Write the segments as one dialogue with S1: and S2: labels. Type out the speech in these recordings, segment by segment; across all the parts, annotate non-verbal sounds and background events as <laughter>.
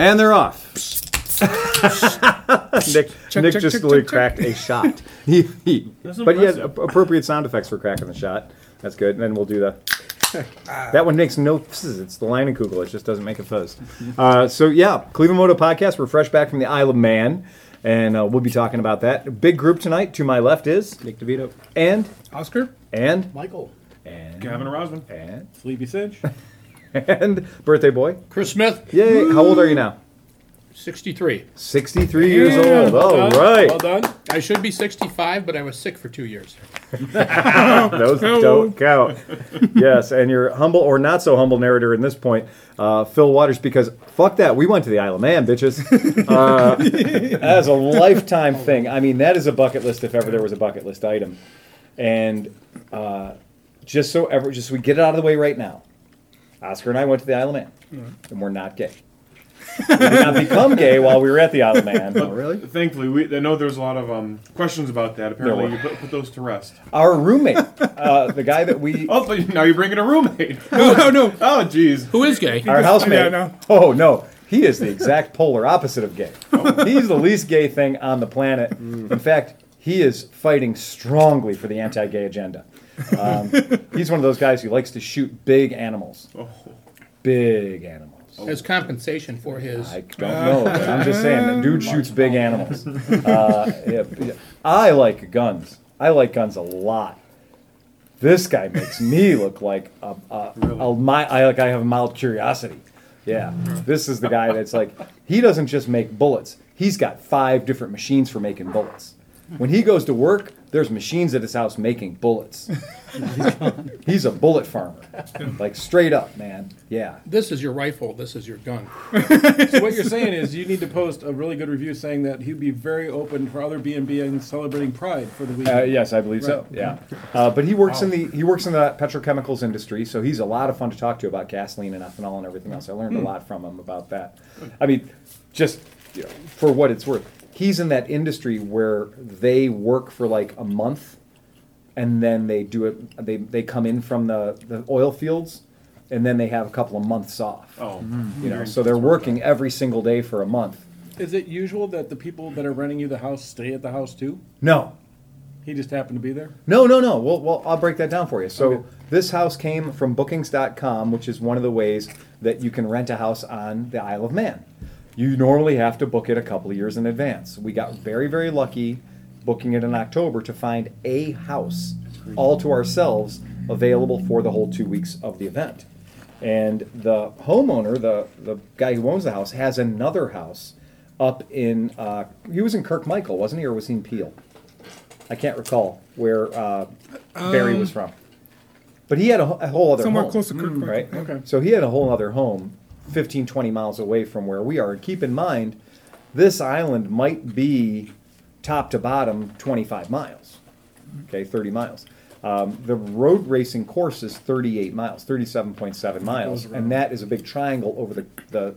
S1: And they're off. <laughs> Nick,
S2: Check,
S1: Nick
S2: check,
S1: just
S2: check,
S1: literally
S2: check, check.
S1: cracked a shot. <laughs> He, he,
S3: That's
S1: but he had
S3: impressive.
S1: ap- appropriate sound effects for cracking the shot. That's good. And then we'll do the. that one makes no fizz. It's the Leinenkugel. It just doesn't make a fuzz. Uh, so yeah, Cleveland Moto Podcast. We're fresh back from the Isle of Man, and uh, we'll be talking about that. Big group tonight. To my left is
S4: Nick DeVito.
S1: and
S2: Oscar?
S1: and
S4: Michael.
S1: and
S3: Gavin Rosman.
S1: and
S4: Sleepy Cinch. <laughs>
S1: and birthday boy.
S5: Chris Smith,
S1: Yay! How old are you now?
S5: 63.
S1: 63 years old.
S5: well
S1: All
S5: done,
S1: right.
S5: Well done. I should be 65, but I was sick for two years. <laughs>
S1: Those don't count. yes, and your humble or not so humble narrator in this point, uh, Phil Waters, because fuck that, we went to the Isle of Man, bitches. Uh, <laughs> that is a lifetime thing. I mean, that is a bucket list if ever there was a bucket list item. And uh, just so ever, just so we get it out of the way right now, Oscar and I went to the Isle of Man, and we're not gay. we did not become gay while we were at the Isle of Man. <laughs>
S4: Oh, really?
S3: Thankfully, we, I know there's a lot of um, questions about that. Apparently, you put, put those to rest.
S1: Our roommate, uh, the guy that we <laughs>
S3: Oh, but now you're bringing a roommate. <laughs>
S2: No, no, no.
S3: oh, jeez.
S5: Who is gay?
S1: Our housemate.
S2: Yeah, no.
S1: Oh no, he is the exact polar opposite of gay. He's the least gay thing on the planet. In fact, he is fighting strongly for the anti-gay agenda. Um, he's one of those guys who likes to shoot big animals. Big animals.
S5: As compensation for his.
S1: I don't know, but I'm just saying the dude <laughs> shoots big animals. Uh, yeah, yeah. I like guns. I like guns a lot. This guy makes me look like a, a, a mi- I like I have a mild curiosity. Yeah, this is the guy that's like he doesn't just make bullets. He's got five different machines for making bullets. When he goes to work, there's machines at his house making bullets. <laughs> He's a bullet farmer, like straight up, man. Yeah.
S5: This is your rifle. This is your gun. <laughs>
S4: so what you're saying is you need to post a really good review saying that he'd be very open for other B and B and celebrating Pride for the weekend.
S1: Uh, yes, I believe so. Yeah, uh, but he works in the he works in the petrochemicals industry, so he's a lot of fun to talk to about gasoline and ethanol and everything else. I learned a lot from him about that. I mean, just you know, for what it's worth, he's in that industry where they work for like a month, and then they do it. They they come in from the the oil fields, and then they have a couple of months off.
S3: Oh, mm-hmm. Mm-hmm.
S1: You know, so they're working every single day for a month.
S4: Is it usual that the people that are renting you the house stay at the house too?
S1: No,
S4: He just happened to be there.
S1: No, no, no. Well, well, I'll break that down for you. So
S4: Okay.
S1: this house came from Bookings.com, which is one of the ways that you can rent a house on the Isle of Man. You normally have to book it a couple of years in advance. We got very, very lucky booking it in October to find a house all to ourselves available for the whole two weeks of the event. And the homeowner, the, the guy who owns the house, has another house up in, uh, he was in Kirkmichael, wasn't he, or was he in Peel? I can't recall where uh, Barry was from. But he had a, wh- a whole other
S2: Somewhere
S1: home,
S2: close to Kirkmichael.
S1: right?
S4: Okay.
S1: So he had a whole other home 15, 20 miles away from where we are. And keep in mind, this island might be top to bottom 25 miles, okay, 30 miles. Um, the road racing course is 38 miles, 37.7 miles, and that is a big triangle over the, the,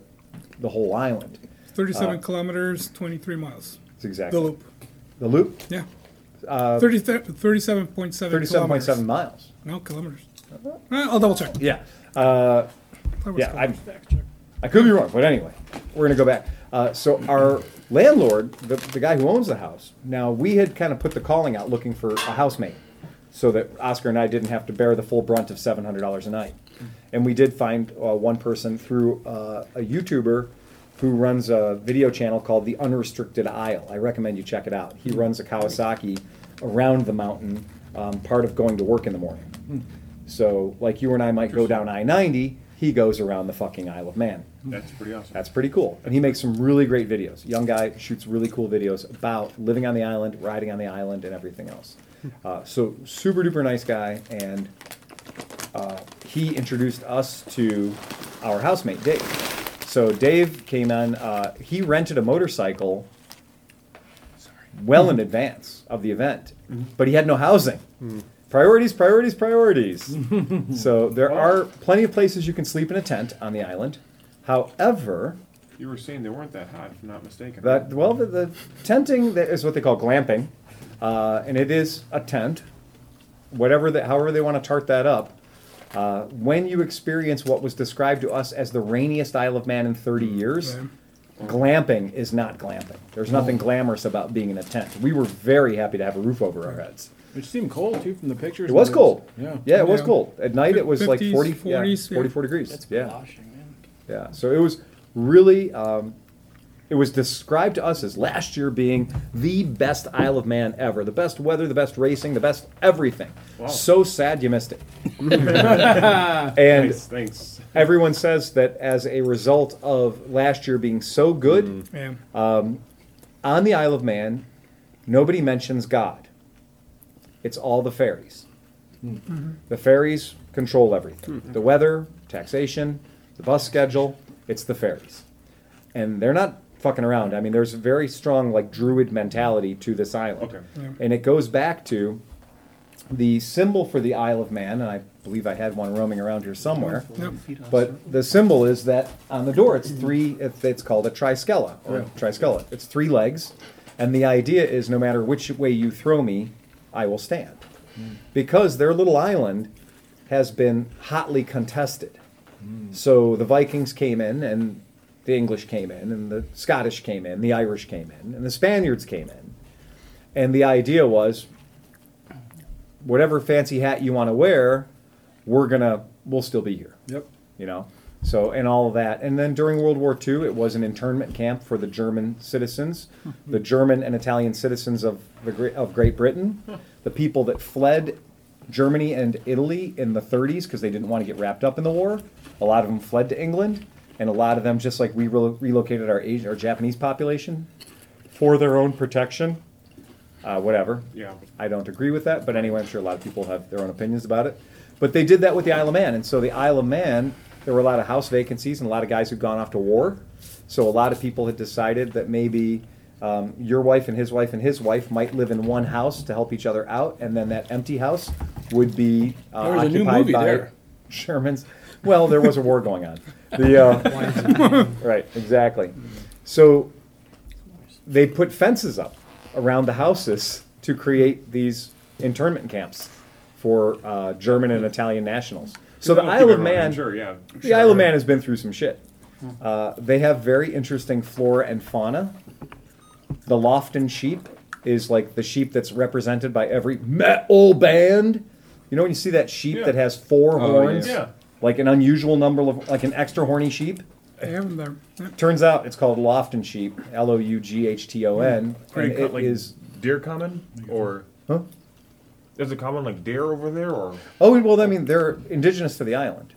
S1: the whole island.
S2: 37 kilometers, 23 miles.
S1: It's exactly
S2: The loop.
S1: The loop,
S2: Yeah. 30, 37.7 kilometers.
S1: 37.7 miles.
S2: No, kilometers. Uh, I'll double check.
S1: Yeah. Uh,
S2: That was
S1: Yeah. I'm, I could be wrong, but anyway, we're gonna go back. Uh, so our landlord, the, the guy who owns the house, now we had kind of put the calling out looking for a housemate, so that Oscar and I didn't have to bear the full brunt of seven hundred dollars a night. And we did find uh, one person through uh, a YouTuber who runs a video channel called The Unrestricted Isle. I recommend you check it out. He runs a Kawasaki around the mountain, um, part of going to work in the morning. So, like you and I might go down I 90, he goes around the fucking Isle of Man.
S3: that's pretty awesome.
S1: That's pretty cool. And he makes some really great videos. Young guy shoots really cool videos about living on the island, riding on the island, and everything else. Uh, so, super duper nice guy. And uh, he introduced us to our housemate, Dave. So, Dave came on, uh, he rented a motorcycle well in advance of the event, but he had no housing. Priorities, priorities, priorities. <laughs> so there are plenty of places you can sleep in a tent on the island. However,
S3: You were saying they weren't that hot, if I'm not mistaken.
S1: that well, the, the tenting that is what they call glamping, uh, and it is a tent, whatever that, however they want to tart that up. Uh, when you experience what was described to us as the rainiest Isle of Man in 30 years,
S2: Right.
S1: glamping is not glamping. There's nothing glamorous about being in a tent. We were very happy to have a roof over our heads.
S4: It seemed cold too from the pictures.
S1: It was cold.
S4: Yeah.
S1: Yeah, it was
S2: Yeah.
S1: cold. At night it was like
S2: 50s,
S1: 40,
S2: 40s,
S1: yeah,
S2: yeah.
S1: 44 degrees.
S5: That's
S1: yeah.
S5: washing, man.
S1: Yeah. So it was really, um, it was described to us as last year being the best Isle of Man ever. The best weather, the best racing, the best everything. So sad you missed it. <laughs> and
S3: Thanks, thanks.
S1: everyone says that as a result of last year being so good
S2: Yeah.
S1: on the Isle of Man, nobody mentions God. It's all the fairies. Hmm. Mm-hmm. The fairies control everything hmm. the weather, taxation, the bus schedule. It's the fairies. And they're not fucking around. I mean, there's a very strong, like, druid mentality to this island.
S3: Okay.
S1: And it goes back to the symbol for the Isle of Man, and I believe I had one roaming around here somewhere. But the symbol is that on the door, it's three. It's, it's called a triskela or triskela. It's three legs, and the idea is no matter which way you throw me, I will stand, because their little island has been hotly contested. So the Vikings came in, and the English came in, and the Scottish came in, the Irish came in, and the Spaniards came in, and the idea was whatever fancy hat you want to wear, we're gonna we'll still be here
S4: Yep.
S1: you know so and all of that and then during world war ii it was an internment camp for the german citizens <laughs> the german and italian citizens of the great of great britain the people that fled germany and italy in the 30s because they didn't want to get wrapped up in the war a lot of them fled to england and a lot of them just like we relo- relocated our asian our japanese population for their own protection uh, whatever
S3: Yeah.
S1: I don't agree with that, but anyway, I'm sure a lot of people have their own opinions about it. But they did that with the Isle of Man, and so the Isle of Man, there were a lot of house vacancies and a lot of guys who'd gone off to war. So a lot of people had decided that maybe um, your wife and his wife and his wife might live in one house to help each other out, and then that empty house would be uh,
S5: There was a new
S1: occupied
S5: movie
S1: by
S5: there.
S1: Shermans. Well, there was a war going on. The uh, <laughs> right, exactly. So they put fences up around the houses to create these internment camps for uh, German and Italian nationals. So the Isle of Man,
S3: Sure, yeah.
S1: the Isle of Man has been through some shit. Uh, they have very interesting flora and fauna. The Lofton sheep is like the sheep that's represented by every metal band. You know when you see that sheep
S3: Yeah.
S1: that has four
S6: Oh,
S1: horns,
S3: yeah.
S1: like an unusual number of, like an extra horny sheep.
S2: They have them there.
S1: Turns out it's called Lofton sheep, L O U G H T O N,
S3: Pretty
S1: and
S3: co-
S1: it
S3: like
S1: is.
S3: deer common or
S1: Huh?
S3: Is it common like deer over there or
S1: Oh well, I mean they're indigenous to the island.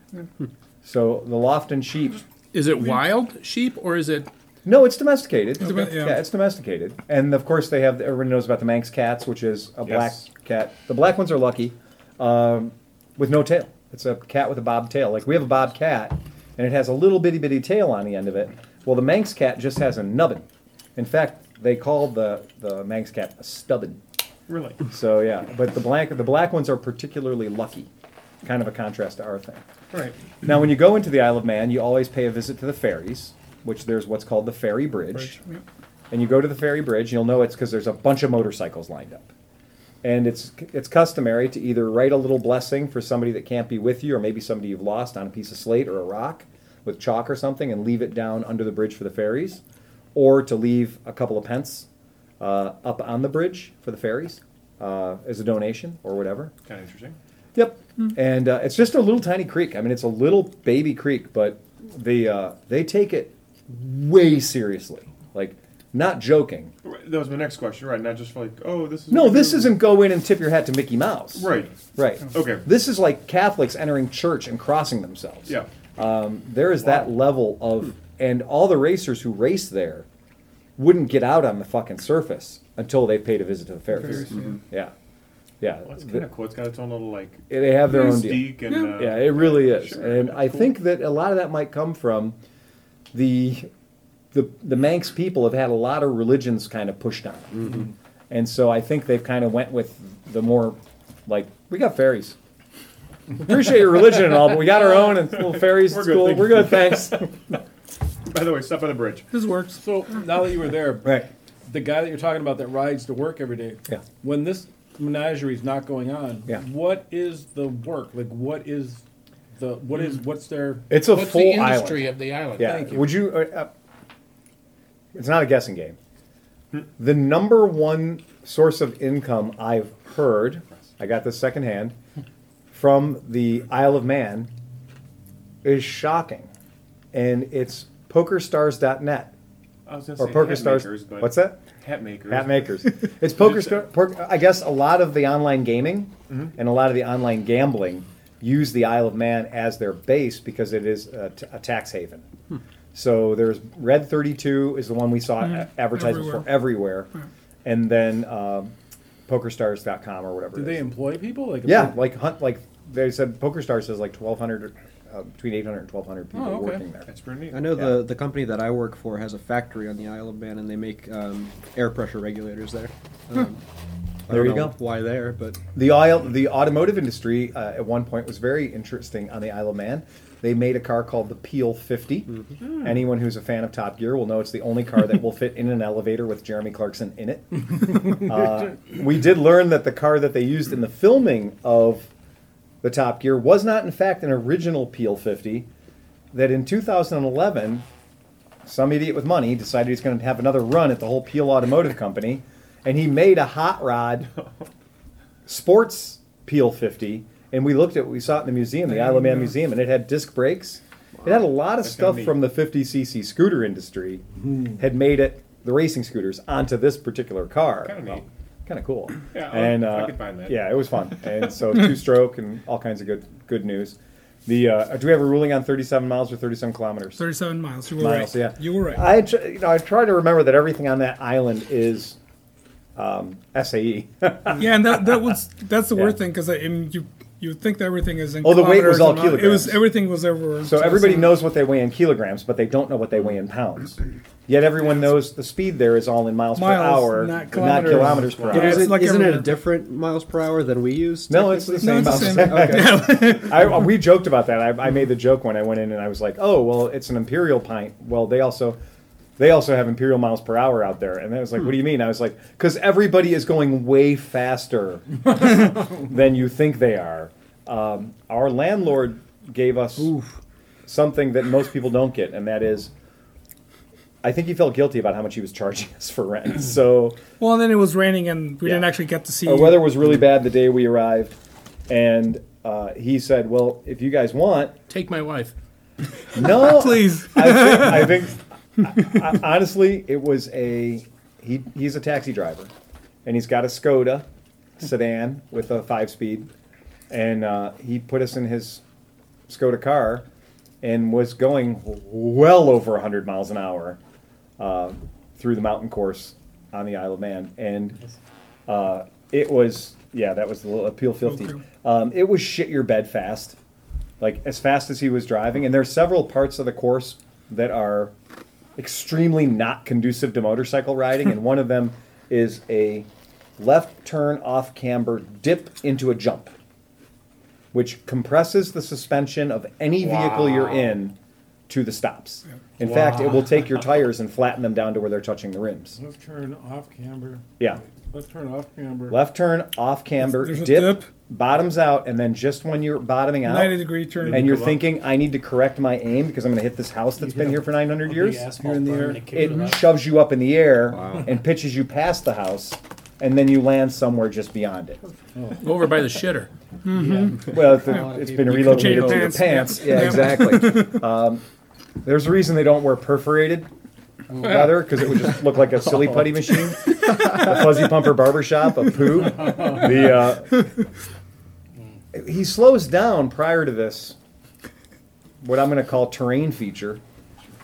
S1: So the Lofton sheep.
S5: Is it wild sheep or is it?
S1: No, it's domesticated.
S2: dome- yeah.
S1: yeah. it's domesticated, and of course they have. Everyone knows about the Manx cats, which is a black cat. The black ones are lucky, um, with no tail. It's a cat with a bob tail. Like we have a bob cat, and it has a little bitty bitty tail on the end of it. Well, the Manx cat just has a nubbin. In fact, they call the the Manx cat a stubbin.
S3: Really?
S1: So yeah, but the black the black ones are particularly lucky. Kind of a contrast to our thing.
S3: Right.
S1: Now, when you go into the Isle of Man, you always pay a visit to the ferries, which there's what's called the ferry bridge.
S2: Bridge.
S1: And you go to the ferry bridge, you'll know it's because there's a bunch of motorcycles lined up. And it's it's customary to either write a little blessing for somebody that can't be with you, or maybe somebody you've lost on a piece of slate or a rock with chalk or something, and leave it down under the bridge for the ferries, or to leave a couple of pence uh, up on the bridge for the ferries uh, as a donation or whatever.
S3: Kind of interesting.
S1: Yep. And uh, it's just a little tiny creek. I mean, it's a little baby creek, but they uh, they take it way seriously. Like, not joking.
S3: Right, That was my next question, right? Not just like, oh, this is
S1: No, this
S3: do.
S1: isn't go in and tip your hat to Mickey Mouse.
S3: right.
S1: Right.
S3: Okay.
S1: This is like Catholics entering church and crossing themselves.
S3: Yeah.
S1: Um, there is that level of, and all the racers who race there wouldn't get out on the fucking surface until they paid a visit to the ferries. Yeah. Yeah.
S3: Well, that's kind of cool. It's got its own little like
S1: They have their own deal.
S3: mystique and uh,
S1: Yeah, it really is,
S3: Sure,
S1: and
S3: that's
S1: I
S3: cool.
S1: think that a lot of that might come from the the the Manx people have had a lot of religions kind of pushed on, them.
S3: Mm-hmm.
S1: and so I think they've kind of went with the more like we got fairies. <laughs> Appreciate your religion and all, but we got our own and <laughs> little fairies.
S3: We're
S1: It's
S3: good,
S1: cool.
S3: thank
S1: We're
S3: you.
S1: good, thanks. <laughs>
S3: By the way, step on the bridge.
S2: This works.
S4: So now that you were there,
S1: right.
S4: the guy that you're talking about that rides to work every day.
S1: Yeah.
S4: When this menagerie is not going on,
S1: Yeah.
S4: what is the work? Like, what is the what is what's their?
S1: It's a
S5: What's
S1: full
S5: the industry
S1: island.
S5: of the island?
S1: Yeah.
S4: Thank you.
S1: Would you? Uh, uh, It's not a guessing game. The number one source of income I've heard, I got this secondhand, from the Isle of Man is shocking. And it's pokerstars.net
S3: I was gonna
S1: or
S3: say
S1: poker
S3: hat
S1: stars.
S3: makers, but
S1: What's that?
S3: Hat makers.
S1: Hat makers. <laughs> It's poker star. por- I guess a lot of the online gaming
S3: Mm-hmm.
S1: and a lot of the online gambling use the Isle of Man as their base because it is a, t- a tax haven.
S3: Hmm.
S1: So there's Red 32 is the one we saw a- advertised
S2: Everywhere.
S1: for everywhere, and then um, PokerStars.com or whatever.
S4: Do
S1: it
S4: they employ people? Like
S1: Yeah, like hunt like they said. PokerStars says like 1,200, uh, between 800 and 1,200 people
S4: Oh, okay.
S1: working there.
S3: That's pretty neat.
S6: I know
S1: Yeah.
S6: the, the company that I work for has a factory on the Isle of Man, and they make um, air pressure regulators there. Um, I
S1: There
S6: don't
S1: you
S6: know
S1: go.
S6: Why there? But
S1: The oil, the automotive industry uh, at one point was very interesting on the Isle of Man. They made a car called the Peel 50. Anyone who's a fan of Top Gear will know it's the only car that will fit in an elevator with Jeremy Clarkson in it. <laughs> uh, we did learn that the car that they used in the filming of the Top Gear was not, in fact, an original Peel 50. That in 2011, some idiot with money decided he's going to have another run at the whole Peel Automotive Company, and he made a hot rod <laughs> sports Peel 50, and we looked at we saw it in the museum, the Isle of Man Museum, and it had disc brakes. It had a lot of
S3: That's
S1: stuff from the 50cc scooter industry hmm. had made it the racing scooters onto this particular car.
S3: Kinda neat.
S1: Kind of cool.
S3: Yeah,
S1: and
S3: I
S1: uh,
S3: could find that.
S1: Yeah, it was fun, and so two <laughs> stroke and all kinds of good good news. The uh, do we have a ruling on 37 miles or 37 kilometers?
S2: 37 miles. You were
S1: miles,
S2: right.
S1: yeah.
S2: You were right.
S1: I tr- you know I try to remember that everything on that island is um, SAE. <laughs>
S2: yeah, and that, that was that's the
S1: Yeah.
S2: weird thing because I, I mean, you you think that everything is in
S1: Oh, the weight was all
S2: and not- It was everything was over.
S1: So everybody knows what they weigh in kilograms, but they don't know what they weigh in pounds. Yet everyone knows the speed there is all in miles, per hour,
S2: not
S1: not
S2: kilometers.
S1: kilometers per hour.
S2: it's
S6: is it,
S2: like
S6: isn't it a
S2: everywhere.
S6: different miles per hour than we use?
S1: No, it's the
S2: No,
S1: same.
S2: it's the
S1: miles.
S2: same. <laughs>
S1: I, we joked about that. I, I made the joke when I went in and I was like, "Oh, well, it's an imperial pint." Well, they also they also have imperial miles per hour out there, and I was like, "What do you mean?" I was like, "Because everybody is going way faster <laughs> than you think they are." Um, our landlord gave us something that most people don't get, and that is. I think he felt guilty about how much he was charging us for rent. <clears throat> So
S2: Well, and then it was raining, and we
S1: Yeah.
S2: didn't actually get to see.
S1: the weather was really bad the day we arrived, and uh, he said, "Well, if you guys want, <laughs>
S5: Take my wife.
S1: no, <laughs>
S2: Please.
S1: I think, I think I- I- honestly, it was a he. He's a taxi driver, and he's got a Skoda sedan with a five-speed, and uh, he put us in his Skoda car, and was going well over hundred miles an hour uh, through the mountain course on the Isle of Man, and uh, it was yeah, that was the little appeal fifty. Um, it was shit your bed fast, like as fast as he was driving, and there are several parts of the course that are extremely not conducive to motorcycle riding, and one of them is a left turn off camber dip into a jump, which compresses the suspension of any vehicle you're in to the stops. In fact, it will take your <laughs> tires and flatten them down to where they're touching the rims.
S4: Left turn off camber.
S1: Yeah.
S4: Left turn off camber.
S1: Left turn, off camber,
S2: There's a
S1: dip,
S2: dip.
S1: bottoms out, and then just when you're bottoming out,
S2: 90 degree turn.
S1: and you're thinking, I need to correct my aim because I'm going to hit this house that's been here for 900 years,
S4: You're in the air.
S1: it shoves you up in the air and pitches you past the house, and then you land somewhere just beyond it.
S5: Over by the shitter.
S1: Well, it's, it's been relocated to your
S2: pants,
S1: pants.
S2: yeah.
S1: Yeah, exactly. <laughs> um, there's a reason they don't wear perforated leather because it would just look like a silly putty machine, a fuzzy pumper barbershop, a poo. The uh, he slows down prior to this, what I'm going to call terrain feature,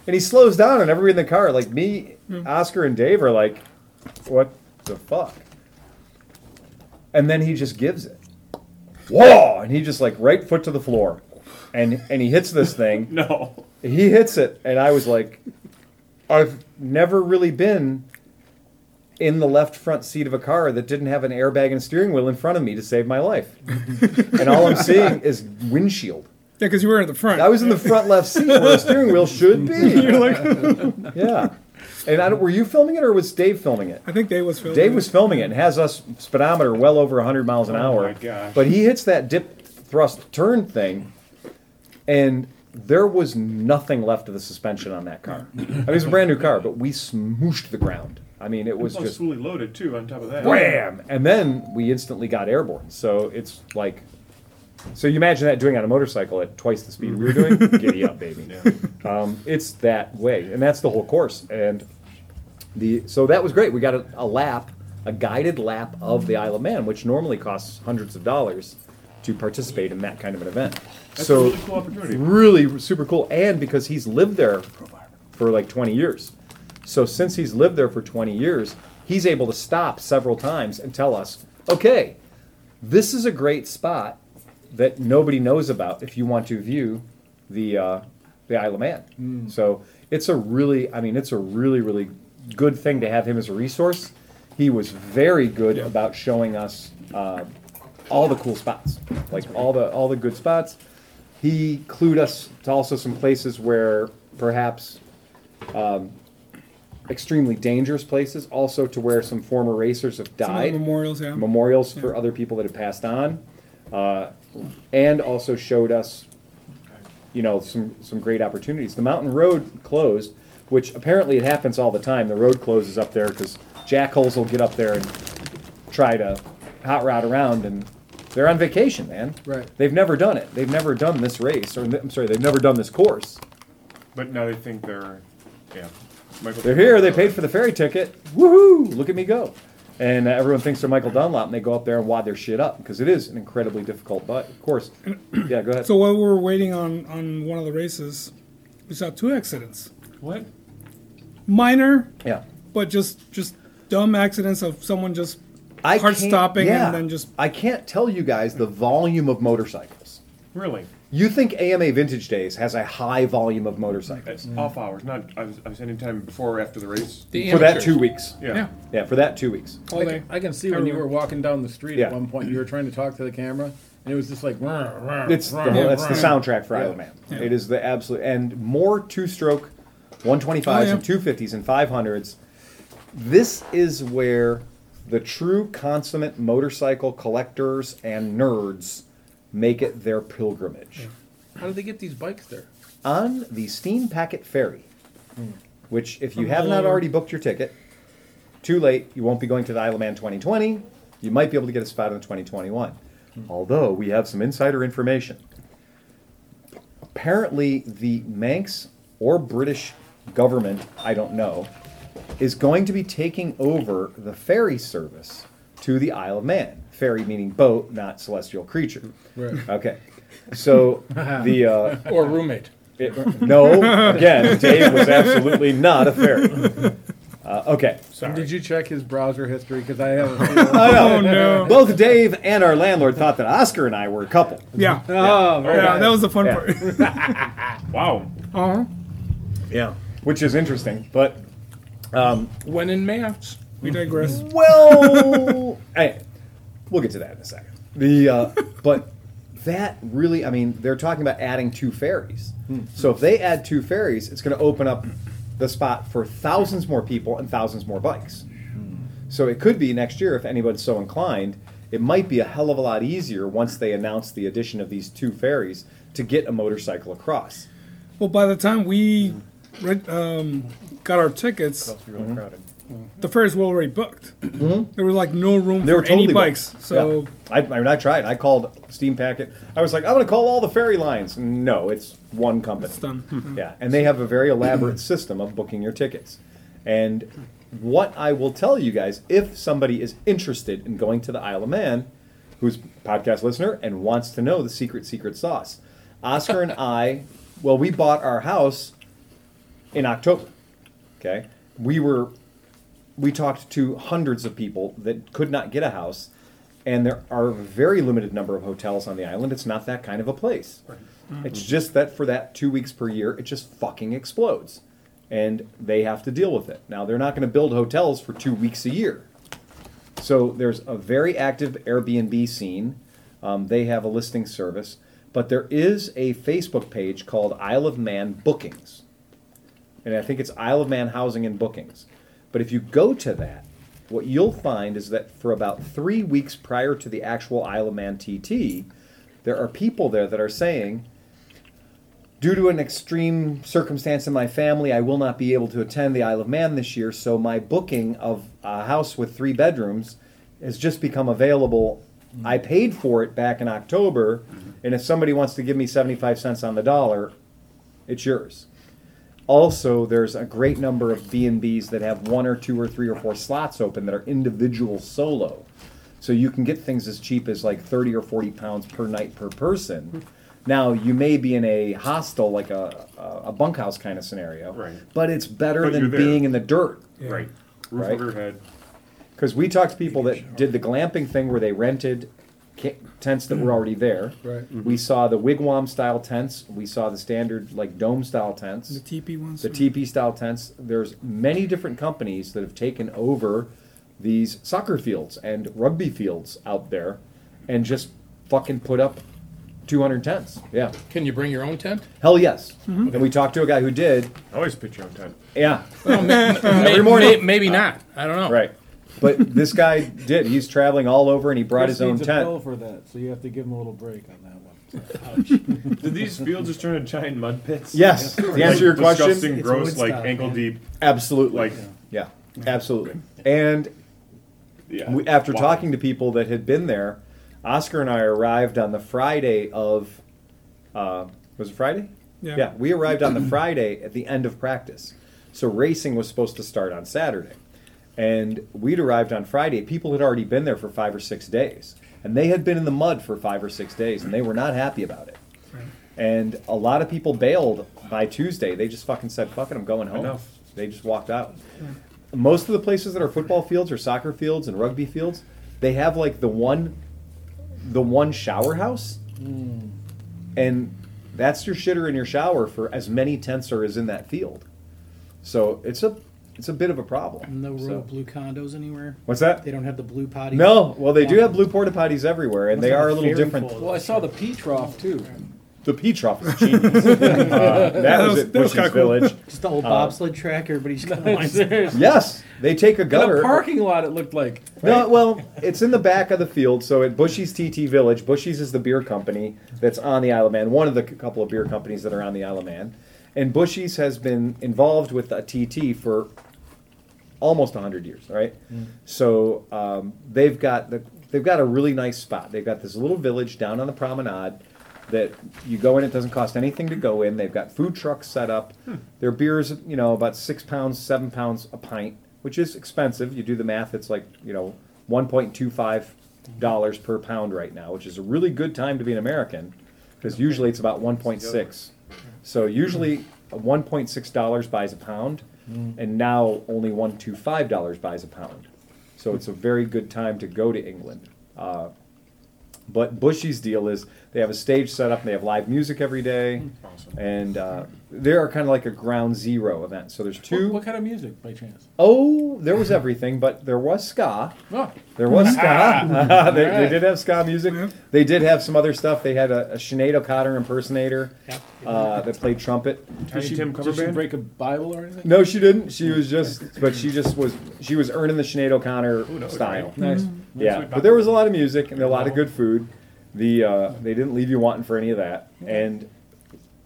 S1: and he slows down, and everybody in the car, like me, Oscar, and Dave, are like, "What the fuck?" And then he just gives it. Whoa! And he just like right foot to the floor, and and he hits this thing. <laughs>
S3: No.
S1: He hits it, and I was like, I've never really been in the left front seat of a car that didn't have an airbag and steering wheel in front of me to save my life. <laughs> and all I'm seeing is windshield.
S2: yeah, because you were in the front.
S1: I was in the front left seat where the steering wheel should be. <laughs> <laughs> yeah. And I don't, were you filming it or was Dave filming it?
S2: I think Dave was filming. It.
S1: Dave was filming it and has us speedometer well over 100 miles an
S3: Oh
S1: hour.
S3: my gosh.
S1: But he hits that dip thrust turn thing, and there was nothing left of the suspension on that car. I mean, it was a brand new car, but we smooshed the ground. I mean, it was
S3: Plus
S1: just
S3: fully loaded too. On top of that,
S1: wham, and then we instantly got airborne. So it's like, so you imagine that doing on a motorcycle at twice the speed we were doing. <laughs> Giddy up, baby. Um, it's that way, and that's the whole course. And the so that was great. We got a, a lap, a guided lap of the Isle of Man, which normally costs hundreds of dollars to participate in that kind of an event.
S3: That's
S1: so
S3: a really cool opportunity.
S1: really super cool, and because he's lived there for like 20 years. So since he's lived there for 20 years, he's able to stop several times and tell us, okay, this is a great spot that nobody knows about if you want to view the uh, the Isle of Man. So it's a really, I mean, it's a really, really good thing to have him as a resource. He was very good about showing us uh, all the cool spots, like all the all the good spots. He clued us to also some places where perhaps extremely dangerous places, also to where some former racers have
S2: Some of the
S1: died,
S2: memorials, yeah.
S1: memorials for other people that have passed on, uh, and also showed us, you know, some some great opportunities. The mountain road closed, which apparently it happens all the time. The road closes up there because jackholes will get up there and try to hot rod around, and they're on vacation, man.
S4: Right.
S1: They've never done it. They've never done this race, or I'm sorry, they've never done this course.
S3: But now they think they're, yeah. Michael
S1: They're here. They paid for the ferry ticket. Woohoo! Look at me go. And uh, everyone thinks they're Michael Dunlop, and they go up there and wad their shit up because it is an incredibly difficult. But of course, <clears throat> yeah, go ahead.
S2: So while we were waiting on, on one of the races, we saw two accidents.
S3: What?
S2: Minor,
S1: yeah,
S2: but just just dumb accidents of someone just
S1: I
S2: hard
S1: can't-
S2: stopping
S1: yeah.
S2: and then just
S1: I can't tell you guys the volume of motorcycles.
S3: Really?
S1: You think AMA Vintage Days has a high volume of motorcycles
S3: That's off hours. Not. I was. I was any time before or after the race.
S5: The
S1: for that two weeks?
S3: Yeah.
S5: Yeah.
S1: Yeah, for that two weeks.
S2: all
S4: I
S2: day.
S4: can, I can see when you were walking down the street
S1: Yeah.
S4: at one point, you were trying to talk to the camera, and it was just like, "Rah, rah,
S1: It's the
S4: rah,
S1: whole, that's the soundtrack for
S4: Yeah.
S1: Isle of Man. It is the absolute and more two-stroke 125s
S2: Oh, yeah.
S1: and 250s and 500s. This is where the true consummate motorcycle collectors and nerds make it their pilgrimage.
S4: How did they get these bikes there?
S1: On the Steam Packet Ferry, hmm. which if you have not already booked your ticket, too late. You won't be going to the Isle of Man 2020. You might be able to get a spot in the 2021. Hmm. Although we have some insider information. Apparently, the Manx or British government, I don't know, is going to be taking over the ferry service to the Isle of Man. Ferry meaning boat, not celestial creature.
S4: Right.
S1: Okay. So <laughs> the uh,
S5: Or roommate.
S1: it, no, again, Dave was absolutely not a fairy. Uh, okay.
S5: Sorry.
S4: Did you check his browser history? Because I have a <laughs> feeling.
S1: Oh, no. Both Dave and our landlord thought that Oscar and I were a couple.
S2: yeah.
S4: oh, very
S2: Yeah,
S4: nice.
S2: that was the fun
S1: Yeah.
S2: part. <laughs>
S3: Wow.
S2: uh-huh.
S1: Yeah. Which is interesting, but um,
S5: When in maths.
S2: We digress.
S1: well, <laughs> hey, we'll get to that in a second. The uh, but that really, I mean, they're talking about adding two ferries. So if they add two ferries, it's going to open up the spot for thousands more people and thousands more bikes. So it could be next year if anybody's so inclined. It might be a hell of a lot easier once they announce the addition of these two ferries to get a motorcycle across.
S2: Well, by the time we read, um, got our tickets,
S3: Must be really crowded.
S2: the ferries were already booked. There was like no room
S1: Mm-hmm. They
S2: for
S1: were totally
S2: any
S1: booked.
S2: bikes. So
S1: Yeah. I, I mean, I tried. I called Steam Packet. I was like, I'm going to call all the ferry lines. No, it's one company.
S2: it's done.
S1: Yeah, and they have a very elaborate <clears throat> system of booking your tickets. And what I will tell you guys, if somebody is interested in going to the Isle of Man, who's a podcast listener and wants to know the secret secret sauce, Oscar and I, well, we bought our house in October. Okay, we were we talked to hundreds of people that could not get a house, and there are a very limited number of hotels on the island. It's not that kind of a place. It's just that for that two weeks per year, it just fucking explodes, and they have to deal with it. Now they're not going to build hotels for two weeks a year. So there's a very active Airbnb scene. Um, they have a listing service, but there is a Facebook page called Isle of Man Bookings, and I think it's Isle of Man Housing and Bookings. But if you go to that, what you'll find is that for about three weeks prior to the actual Isle of Man TT, there are people there that are saying, due to an extreme circumstance in my family, I will not be able to attend the Isle of Man this year. So my booking of a house with three bedrooms has just become available. I paid for it back in October, mm-hmm. and if somebody wants to give me 75 cents on the dollar, it's yours. Also, there's a great number of B&Bs that have one or two or three or four slots open that are individual solo. So you can get things as cheap as like 30 or 40 pounds per night per person. Now, you may be in a hostel, like a, a a bunkhouse kind of scenario,
S3: Right.
S1: but it's better
S3: But
S1: than
S3: you're there.
S1: being in the dirt.
S3: Right. Roof
S1: Right.
S3: over your head.
S1: Because we talked to people that did the glamping thing where they rented ca- tents that were mm. already there.
S2: Right. Mm-hmm.
S1: We saw the wigwam style tents. We saw the standard like dome style tents.
S2: The TP ones.
S1: the TP style tents. There's many different companies that have taken over these soccer fields and rugby fields out there and just fucking put up 200 tents. Yeah.
S5: Can you bring your own tent?
S1: Hell yes. Mm-hmm. And we talked to a guy who did.
S3: Always pitch your own tent.
S1: Yeah. <laughs>
S5: May-
S1: morning.
S5: may- maybe uh, not. I don't know.
S1: Right. But this guy did. He's traveling all over and he brought
S4: Chris
S1: his own
S4: needs a pill
S1: tent.
S4: for that, so you have to give him a little break on that one. <laughs>
S3: Did these fields just turn into giant mud pits?
S1: Yes. To answer your question,
S3: Disgusting,
S7: It's
S3: gross, like
S7: Woodstock,
S3: ankle
S7: man.
S3: deep.
S1: absolutely.
S3: Like,
S1: yeah. Absolutely. And
S3: yeah.
S1: we, after
S3: Wow.
S1: talking to people that had been there, Oscar and I arrived on the Friday of. Uh, was it Friday?
S2: Yeah.
S1: we arrived on the Friday at the end of practice. So racing was supposed to start on Saturday. And we'd arrived on Friday. People had already been there for five or six days. And they had been in the mud for five or six days, and they were not happy about it. And a lot of people bailed by Tuesday. They just fucking said, fuck it, I'm going home.
S3: Enough.
S1: They just walked out. Most of the places that are football fields or soccer fields and rugby fields, they have like the one the one shower house. Hmm. And that's your shitter in your shower for as many tents are as in that field. So it's a it's a bit of a problem.
S7: No
S1: So-
S7: real blue condos anywhere.
S1: What's that?
S7: They don't have the blue potties.
S1: No, well they do have blue porta potties everywhere, and
S7: Must
S1: they are
S7: a
S1: a little different.
S4: Well, I saw the pea trough too.
S1: The pea trough is genius. <laughs> Uh, that was
S2: was-
S1: at
S2: that was
S1: Bushy's
S2: cool.
S1: Village.
S7: Just the old bobsled
S1: Uh,
S7: bobsled track. Everybody's going.
S4: Seriously.
S1: Yes, they take a
S4: In
S1: gutter.
S4: a parking lot, it looked like.
S1: No, well, it's in the back of the field. So at Bushy's TT Village, Bushy's is the beer company that's on the Isle of Man, one of the couple of beer companies that are on the Isle of Man. And Bushy's has been involved with a TT for almost 100 years, right? So um, they've got the, they've got a really nice spot. They've got this little village down on the promenade that you go in. It doesn't cost anything to go in. They've got food trucks set up. Their beers, you know, about six pounds, seven pounds a pint, which is expensive. You do the math; it's like you know, 1.25 dollars per pound right now, which is a really good time to be an American, because usually it's about 1.6. So usually, a 1.6 dollars buys a pound, and now only 1.25 dollars buys a pound. So it's a very good time to go to England. Uh, but Bushy's deal is they have a stage set up and they have live music every day,
S3: Awesome.
S1: and uh, they are kind of like a ground zero event. So there's
S4: What,
S1: two
S4: what kind of music, by chance?
S1: oh there was everything, but there was ska.
S4: Oh,
S1: There was ska. <laughs> they, they did have ska music. They did have some other stuff. They had a, a Sinead O'Connor impersonator
S7: Yep.
S1: uh, that played trumpet.
S3: Tiny
S4: did she,
S3: Tim cover
S4: did she
S3: band.
S4: break a Bible or anything?
S1: No, she didn't. She was just, but she just was. She was earning the Sinead O'Connor
S3: knows,
S1: style.
S3: right?
S4: Nice.
S1: Yeah, but there was a lot of music and a lot of good food. The uh, they didn't leave you wanting for any of that. And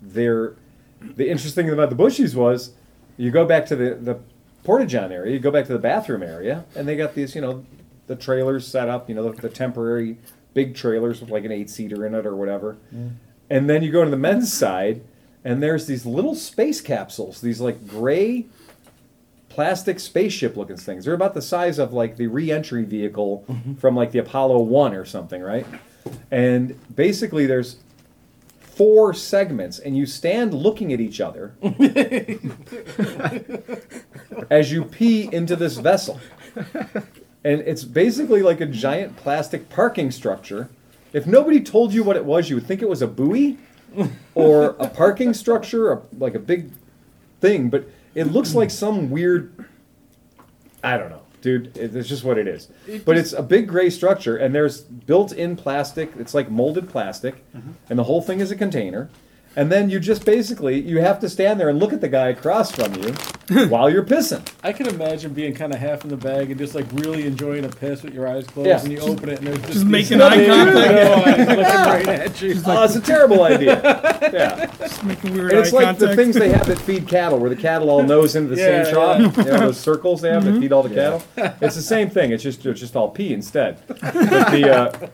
S1: they're the interesting thing about the Bushies was you go back to the the porta john area, you go back to the bathroom area, and they got these you know the trailers set up, you know the, the temporary big trailers with like an eight seater in it or whatever. Mm. And then you go to the men's side, and there's these little space capsules, these like gray plastic spaceship looking things. They're about the size of like the re-entry vehicle mm-hmm. from like the Apollo 1 or something, right? And basically there's four segments and you stand looking at each other <laughs> as you pee into this vessel. <laughs> And it's basically like a giant plastic parking structure. If nobody told you what it was, you would think it was a buoy <laughs> or a parking structure, or like a big thing, but it looks like some weird. I don't know, dude. it- It's just what it is. but it's a big gray structure, and there's built-in plastic. It's like molded plastic, mm-hmm. and the whole thing is a container. And then you just basically you have to stand there and look at the guy across from you <laughs> while you're pissing.
S4: I can imagine being kind of half in the bag and just like really enjoying a piss with your eyes closed,
S1: Yeah.
S4: and you open it and there's just,
S2: Just making eye
S4: big
S2: contact. <laughs>
S4: yellow eyes looking right at you.
S1: oh, it's a terrible idea. Yeah,
S2: Just making weird
S1: and it's
S2: eye
S1: like
S2: contact.
S1: the things they have that feed cattle, where the cattle all nose into the
S4: Yeah,
S1: same trough. You know, those circles they have that feed all the cattle. It's the same thing. It's just it's just all pee instead. <laughs> But the uh,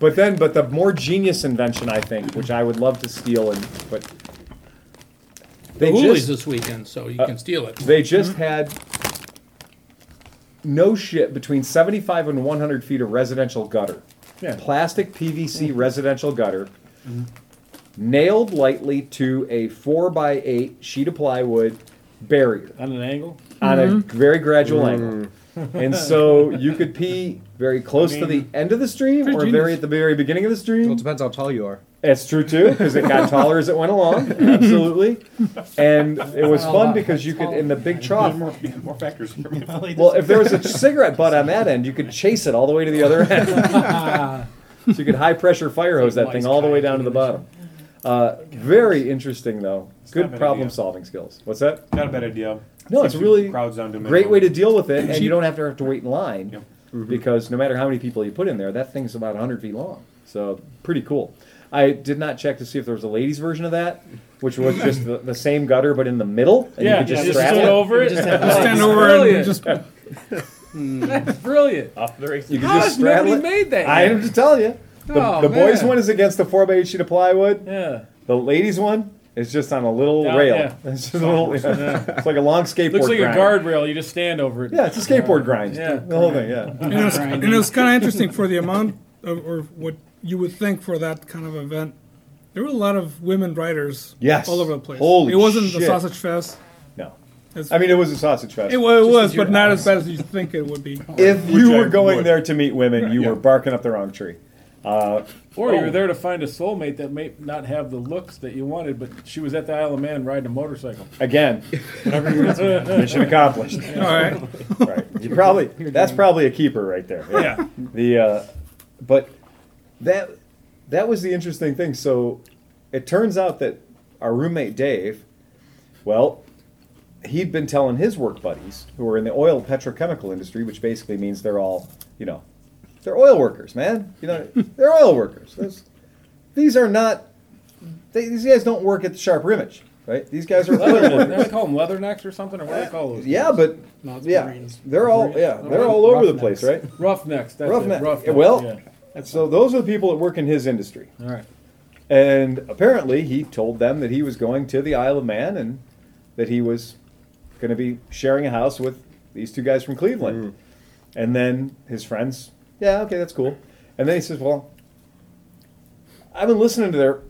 S1: but then but the more genius invention I think, which I would love to steal and but
S5: The
S1: they
S5: Hoolies
S1: just
S5: this weekend, so you
S1: Uh,
S5: can steal it.
S1: they just mm-hmm. had no shit between 75 and 100 feet of residential gutter.
S4: Yeah.
S1: Plastic PVC mm-hmm. residential gutter, mm-hmm. nailed lightly to a 4 by 8 sheet of plywood barrier
S4: On an angle.
S1: on a very gradual mm. angle. And so you could pee very close to the end of the stream
S2: Pretty
S1: or very at the very beginning of the
S6: Well,
S1: stream.
S6: it depends how tall you are.
S1: It's true too, because it got taller as it went along. <laughs> Absolutely. And it was fun because you could, in the big trough,
S3: More, more factors. for me. <laughs>
S1: well, if there was a <laughs> cigarette butt on that end, you could chase it all the way to the other end. so you could high pressure fire hose that thing all the way down to the bottom. Uh, very interesting though.
S3: not a
S1: Good
S3: bad
S1: problem
S3: idea.
S1: solving skills. What's that?
S3: Not a bad idea.
S1: No, it's
S3: Keeps
S1: really
S3: crowds down to a
S1: Great
S3: minimum.
S1: way to deal with it, <clears throat> and you don't have to have to wait in line
S3: Yep.
S1: because no matter how many people you put in there, that thing's about 100 feet long. So pretty cool. I did not check to see if there was a ladies' version of that, which was <laughs> just the, the same gutter but in the middle, and
S4: Yeah,
S1: you could just
S4: just
S1: strap
S4: stood
S1: it.
S4: over it.
S7: Just <laughs>
S2: Just stand
S4: It's
S2: over
S4: brilliant.
S2: and just <laughs>
S4: That's brilliant.
S3: Off the race.
S1: You could
S4: How
S1: just
S4: has
S1: straddle
S4: nobody
S1: it.
S4: made that
S1: I
S4: yet?
S1: am just telling you. The,
S4: Oh,
S1: the boys' one is against the four by eight sheet of plywood.
S4: Yeah.
S1: The ladies' one is just on a little
S4: Yeah,
S1: rail.
S4: yeah.
S1: It's just a little. It's like a long skateboard.
S4: Looks like
S1: grind.
S4: a guardrail. You just stand over it.
S1: Yeah, it's a skateboard grind.
S4: Yeah.
S1: the whole thing. Yeah.
S2: and it was, and it was kind of interesting for the amount of, or what you would think for that kind of event. There were a lot of women riders
S1: Yes.
S2: all over the place.
S1: Holy
S2: it wasn't the sausage fest.
S1: No.
S2: It's-
S1: I mean, it was a sausage fest.
S2: It, wa- it was, but not as bad as you think it would be.
S1: if you were going
S3: would.
S1: there to meet women, you
S3: Yeah.
S1: were barking up the wrong tree. Uh,
S4: Or you
S1: Oh.
S4: were there to find a soulmate that may not have the looks that you wanted, but she was at the Isle of Man riding a motorcycle.
S1: again, <laughs> mission accomplished.
S2: All right.
S1: right. You probably <laughs> that's probably a keeper right there.
S2: Yeah.
S1: The uh, but that that was the interesting thing. So it turns out that our roommate Dave, well, he'd been telling his work buddies who were in the oil petrochemical industry, which basically means they're all you know they're oil workers, man. You know <laughs> they're oil workers. There's- these are not. They, these guys don't work at the Sharp Image, right? These guys are oil
S4: Leather,
S1: workers.
S4: they call them leathernecks or something, or what do they call those?
S1: Yeah, but
S7: no,
S1: yeah,
S7: Marines.
S1: they're all yeah, they're all over the place, right?
S4: Roughnecks. That's
S1: Roughneck.
S4: it. Roughnecks.
S1: Well,
S4: yeah.
S1: So those are the people that work in his industry,
S4: All right.
S1: and apparently he told them that he was going to the Isle of Man and that he was going to be sharing a house with these two guys from Cleveland. Mm. And then his friends, yeah, okay, that's cool. And then he says, well, I've been listening to their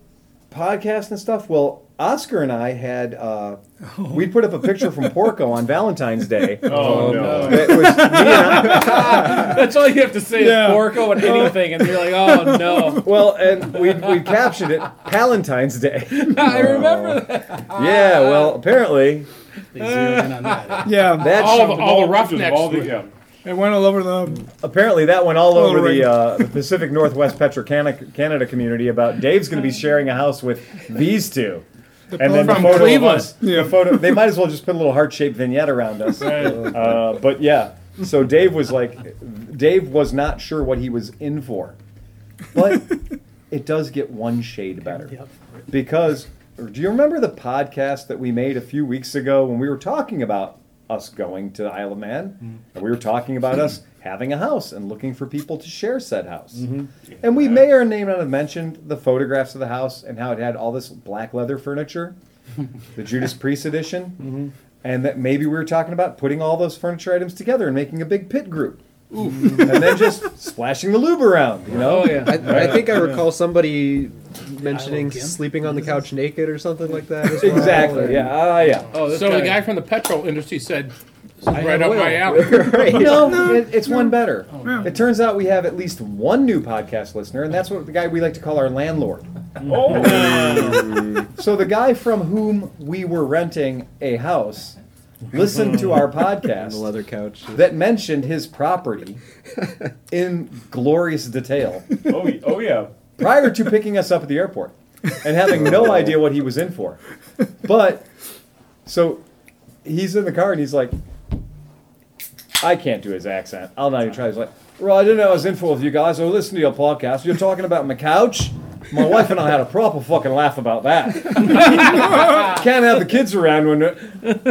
S1: podcast and stuff. Well, Oscar and I had uh, we put up a picture from Porco on Valentine's Day. <laughs>
S3: Oh, no.
S1: That was me and I, <laughs>
S4: That's all you have to say
S2: Yeah.
S4: is Porco and anything, and you're like, oh no. <laughs>
S1: well, and we we captioned it Palentine's Day.
S4: I remember that.
S1: Yeah, well, apparently
S7: They zeroed in on that.
S2: Yeah.
S1: that
S5: All
S1: shoved-
S5: the- all the
S3: All
S5: roughnecks.
S3: the, yeah.
S2: It went all over the.
S1: apparently that went all over the, uh, the <laughs> Pacific Northwest Petro Canada, Canada community about Dave's going to be sharing a house with these two. And then the
S5: From
S1: photo
S5: Cleveland.
S1: of us,
S2: Yeah.
S1: the photo, they might as well just put a little heart-shaped vignette around us. Uh, but yeah, so Dave was like, Dave was not sure what he was in for, but it does get one shade better
S7: Yep.
S1: because do you remember the podcast that we made a few weeks ago when we were talking about us going to the Isle of Man. Mm-hmm. And we were talking about us having a house and looking for people to share said house. Mm-hmm. And we may or may not have mentioned the photographs of the house and how it had all this black leather furniture <laughs> the Judas Priest edition mm-hmm. and that maybe we were talking about putting all those furniture items together and making a big pit group and then just splashing the lube around you know
S4: Oh yeah.
S6: I, I think I recall somebody mentioning
S7: Isle of Kim?
S6: sleeping on the couch naked or something like that. As well.
S1: exactly yeah ah yeah
S4: Oh, this
S5: So
S4: guy.
S5: the guy from the petrol industry said,
S6: I
S5: right up my alley. <laughs>
S6: right.
S1: No, it, it's one better.
S2: Yeah.
S1: It turns out we have at least one new podcast listener, and that's what the guy we like to call our landlord.
S3: Oh, <laughs>
S1: So the guy from whom we were renting a house listened to our <laughs>
S6: On the
S1: podcast
S6: leather couch.
S1: that mentioned his property in glorious detail
S3: oh, oh yeah.
S1: prior to picking us up at the airport. and having no <laughs> idea what he was in for. But so he's in the car and he's like, I can't do his accent. I'll not even try. He's like, well, I didn't know I was in for with you guys. Oh, I was listening to your podcast. You're talking about my couch. My wife and I had a proper fucking laugh about that. <laughs> Can't have the kids around when.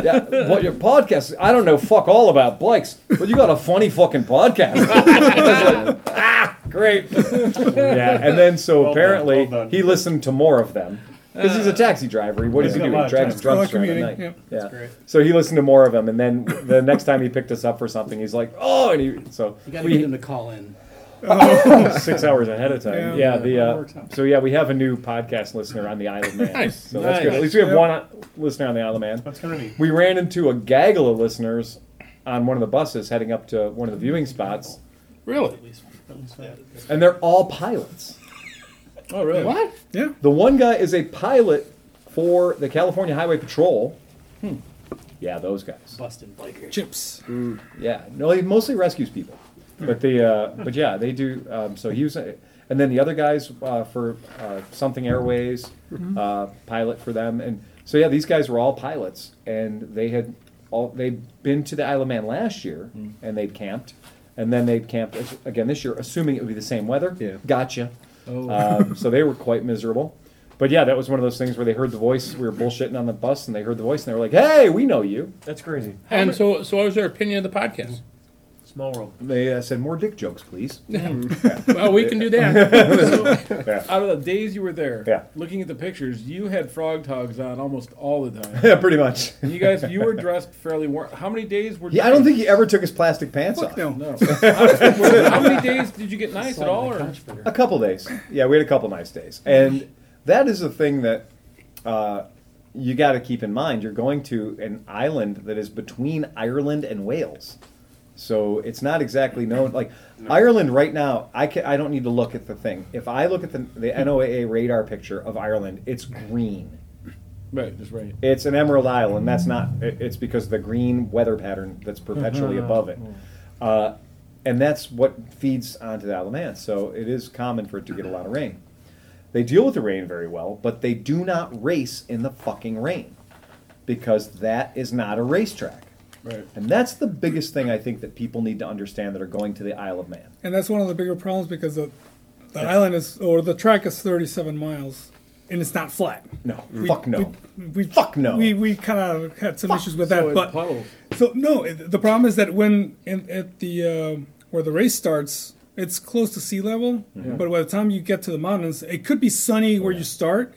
S1: Yeah, what your podcast? I don't know fuck all about bikes, but you got a funny fucking podcast. I was like, ah, great. yeah, and then so
S3: Well done,
S1: apparently
S3: well done.
S1: he listened to more of them because he's a taxi driver. What does he
S3: Yeah.
S1: do?
S3: A lot
S1: He
S3: of
S1: drags
S3: times.
S1: drunks around at
S2: Telecommuting,
S1: night.
S2: yeah.
S1: Yeah.
S7: great.
S1: So he listened to more of them, and then the next time he picked us up for something, he's like, "Oh!" And he so
S7: You got to
S1: we
S7: get them to call in. <laughs>
S1: six <laughs> hours ahead of time.
S2: Yeah.
S1: Yeah, the uh, so yeah, we have a new podcast listener on the Isle of Man.
S5: Nice,
S1: So that's good. At least we have
S2: Yeah.
S1: one uh, listener on the Isle of Man.
S3: That's kind of neat.
S1: We ran into a gaggle of listeners on one of the buses heading up to one of the viewing spots,
S5: Really?
S7: At least, at least that.
S1: and they're all pilots.
S4: Oh, really?
S5: What?
S2: Yeah.
S1: The one guy is a pilot for the California Highway Patrol. Hmm. Yeah, those guys.
S7: Busting bikers.
S2: Chips.
S1: Yeah, no, he mostly rescues people, but the uh, but yeah, they do. Um, so he was, and then the other guys uh, for uh, something Airways, uh, pilot for them, and so yeah, these guys were all pilots, and they had all they'd been to the Isle of Man last year, and they'd camped, and then they'd camped again this year, assuming it would be the same weather.
S6: Yeah.
S1: gotcha.
S4: Oh.
S1: Um, <laughs> so they were quite miserable. But yeah, that was one of those things where they heard the voice. We were bullshitting on the bus, and they heard the voice, and they were like, "Hey, we know you."
S3: That's crazy.
S5: And so, so what was their opinion of the podcast?
S3: Small world.
S1: They uh, said, "More dick jokes, please." <laughs> <laughs>
S5: Well, we can do that. <laughs>
S1: Yeah.
S4: Out of the days you were there,
S1: Yeah.
S4: looking at the pictures, you had Frogg Toggs on almost all the time.
S1: Yeah, pretty much.
S4: And you guys, you were dressed fairly warm. How many days were?
S1: He, I don't think he ever took his plastic pants
S2: Fuck
S1: off.
S2: no.
S4: No. how, how many days did you get nice at all? Or?
S1: A couple days. Yeah, we had a couple nice days, and that is a thing that uh, you got to keep in mind. You're going to an island that is between Ireland and Wales, so it's not exactly known. Like Ireland right now, I can, I don't need to look at the thing. If I look at the the hmm. NOAA radar picture of Ireland, it's green.
S4: Right, just right.
S1: It's an emerald isle, and that's not. it- It's because of the green weather pattern that's uh-huh. perpetually above it, hmm. uh, and that's what feeds onto the Man. So it is common for it to get a lot of rain. They deal with the rain very well, but they do not race in the fucking rain because that is not a racetrack.
S4: Right.
S1: And that's the biggest thing I think that people need to understand that are going to the Isle of Man.
S2: And that's one of the bigger problems because the, the
S1: Yeah.
S2: island is, or the track is 37 miles, and it's not flat.
S1: No,
S2: We-
S1: fuck no.
S2: We, we,
S1: Fuck no.
S2: We, we kind of had some issues with that,
S4: so
S2: but
S4: puddles.
S2: so no. The problem is that when in, at the uh, where the race starts, it's close to sea level. But by the time you get to the mountains, it could be sunny where you start.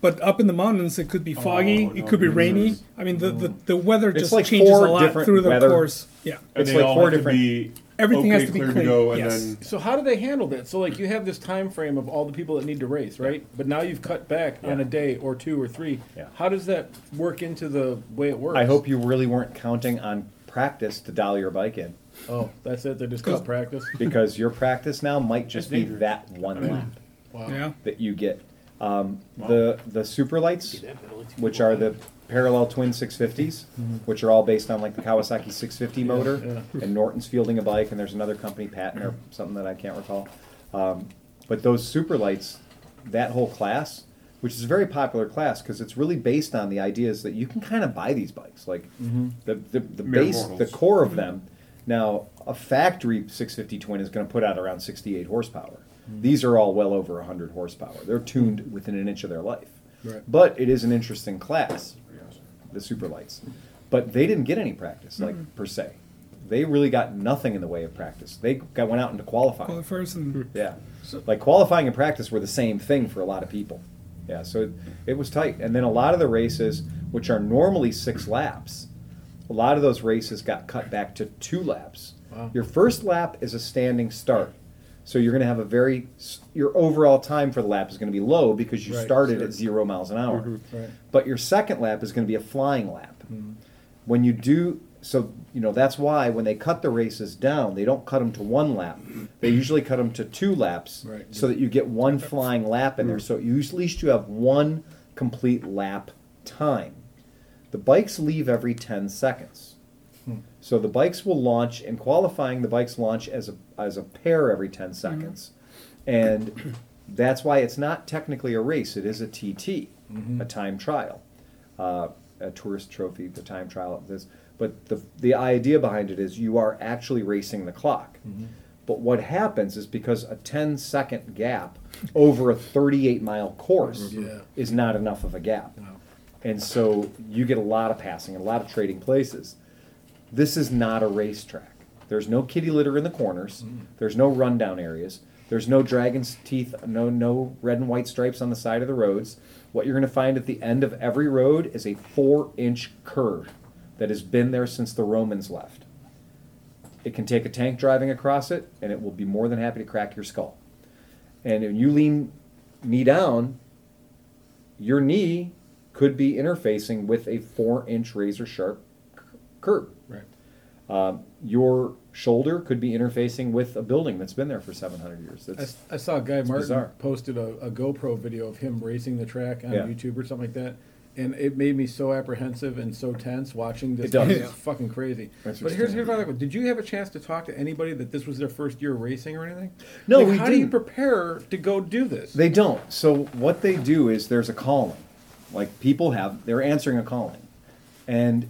S2: But up in the mountains, it could be oh, foggy.
S3: Oh,
S2: it
S3: no,
S2: could be
S3: mm-hmm.
S2: rainy.
S3: is-
S2: I mean, the, the, mm-hmm. the weather just
S1: like
S2: changes a lot through the
S1: weather-
S2: course. Yeah.
S3: And
S1: It's
S3: they
S1: like
S3: all
S1: four
S3: have
S1: different-
S3: To be
S2: Everything
S3: okay,
S2: has to be
S3: clear
S2: clean,
S3: to go, and
S2: yes.
S3: then
S4: So how do they handle that? So like you have this time frame of all the people that need to race, right? But now you've cut back on a day or two or three.
S1: Yeah.
S4: How does that work into the way it works?
S1: I hope you really weren't counting on practice to dial your bike in.
S4: Oh, that's it. They just cut practice.
S1: because your practice now might just be that one lap
S4: Wow.
S2: Yeah.
S1: that you get. Um, The the super lights,
S7: That ability to
S1: which are the parallel twin 650s, which are all based on like the Kawasaki 650 motor,
S4: yeah.
S1: and Norton's fielding a bike, and there's another company, Paton or something that I can't recall. Um, but those super lights, that whole class, which is a very popular class because it's really based on the ideas that you can kind of buy these bikes, like the the, the
S3: Mere
S1: base, the core of them. Now, a factory 650 twin is going to put out around 68 horsepower. These are all well over 100 horsepower. They're tuned within an inch of their life.
S4: Right.
S1: But it is an interesting class, the super lights. But they didn't get any practice, like per se. They really got nothing in the way of practice. They got, went out into qualifying.
S2: Qualifiers and hmm.
S1: Yeah. Like qualifying and practice were the same thing for a lot of people. Yeah, so it, it was tight. And then a lot of the races, which are normally six laps, a lot of those races got cut back to two laps.
S4: Wow.
S1: Your first lap is a standing start. So you're going to have a very, your overall time for the lap is going to be low because you
S4: Right,
S1: started
S4: sure.
S1: at zero miles an hour.
S4: Mm-hmm, right.
S1: But your second lap is going to be a flying lap. Mm-hmm. When you do, so, you know, that's why when they cut the races down, they don't cut them to one lap. They usually cut them to two laps
S4: Right.
S1: so that you get one flying lap in there. Mm-hmm. So you, at least you have one complete lap time. The bikes leave every 10 seconds. So the bikes will launch in qualifying. The bikes launch as a as a pair every ten mm-hmm. seconds, and that's why it's not technically a race. It is a TT, mm-hmm. a time trial, uh, a tourist trophy, the time trial. This, but the the idea behind it is you are actually racing the clock. Mm-hmm. But what happens is because a 10 second gap over a 38 mile course
S5: Yeah.
S1: is not enough of a gap. And so you get a lot of passing and a lot of trading places. This is not a racetrack. There's no kitty litter in the corners. Mm. There's no rundown areas. There's no dragon's teeth, no no red and white stripes on the side of the roads. What you're going to find at the end of every road is a four inch curve that has been there since the Romans left. It can take a tank driving across it, and it will be more than happy to crack your skull. And when you lean knee down, your knee could be interfacing with a four inch razor sharp curb. Um, your shoulder could be interfacing with a building that's been there for 700 years.
S4: I,
S1: That's,
S4: I saw a guy Martin
S1: bizarre.
S4: posted a, a GoPro video of him racing the track on
S1: Yeah.
S4: YouTube or something like that, and it made me so apprehensive and so tense watching this.
S1: It does.
S4: It's
S1: Yeah.
S4: fucking crazy.
S1: That's
S4: but here's here's my other question. Did you have a chance to talk to anybody that this was their first year racing or anything?
S1: No,
S4: Like,
S1: we
S4: How do you prepare to go do this?
S1: they don't. So what they do is there's a calling. Like people have, they're answering a calling. And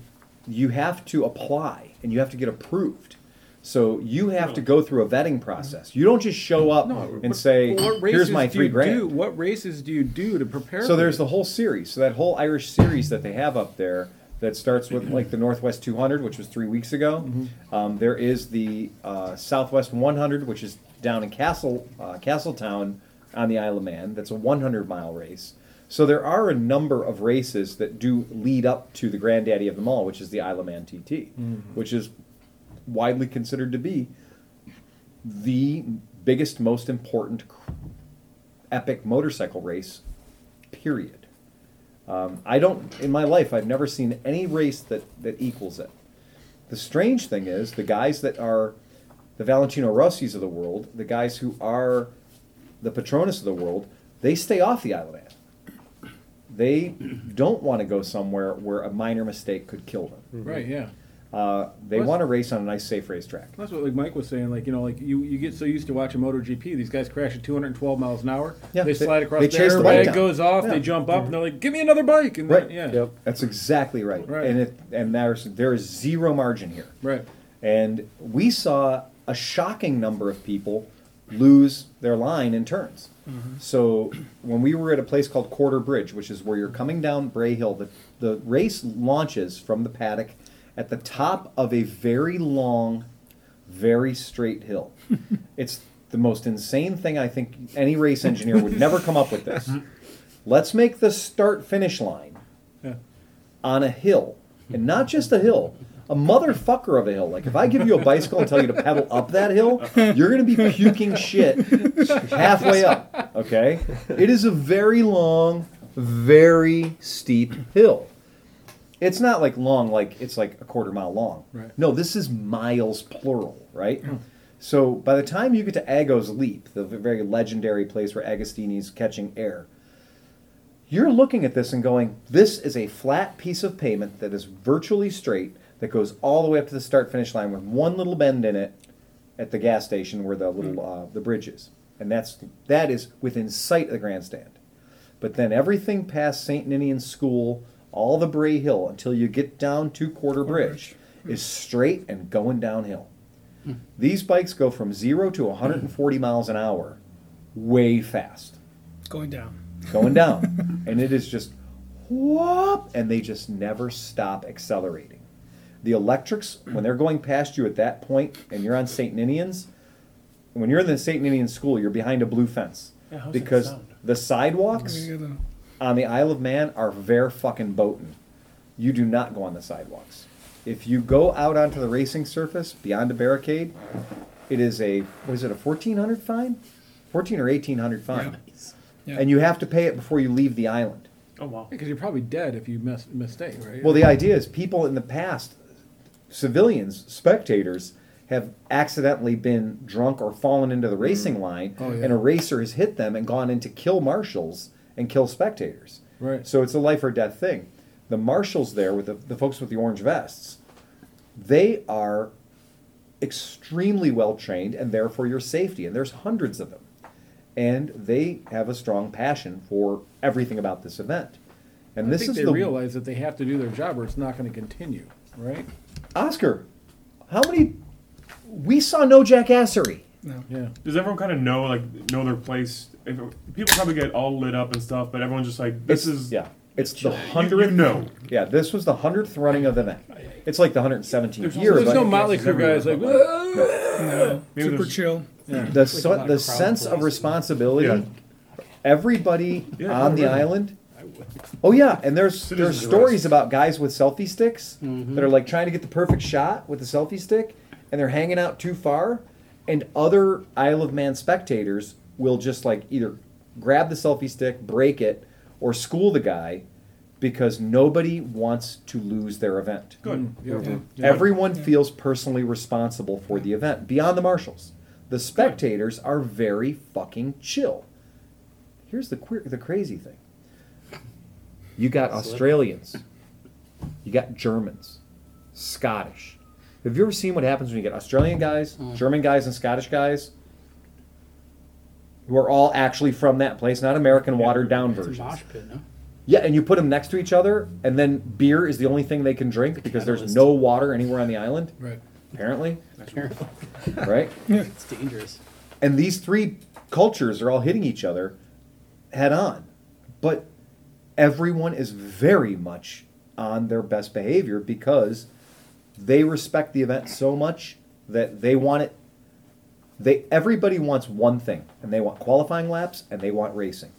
S1: you have to apply and you have to get approved. So you have to go through a vetting process. You don't just show up and
S4: but-
S1: say,
S4: but what
S1: "Here's
S4: races
S1: my
S4: do
S1: three
S4: you
S1: grand."
S4: Do? What races do you do to prepare?
S1: So
S4: for
S1: there's the whole series. So that whole Irish series that they have up there that starts with like the Northwest 200, which was three weeks ago.
S4: Mm-hmm.
S1: Um, there is the uh, Southwest 100, which is down in Castle uh, Castletown on the Isle of Man. That's a 100 mile race. So there are a number of races that do lead up to the granddaddy of them all, which is the Isle of Man TT,
S4: Mm-hmm.
S1: which is widely considered to be the biggest, most important epic motorcycle race period. Um, I don't, in my life, I've never seen any race that, that equals it. The strange thing is, the guys that are the Valentino Rossi's of the world, the guys who are the Patronus of the world, they stay off the Isle of Man. They don't want to go somewhere where a minor mistake could kill them.
S4: right. Yeah.
S1: Uh, they
S4: Plus-
S1: want to race on a nice, safe racetrack.
S4: That's what like Mike was saying. Like you know, like you, you get so used to watching MotoGP. These guys crash at 212 miles an hour.
S1: Yeah,
S4: they
S1: they-
S4: slide across.
S1: they
S4: the
S1: chase the bike
S4: airbag
S1: down.
S4: goes off.
S1: Yeah.
S4: They jump up and they're like, "Give me another bike!" And
S1: Right.
S4: then, yeah,
S1: That's exactly right.
S4: Right.
S1: And it, and there's there is zero margin here.
S4: right.
S1: And we saw a shocking number of people lose their line in turns. Mm-hmm. So when we were at a place called Quarter Bridge, which is where you're coming down Bray Hill, the, the race launches from the paddock at the top of a very long, very straight hill. <laughs> it's the most insane thing I think any race engineer would never come up with this. <laughs> Let's make the start finish line
S4: Yeah.
S1: on a hill, and not just a hill, a motherfucker of a hill. Like if I give you a bicycle and tell you to pedal up that hill, you're going to be puking shit halfway up. Okay, it is a very long, very steep hill. It's not like long, like it's like a quarter mile long.
S4: Right.
S1: No, this is miles plural, right? So by the time you get to Ago's Leap, the very legendary place where Agostini's catching air, you're looking at this and going, this is a flat piece of pavement that is virtually straight that goes all the way up to the start finish line with one little bend in it at the gas station where the hmm. little uh, the bridge is, and that's that is within sight of the grandstand. But then everything past St. Ninian's School, all the Bray Hill until you get down to Quarter Bridge, hmm. is straight and going downhill. Hmm. These bikes go from zero to 140 miles an hour, way fast
S2: Going down.
S1: going down, <laughs> and it is just whoop, and they just never stop accelerating. The electrics, when they're going past you at that point, and you're on St. Ninian's, when you're in the St. Ninian school, you're behind a blue fence
S7: Yeah, how's that
S1: because
S7: sound?
S1: the sidewalks
S2: You gotta-
S1: on the Isle of Man are ver fucking boatin'. You do not go on the sidewalks. If you go out onto the racing surface beyond a barricade, it is a what is it a fourteen hundred fine, fourteen or eighteen hundred fine,
S2: Yeah.
S1: and you have to pay it before you leave the island.
S3: Oh wow.
S4: Because you're probably dead if you miss mistake, right?
S1: Well, the idea is people in the past, civilians, spectators, have accidentally been drunk or fallen into the hmm. racing line,
S4: Oh, yeah.
S1: and a racer has hit them and gone in to kill marshals and kill spectators.
S4: Right.
S1: So it's a life or death thing. The marshals there, with the, the folks with the orange vests, they are extremely well trained and there for your safety, and there's hundreds of them. and they have a strong passion for everything about this event. And
S4: I
S1: this is
S4: they
S1: the
S4: realize that they have to do their job or it's not going to continue, right?
S1: Oscar. How many? We saw no jackassery.
S2: No.
S4: Yeah.
S3: Does everyone kind of know like know their place? If, people probably get all lit up and stuff, but everyone's just like, this
S1: It's-
S3: is
S1: yeah. It's the hundredth.
S3: you know.
S1: Yeah, this was the hundredth running of the event. It's like the 117th
S3: There's
S1: year,
S4: There's
S1: but
S4: no Motley Crue guys like, "Whoa."
S2: No.
S3: Maybe
S2: Super
S3: there's-
S2: chill.
S1: the so,
S7: a
S1: the
S7: of
S1: sense of responsibility.
S3: Yeah.
S1: Everybody
S3: Yeah,
S1: on the island. Oh yeah, and there's there's
S3: Citizens
S1: stories
S3: arrest.
S1: about guys with selfie sticks
S7: Mm-hmm.
S1: that are like trying to get the perfect shot with the selfie stick, and they're hanging out too far, and other Isle of Man spectators will just like either grab the selfie stick, break it, or school the guy because nobody wants to lose their event.
S3: Good.
S4: Yeah.
S1: Everyone feels personally responsible for the event beyond the marshals. The spectators are very fucking chill. Here's the queer, the crazy thing. You got Australians. You got Germans. Scottish. Have you ever seen what happens when you get Australian guys, mm. German guys, and Scottish guys who are all actually from that place, not American watered down
S7: It's a
S1: versions?
S7: mosh pit, no?
S1: Yeah, and you put them next to each other, and then beer is the only thing they can drink because there's no water anywhere on the island,
S4: Right.
S1: apparently,
S7: Apparently. <laughs>
S1: right? <laughs>
S7: It's dangerous.
S1: And these three cultures are all hitting each other head on. But everyone is very much on their best behavior because they respect the event so much that they want it they everybody wants one thing and they want qualifying laps and they want racing.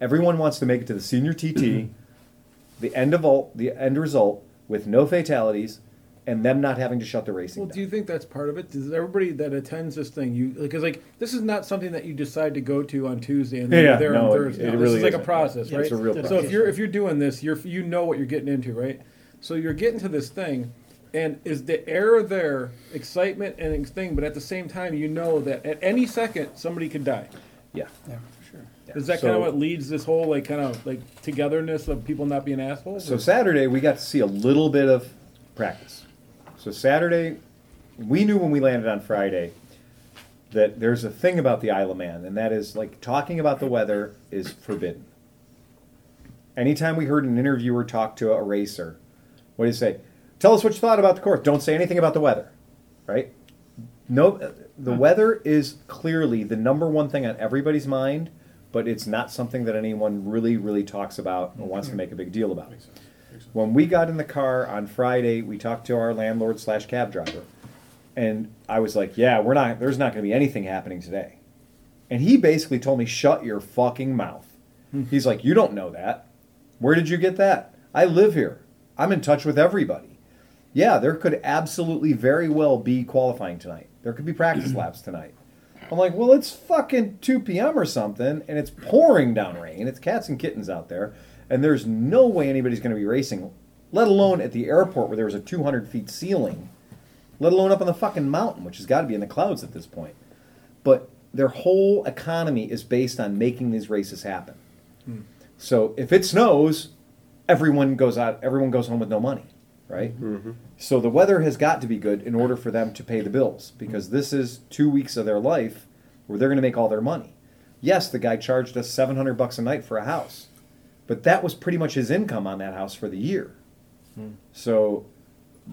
S1: Everyone wants to make it to the senior TT, <clears throat> the end of all the end result with no fatalities and them not having to shut the racing
S4: Well,
S1: down.
S4: do you think that's part of it? Does everybody that attends this thing, you because like this is not something that you decide to go to on Tuesday and then
S1: Yeah,
S4: you're there
S1: no,
S4: on Thursday.
S1: it
S4: this
S1: really
S4: is like a
S1: isn't.
S4: process,
S7: Yeah,
S4: right?
S1: it's a real
S7: So
S4: So if you're if you're doing this, you're you know what you're getting into, right? So you're getting to this thing, and is the air there, excitement and thing, but at the same time, you know that at any second somebody could die.
S1: yeah.
S7: Yeah, for sure.
S4: Is that
S1: So-
S4: kind of what leads this whole like kind of like togetherness of people not being assholes?
S1: So
S4: or-
S1: Saturday we got to see a little bit of practice. So Saturday, we knew when we landed on Friday that there's a thing about the Isle of Man, and that is like talking about the weather is forbidden. Anytime we heard an interviewer talk to a racer, what do you say? Tell us what you thought about the course. Don't say anything about the weather, right? No, uh, the hmm. weather is clearly the number one thing on everybody's mind, but it's not something that anyone really, really talks about or wants to hmm. make a big deal about. When we got in the car on Friday, we talked to our landlord slash cab driver, and I was like, "Yeah, we're not. There's not going to be anything happening today." And he basically told me, "Shut your fucking mouth." Hmm. He's like, "You don't know that. Where did you get that? I live here. I'm in touch with everybody. Yeah, there could absolutely very well be qualifying tonight. There could be practice <clears throat> laps tonight." I'm like, "Well, it's fucking 2 p.m. or something, and it's pouring down rain. It's cats and kittens out there, and there's no way anybody's going to be racing, let alone at the airport where there was a 200 feet ceiling." let alone up on the fucking mountain, which has got to be in the clouds at this point. But their whole economy is based on making these races happen. Hmm. So if it snows, everyone goes out. Everyone goes home with no money, right? Mm-hmm. So the weather has got to be good in order for them to pay the bills hmm. because this is two weeks of their life where they're going to make all their money. Yes, the guy charged us seven hundred bucks a night for a house, but that was pretty much his income on that house for the year. Hmm. So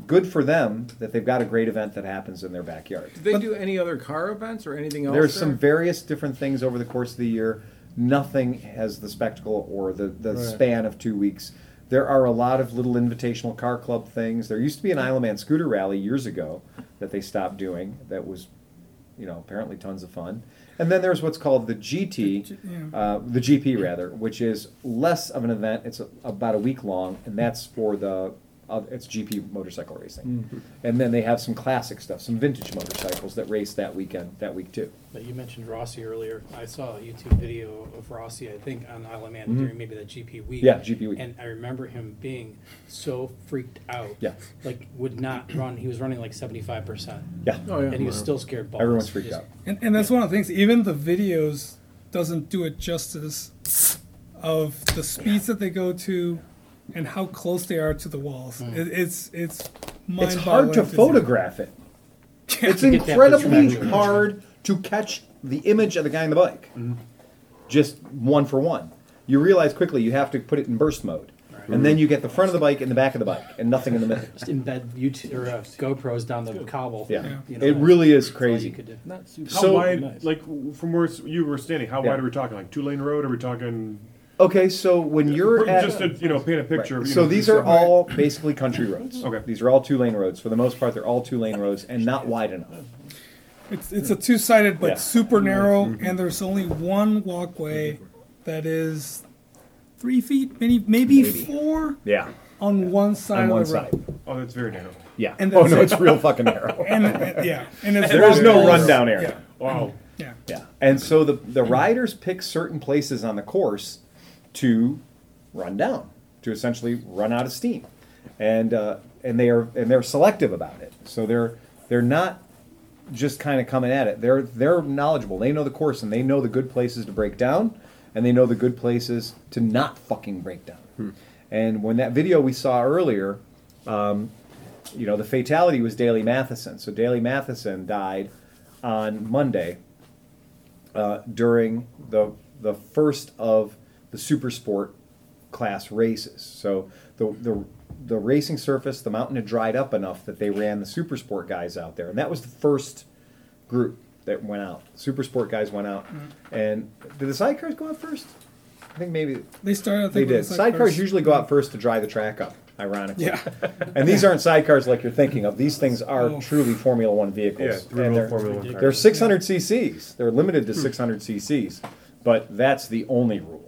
S1: good for them that they've got a great event that happens in their backyard.
S4: Did they do any other car events or anything else?
S1: There's
S4: there?
S1: some various different things over the course of the year. Nothing has the spectacle or the, the
S4: Right.
S1: span of two weeks. There are a lot of little invitational car club things. There used to be an Isle of Man scooter rally years ago that they stopped doing. That was, you know, apparently tons of fun. And then there's what's called the GT, uh, the GP rather, which is less of an event. It's a, about a week long, and that's for the uh, it's GP motorcycle racing. And then they have some classic stuff, some vintage motorcycles that race that weekend, that week too.
S7: But you mentioned Rossi earlier. I saw a YouTube video of Rossi, I think, on Isle of Man during maybe the GP week.
S1: Mm-hmm. Yeah, GP week.
S7: And I remember him being so freaked out.
S1: Yeah.
S7: Like, would not run. He was running like 75%.
S1: Yeah,
S4: Oh yeah.
S7: And he was still scared balls.
S1: everyone's freaked
S7: Just-
S1: out.
S2: And, and that's one of the things. Even the videos doesn't do it justice of the speeds that they go to and how close they are to the walls. It, it's it's
S1: It's hard to
S2: mind-boggling see.
S1: photograph it. <laughs> It's
S7: To get
S1: incredibly hard to catch the image of the guy on the bike. just one for one. You realize quickly you have to put it in burst mode, and then you get the front of the bike and the back of the bike, and nothing in the middle.
S7: Just embed YouTube or uh, GoPros down the cobble.
S1: Yeah,
S7: You know,
S1: it really is
S7: that's all you
S1: crazy.
S7: could do.
S4: Not super.
S3: How
S1: So-
S3: wide,
S4: Nice.
S3: like from where you were standing, how
S1: Yeah.
S3: wide are we talking? Like two lane road? Are we talking?
S1: Okay, so when you're at
S3: just to you know paint a picture.
S1: Right.
S3: Of, you
S1: So
S3: know,
S1: these
S3: just-
S1: are all basically country roads. <laughs>
S3: Okay.
S1: These are all two lane roads. For the most part, they're all two lane roads and not wide enough.
S2: It's it's a two sided but
S1: Yeah.
S2: super narrow, mm-hmm. and there's only one walkway that is three feet, maybe maybe,
S1: Maybe.
S2: four
S1: Yeah.
S2: on one side
S1: On
S2: of
S1: one
S2: the
S1: side.
S2: road.
S3: Oh, that's very narrow.
S1: Yeah.
S2: And
S1: oh
S2: that's
S1: no,
S2: it.
S1: it's real fucking narrow. <laughs>
S2: And, and- yeah, and it's
S1: There is no rundown area.
S3: Wow.
S2: Yeah,
S1: Yeah. And so the the riders pick certain places on the course to run down, to essentially run out of steam, and uh, and they are and they're selective about it. So they're they're not just kind of coming at it. They're they're knowledgeable. They know the course and they know the good places to break down, and they know the good places to not fucking break down. And when that video we saw earlier, um, you know, the fatality was Daley Mathison. So Daley Mathison died on Monday uh, during the the first of the super sport class races. So the the the racing surface, the mountain had dried up enough that they ran the super sport guys out there, and that was the first group that went out. Super sport guys went out, mm-hmm. and did the sidecars go out first? I think maybe
S2: they started. I
S1: they did.
S2: the
S1: Sidecars usually go out first to dry the track up. Ironically,
S2: Yeah,
S1: and these aren't sidecars like you're thinking of. These things are
S2: Oh.
S1: truly Formula One
S3: Yeah,
S1: vehicles.
S3: three
S1: and they're,
S3: Formula One
S1: they're
S3: cars.
S1: 600 cc's. They're limited to hmm. 600 cc's, but that's the only rule.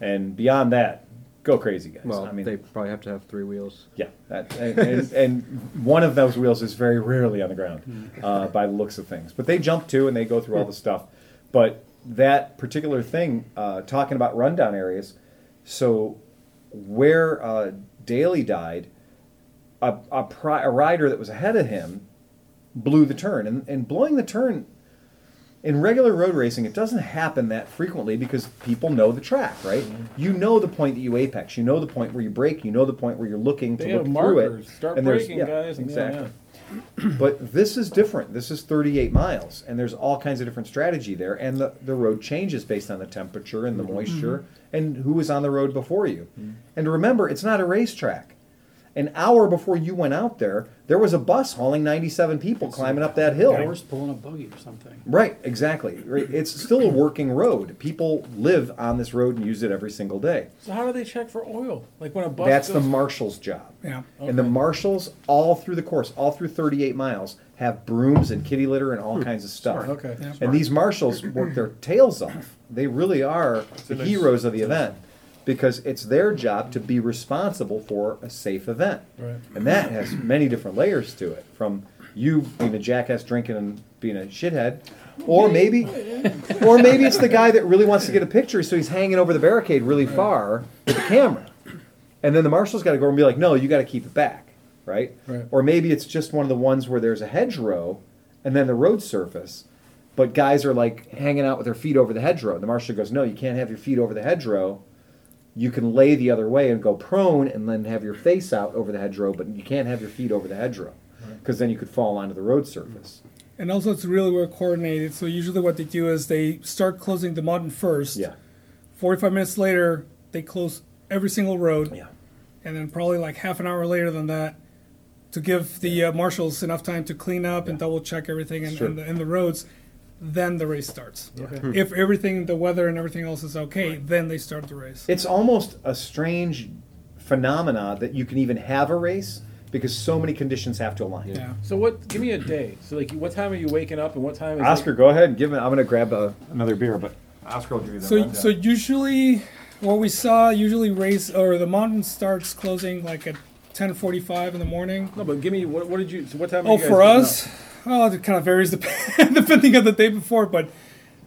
S1: And beyond that, go crazy, guys.
S6: Well,
S1: I mean,
S6: they probably have to have three wheels.
S1: yeah, that, and, and, <laughs> and one of those wheels is very rarely on the ground uh, by the looks of things. But they jump too, and they go through all the stuff. But that particular thing, uh, talking about rundown areas, so where uh, Daley died, a, a, pri- a rider that was ahead of him blew the turn, and, and blowing the turn in regular road racing, it doesn't happen that frequently because people know the track, right?
S4: Mm-hmm.
S1: You know the point that you apex, you know the point where you break, you know the point where you're looking to
S4: They
S1: look
S4: have
S1: through it.
S4: markers. Start
S1: and
S4: braking,
S1: yeah,
S4: guys. and yeah,
S1: Exactly. <clears throat> But this is different. This is 38 miles, and there's all kinds of different strategy there, and the, the road changes based on the temperature and the mm-hmm. moisture mm-hmm. and who was on the road before you. Mm-hmm. And remember, it's not a racetrack. An hour before you went out there, there was a bus hauling 97 people climbing up that hill.
S7: Horse pulling a buggy or something.
S1: Right, exactly. It's still a working road. People live on this road and use it every single day.
S4: So how do they check for oil? Like when a bus
S1: That's the marshal's job.
S2: yeah.
S1: And the marshals, all through the course, all through 38 miles, have brooms and kitty litter and all hmm. kinds of stuff.
S3: Smart.
S4: Okay.
S2: Yeah.
S1: And these marshals work their tails off. They really are the
S3: nice-
S1: heroes of the event because it's their job to be responsible for a safe event.
S4: Right.
S1: And that has many different layers to it from you being a jackass drinking and being a shithead. Or maybe, or maybe it's the guy that really wants to get a picture, so he's hanging over the barricade really far with the camera, and then the marshal's got to go and be like, "No, you got to keep it back," right?
S4: Right.
S1: Or maybe it's just one of the ones where there's a hedgerow, and then the road surface, but guys are like hanging out with their feet over the hedgerow. The marshal goes, "No, you can't have your feet over the hedgerow. You can lay the other way and go prone, and then have your face out over the hedgerow, but you can't have your feet over the hedgerow, because then you could fall onto the road surface."
S2: And also, it's really well coordinated. So usually, what they do is they start closing the mountain first.
S1: Yeah,
S2: Forty-five minutes later, they close every single road,
S1: yeah.
S2: and then probably like half an hour later than that, to give the uh, marshals enough time to clean up and double check everything in,
S1: Sure.
S2: in, the, in the roads. Then the race starts.
S4: Okay. Hmm.
S2: If everything, the weather and everything else is okay, then they start the race.
S1: It's almost a strange phenomena that you can even have a race because so many conditions have to align.
S2: yeah.
S4: So what? Give me a day. So like, what time are you waking up and what time is
S1: Oscar, go ahead and give it. I'm going to grab a, another beer, but Oscar will give you the
S2: So,
S1: rundown.
S2: so usually, what we saw usually race or the mountain starts closing like at ten forty-five in the morning.
S4: No, but give me what? What did you? So what time? Are
S2: Oh,
S4: you guys
S2: for
S4: getting
S2: us, well, it kind of varies <laughs> depending on the day before, but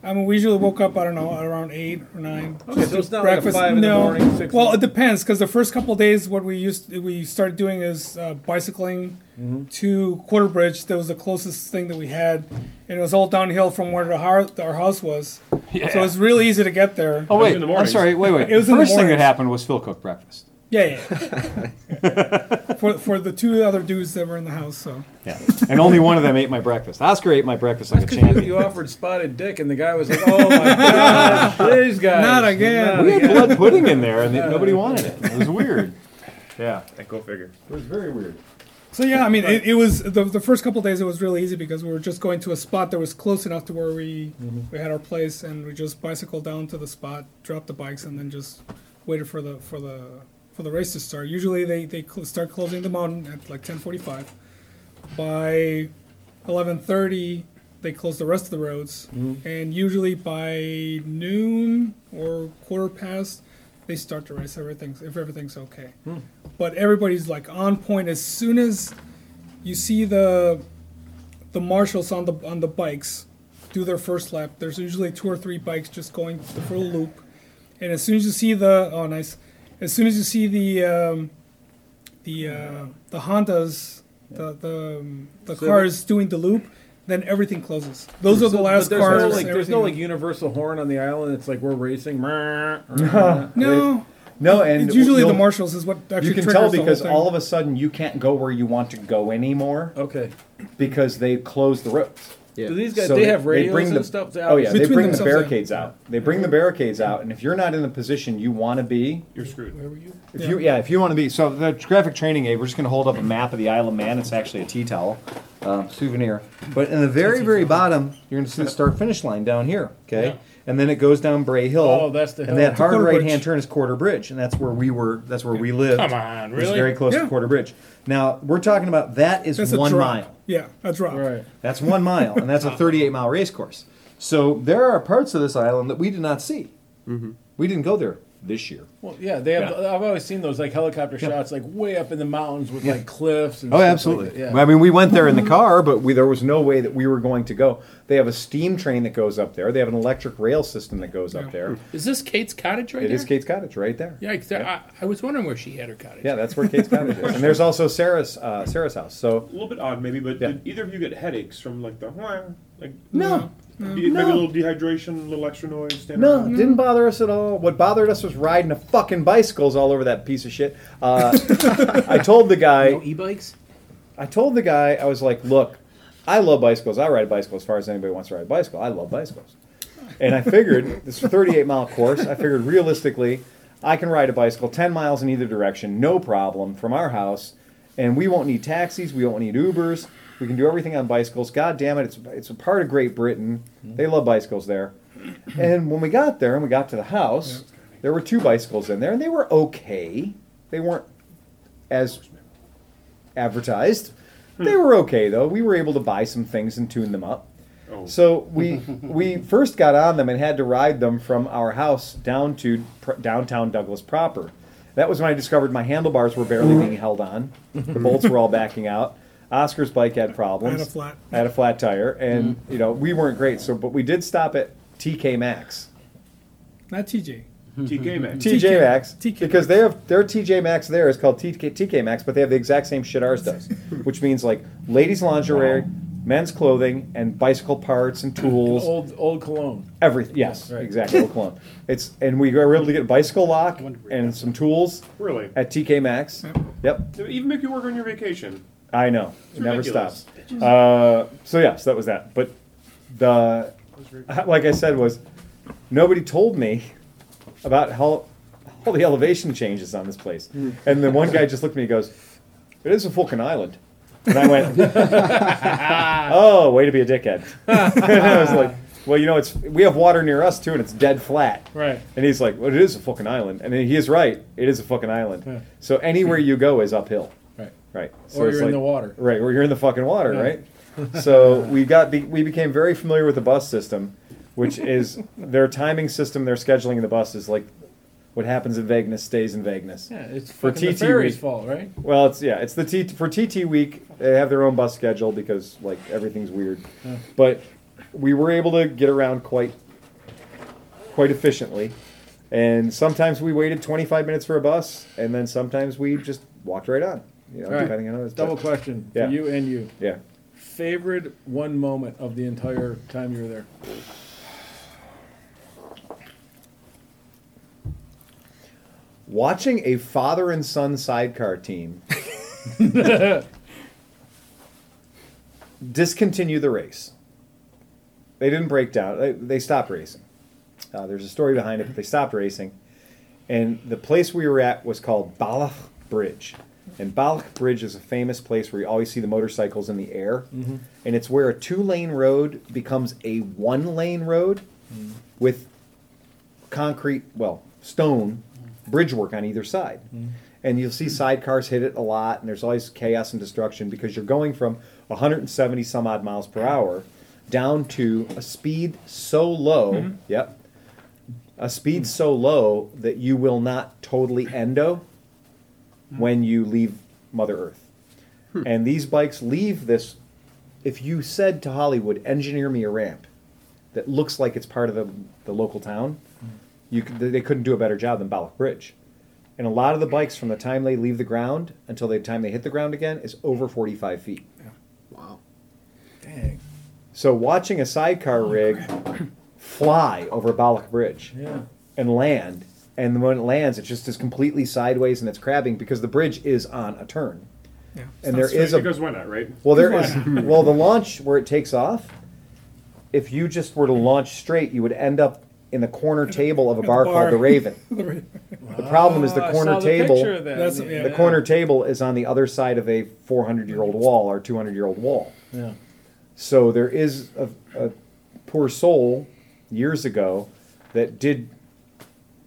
S2: I mean, we usually woke up I don't know around eight or nine.
S4: Okay, so it's not like a
S2: breakfast.
S4: five in
S2: no.
S4: the morning, six.
S2: Well, it depends because the first couple of days, what we used we started doing is uh, bicycling
S4: Mm-hmm.
S2: to Quarter Bridge. That was the closest thing that we had, and it was all downhill from where the har- our house was. So it was really easy to get there.
S1: oh,
S3: wait, in the I'm sorry,
S1: wait, wait.
S2: It was in the mornings.
S1: happened was Phil cooked breakfast.
S2: Yeah, yeah. <laughs> for for the two other dudes that were in the house. So
S1: Yeah. And only one of them ate my breakfast. Oscar ate my breakfast like a
S4: Because you, you offered spotted dick, and the guy was like, "Oh my <laughs> god, these guys,
S2: Not again.
S4: not
S1: We had blood pudding in there, and nobody wanted it. It was weird. Yeah, and
S3: Go figure.
S1: it was very weird.
S2: so yeah, I mean, it, it was the, the first couple days. It was really easy because we were just going to a spot that was close enough to where we mm-hmm. we had our place, and we just bicycled down to the spot, dropped the bikes, and then just waited for the for the for the race to start. Usually they they cl- start closing the mountain at like ten forty five. By eleven thirty, they close the rest of the roads, mm-hmm. and usually by noon or quarter past, they start the race. Everything's if everything's okay, hmm. but everybody's like on point as soon as you see the the marshals on the on the bikes do their first lap. There's usually two or three bikes just going the full loop, and as soon as you see the oh nice, as soon as you see the um, the uh, the Hondas, the the um, the
S4: So
S2: cars doing the loop, then everything closes. Those are the last
S4: but there's
S2: cars.
S4: No, like, there's
S2: everything-
S4: no like universal horn on the island. It's like we're racing. <laughs> no.
S2: no.
S1: No, and
S2: it's usually the
S1: you'll-
S2: marshals is what actually
S1: You can
S2: triggers
S1: tell
S2: the whole
S1: because
S2: thing.
S1: all of a sudden you can't go where you want to go anymore
S4: Okay.
S1: because they close the roads.
S6: Yeah.
S4: Do these guys?
S1: So
S4: they have radios
S1: bring
S4: and
S1: the-
S4: stuff.
S1: Oh yeah, they bring the barricades out. They bring the barricades out, and if you're not in the position you want to be,
S3: You're screwed.
S5: Where were you?
S1: If you yeah, if you want to be so the graphic training aid, we're just going to hold up a map of the Isle of Man. It's actually a tea towel um, souvenir. But in the very very bottom, you're going to see the start finish line down here. Okay,
S5: Yeah.
S1: and then it goes down Bray Hill.
S4: Oh, that's the
S1: And
S4: hill.
S1: that
S4: To
S1: hard
S2: Quarter
S1: right
S2: Bridge.
S1: hand turn is Quarter Bridge, and that's where we were. That's where we lived.
S5: Come on,
S1: Which is
S5: really?
S1: very close
S2: Yeah.
S1: to Quarter Bridge. Now we're talking about that is
S2: That's a
S1: one
S2: drop.
S1: mile.
S2: Yeah, a drop.
S4: Right.
S1: That's one mile, and that's a <laughs> 38 mile race course. So there are parts of this island that we did not see. We didn't go there this year.
S4: Well, yeah, they have.
S1: Yeah.
S4: I've always seen those like helicopter shots, like way up in the mountains with like cliffs. And
S1: Oh,
S4: stuff like
S1: absolutely.
S4: that. yeah.
S1: I mean, we went there in the car, but we, there was no way that we were going to go. They have a steam train that goes up there. They have an electric rail system that goes up there.
S5: Is this Kate's cottage right
S1: It
S5: there?
S1: is Kate's Cottage right there.
S5: Yeah, I, I was wondering where she had her cottage.
S1: Yeah, that's where Kate's <laughs> Cottage is. And there's also Sarah's uh, Sarah's house. So
S3: A little bit odd, maybe, but
S1: Yeah.
S3: did either of you get headaches from like the like
S1: no,
S3: maybe a little dehydration, a little extra noise? standing
S1: no,
S3: around?
S1: it didn't bother us at all. What bothered us was riding a fucking bicycles all over that piece of shit. Uh, <laughs> I told the guy,
S7: No e-bikes.
S1: I told the guy, I was like, look, I love bicycles. I ride bicycles as far as anybody wants to ride a bicycle. I love bicycles. And I figured, <laughs> this 38 mile course, I figured realistically, I can ride a bicycle 10 miles in either direction, no problem, from our house. And we won't need taxis, we won't need Ubers. We can do everything on bicycles. God damn it, it's, it's a part of Great Britain. Mm-hmm. They love bicycles there. And when we got there and we got to the house, there were two bicycles in there, and they were okay. They weren't as advertised. They were okay though. We were able to buy some things and tune them up.
S3: Oh.
S1: So we <laughs> we first got on them and had to ride them from our house down to pr- downtown Douglas proper. That was when I discovered my handlebars were barely being held on. The bolts were all backing out. Oscar's bike had problems.
S2: I had a flat.
S1: I had a flat tire, and mm-hmm. you know we weren't great. So, but we did stop at TK Maxx.
S2: Not TJ.
S3: TK man.
S1: TJ Maxx
S2: TK
S1: because they have their TJ Maxx there is called TK, TK Maxx, but they have the exact same shit ours does, <laughs> which means like ladies lingerie, men's clothing, and bicycle parts and tools,
S4: old old cologne.
S1: everything. Yes,
S4: Right.
S1: exactly. Old cologne. It's and we were able to get a bicycle lock and some tools
S3: Really?
S1: at TK Maxx. Yep,
S3: They even make you work on your vacation.
S1: I know. It never
S3: ridiculous.
S1: stops. Uh, so yes, that was that. But the like I said was nobody told me about how all the elevation changes on this place. And then one guy just looked at me and goes, "It is a fucking island." And I went, <laughs> "Oh, way to be a dickhead." <laughs> and I was like, "Well, you know, it's we have water near us too, and it's dead flat."
S4: Right.
S1: And he's like, "Well, it is a fucking island," and he is right. It is a fucking island.
S4: Yeah.
S1: So anywhere you go is uphill.
S4: Right.
S1: So
S4: Or you're in the water.
S1: Right, or you're in the fucking water,
S4: Yeah.
S1: right? <laughs> So we got be, we became very familiar with the bus system, which is <laughs> their timing system, their scheduling of the bus is like what happens in Vegas stays in Vegas.
S4: Yeah, it's
S1: For
S4: the
S1: TT
S4: fairies'
S1: week.
S4: fault, right?
S1: Well, it's yeah, it's the T for TT week. They have their own bus schedule because like everything's weird,
S4: Yeah.
S1: but we were able to get around quite quite efficiently. And sometimes we waited 25 minutes for a bus, and then sometimes we just walked right on. You know,
S4: All right.
S1: depending on it.
S4: Double question
S1: Yeah.
S4: for you and you.
S1: Yeah.
S4: Favorite one moment of the entire time you were there?
S1: watching a father and son sidecar team <laughs> discontinue the race. They didn't break down. They, they stopped racing. Uh, there's a story behind it, but they stopped racing. And the place we were at was called Ballaugh Bridge. And Ballaugh Bridge is a famous place where you always see the motorcycles in the air. Mm-hmm. And it's where a two lane road becomes a one lane road mm-hmm. with concrete, well, stone mm-hmm. bridge work on either side. And you'll see sidecars hit it a lot, and there's always chaos and destruction because you're going from 170 some odd miles per hour down to a speed so low, yep, a speed so low that you will not totally endo Mm-hmm. when you leave Mother Earth. Hmm. And these bikes leave this. If you said to Hollywood, engineer me a ramp that looks like it's part of the, the local town, mm-hmm. you could, they couldn't do a better job than Ballaugh Bridge. And a lot of the bikes, from the time they leave the ground until the time they hit the ground again, is over 45 feet.
S6: Wow.
S4: Dang.
S1: So watching a sidecar oh, rig fly over Ballaugh Bridge
S4: Yeah.
S1: and land, and when it lands, it just is completely sideways and it's crabbing because the bridge is on a turn.
S2: Yeah.
S1: And there is a
S3: because why not, right?
S1: well, there is well the launch where it takes off. If you just were to launch straight, you would end up in the corner table of a <laughs>
S2: the
S1: bar,
S2: bar.
S1: called the Raven. <laughs> The problem is the
S4: Oh,
S1: corner
S4: the
S1: table.
S4: picture.
S2: That's-
S4: Yeah.
S2: yeah.
S1: The corner table is on the other side of a 400 year old wall or 200 year old wall.
S4: Yeah.
S1: So there is a, a poor soul years ago that did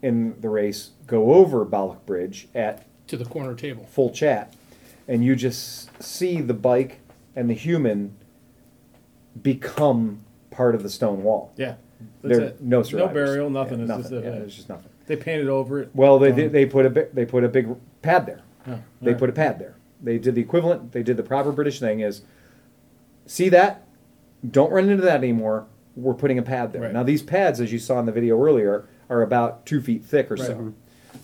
S1: in the race go over Ballaugh Bridge at
S5: to the corner table.
S1: full chat, and you just see the bike and the human become part of the stone wall.
S4: Yeah. That's
S1: There
S4: it.
S1: no
S4: No
S1: survivors.
S4: burial, nothing.
S1: Yeah,
S4: It's
S1: nothing.
S4: just a-
S1: yeah, uh, there's just nothing.
S4: They painted over it.
S1: Well, they did, they put a bi- they put a big pad there.
S4: Oh,
S1: They
S4: alright.
S1: put a pad there. They did the equivalent. They did the proper British thing is, see that, don't run into that anymore. We're putting a pad there.
S4: Right.
S1: Now these pads, as you saw in the video earlier, are about two feet thick or so.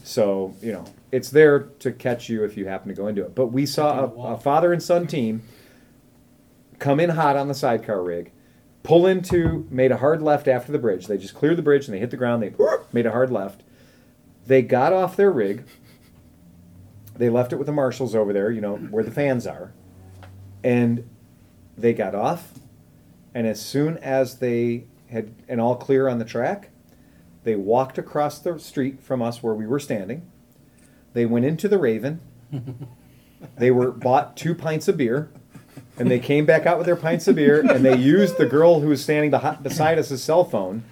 S1: So you know it's there to catch you if you happen to go into it. But we saw a, a father and son team come in hot on the sidecar rig, pull into, made a hard left after the bridge. They just cleared the bridge and they hit the ground. They made a hard left. They got off their rig. They left it with the marshals over there, you know, where the fans are. And they got off. And as soon as they had an all clear on the track, they walked across the street from us where we were standing. They went into the Raven. <laughs> They were bought two pints of beer, and they came back out with their pints of beer, and they used the girl who was standing beside us' cell phone,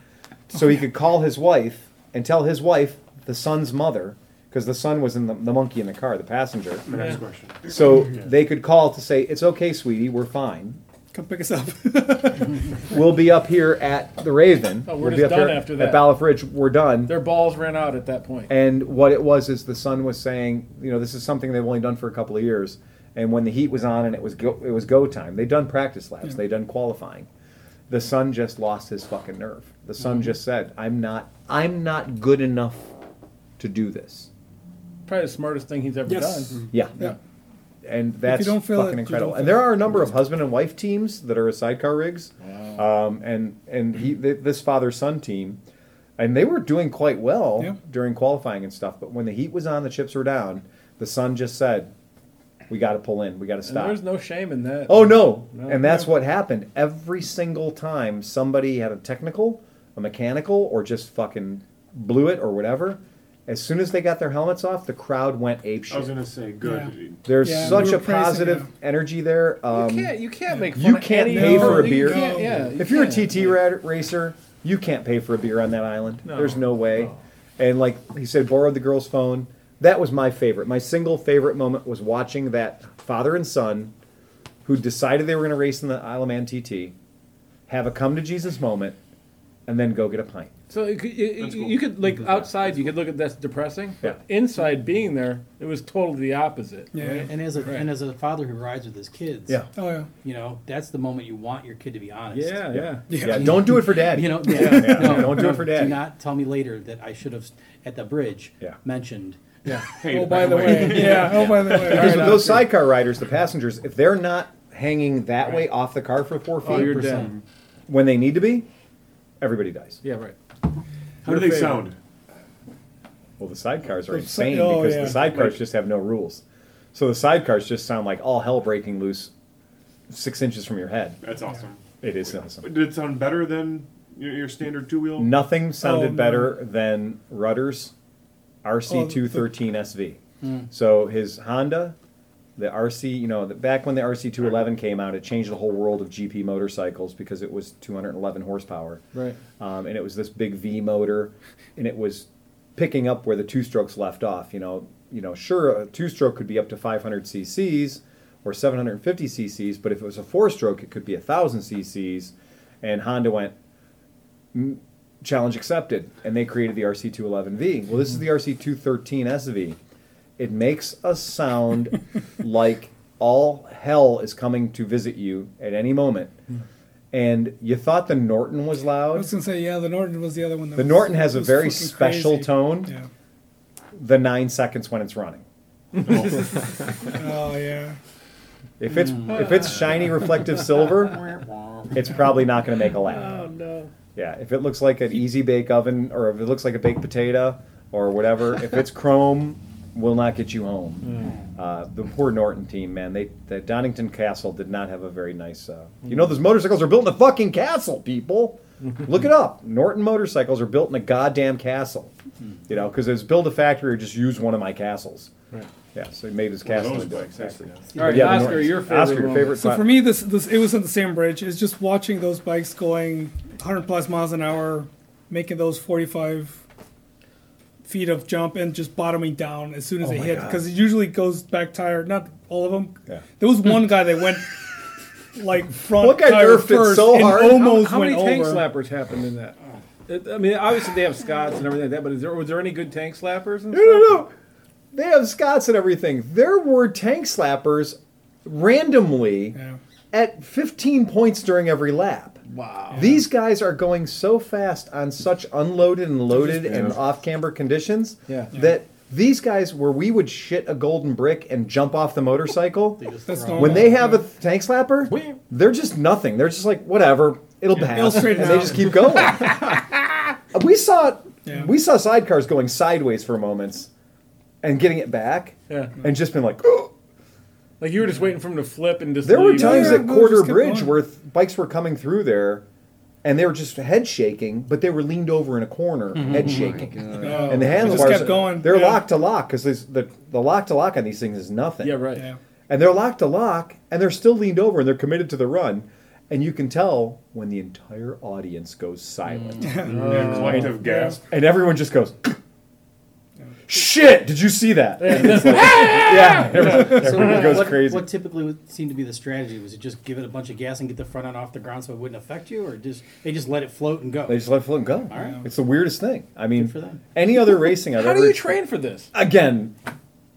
S1: so he could call his wife and tell his wife, the son's mother, because the son was in the, the monkey in the car, the passenger.
S3: My next question.
S1: So they could call to say, "It's okay, sweetie, we're fine.
S2: Come pick us up. <laughs>
S1: We'll be up here at the Raven.
S4: Oh, we're
S1: we'll
S4: just
S1: be up
S4: done
S1: here
S4: after
S1: at
S4: that.
S1: Ballaugh Bridge. We're done."
S4: Their balls ran out at that point.
S1: And what it was is the sun was saying, you know, this is something they've only done for a couple of years. And when the heat was on and it was go, it was go time, they'd done practice laps, they'd done qualifying. The sun just lost his fucking nerve. The
S4: Mm-hmm.
S1: just said, "I'm not, I'm not good enough to do this."
S4: Probably the smartest thing he's ever
S2: Yes.
S4: done.
S1: Yeah,
S2: yeah.
S1: And that's
S2: it,
S1: fucking
S2: you
S1: incredible. And there are a number of husband and wife teams that are a sidecar rigs, um, and and he th- this father son team, and they were doing quite well
S2: Yeah.
S1: during qualifying and stuff. But when the heat was on, the chips were down. The son just said, "We got to pull in. We got to
S4: And
S1: stop."
S4: there's no shame in that.
S1: Oh no.
S4: No.
S1: And that's what happened. Every single time somebody had a technical, a mechanical, or just fucking blew it or whatever, as soon as they got their helmets off, the crowd went ape
S3: I was gonna say good.
S2: Yeah.
S1: There's
S2: Yeah,
S1: such
S2: we
S1: a
S2: were praising
S1: positive
S2: him.
S1: energy there. Um,
S4: you can't. You can't make. Fun of
S1: you
S4: of
S1: can't
S4: any-
S1: pay for a
S4: you
S1: beer.
S4: can't- yeah. you
S1: if you're a
S4: can't.
S1: TT ra- racer, you can't pay for a beer on that island.
S4: No.
S1: There's no way.
S4: No.
S1: And like he said, borrowed the girl's phone. That was my favorite. My single favorite moment was watching that father and son, who decided they were going to race in the Isle of Man TT, have a come to Jesus moment, and then go get a pint.
S4: So you could, you,
S3: cool.
S4: you could like outside, you could look at that's depressing.
S1: Yeah.
S4: But inside, being there, it was totally the opposite.
S2: Yeah.
S4: right?
S7: And as a
S4: Right.
S7: and as a father who rides with his kids,
S1: Yeah.
S2: Oh yeah.
S7: you know that's the moment you want your kid to be honest.
S4: Yeah, yeah.
S1: Yeah, don't do it for daddy.
S7: You know,
S1: Yeah,
S7: yeah,
S1: yeah,
S7: no,
S1: don't do it for daddy.
S7: Do not tell me later that I should have at the bridge
S1: Yeah.
S7: mentioned.
S4: Yeah. <laughs>
S3: Hey,
S2: Oh, by the way. Yeah. Oh, by the way.
S1: Because with
S4: Right
S1: those
S4: after.
S1: sidecar riders, the passengers, if they're not hanging that way off the car for four feet,
S4: Oh, you're
S1: when they need to be, everybody dies.
S4: Yeah, right.
S3: How do they
S4: favorite.
S3: sound?
S1: Well, the sidecars are
S2: The si-
S1: insane
S2: oh,
S1: because
S2: yeah.
S1: the sidecars
S3: Like-
S1: just have no rules. So the sidecars just sound like all hell breaking loose, six inches from your head.
S3: That's awesome.
S1: It is awesome.
S3: Did it sound better than your, your standard two wheel?
S1: Nothing sounded
S2: Oh, no.
S1: better than Rudder's RC213 SV.
S2: Hmm.
S1: So his Honda, the RC, you know, the, back when the RC211 came out, it changed the whole world of GP motorcycles because it was 211 horsepower.
S4: Right.
S1: Um, and it was this big V motor, and it was picking up where the two strokes left off. You know, you know, sure, a two stroke could be up to 500 cc's or 750 cc's, but if it was a four stroke, it could be 1,000 cc's. And Honda went, "Mm, challenge accepted, and they created the RC211V. Well, this is the RC213 SV. It makes a sound <laughs> like all hell is coming to visit you at any moment. Hmm. And you thought the Norton was loud.
S2: I was gonna say yeah, the Norton was the other one. That
S1: The
S2: was-
S1: Norton has a
S2: was
S1: very
S2: fucking
S1: special
S2: crazy.
S1: tone.
S2: Yeah.
S1: The nine seconds when it's running. <laughs>
S2: Oh yeah.
S1: If it's hmm. if it's shiny reflective silver, it's probably not going to make a lap.
S4: Oh no.
S1: Yeah, if it looks like an easy bake oven, or if it looks like a baked potato, or whatever, if it's chrome, will not get you home. Uh, the poor Norton team, man, they the Donington Castle did not have a very nice. Uh, you know, those motorcycles are built in a fucking castle, people. <laughs> Look it up. Norton motorcycles are built in a goddamn castle. You know, because it was build a factory or just use one of my castles.
S4: Right.
S1: Yeah, so he made his
S3: One of
S1: castle
S3: those
S1: into a
S3: bikes, that's
S1: factory.
S3: the-
S4: All right,
S1: Yeah, the
S4: Oscar,
S1: Nortons.
S4: your favorite.
S1: Oscar, your
S4: moment.
S1: favorite
S2: So for me, this this it was on the same bridge. It's just watching those bikes going 100 plus miles an hour, making those 45 feet of jump and just bottoming down as soon as
S1: Oh
S2: they hit because it usually goes back tire. Not all of them.
S1: Yeah.
S2: There was one <laughs> guy that went like front
S1: One guy
S2: tire
S1: nerfed it
S2: first
S1: so
S2: and
S1: hard.
S2: almost
S4: how, how many tank
S2: over.
S4: slappers happened in that? It, I mean, obviously they have Scots and everything like that, but is there was there any good tank slappers? And
S1: No, no, no. They have Scots and everything. There were tank slappers randomly
S2: Yeah.
S1: at 15 points during every lap.
S4: Wow.
S1: These guys are going so fast on such unloaded and loaded and off camber conditions
S4: Yeah.
S1: that these guys, where we would shit a golden brick and jump off the motorcycle,
S7: They just
S2: That's
S7: throw
S2: normal.
S1: when they have a tank slapper, they're just nothing. They're just like, whatever, it'll pass.
S2: It'll
S1: and they just keep going. <laughs> Uh, we saw
S2: Yeah.
S1: we saw sidecars going sideways for moments and getting it back
S4: Yeah.
S1: and just been like, "Oh." <gasps> <laughs>
S4: Like you were just waiting for him to flip and just.
S1: there were times
S2: Yeah,
S1: at Quarter Bridge
S2: going.
S1: where th- bikes were coming through there and they were just head shaking, but they were leaned over in a corner, mm-hmm. head oh shaking.
S2: Oh,
S1: And the
S2: it
S1: handlebars,
S2: just kept going.
S1: they're
S2: yeah.
S1: lock to lock because the, the lock to lock on these things is nothing.
S4: Yeah, right.
S2: Yeah.
S1: And they're locked to lock, and they're still leaned over, and they're committed to the run. And you can tell when the entire audience goes silent, <laughs>
S3: Yeah, mm-hmm. collective gasp.
S1: and everyone just goes, "Shit! Did you see that?" It's like, <laughs> yeah, everyone, everyone goes
S7: what,
S1: crazy.
S7: What typically would seem to be the strategy was it just give it a bunch of gas and get the front end off the ground so it wouldn't affect you, or just they just let it float and go.
S1: They just let it float and go.
S7: All right.
S1: It's the weirdest thing. I mean,
S7: for them.
S1: any other racing I've
S4: How
S1: ever
S4: do you train for this?
S1: again.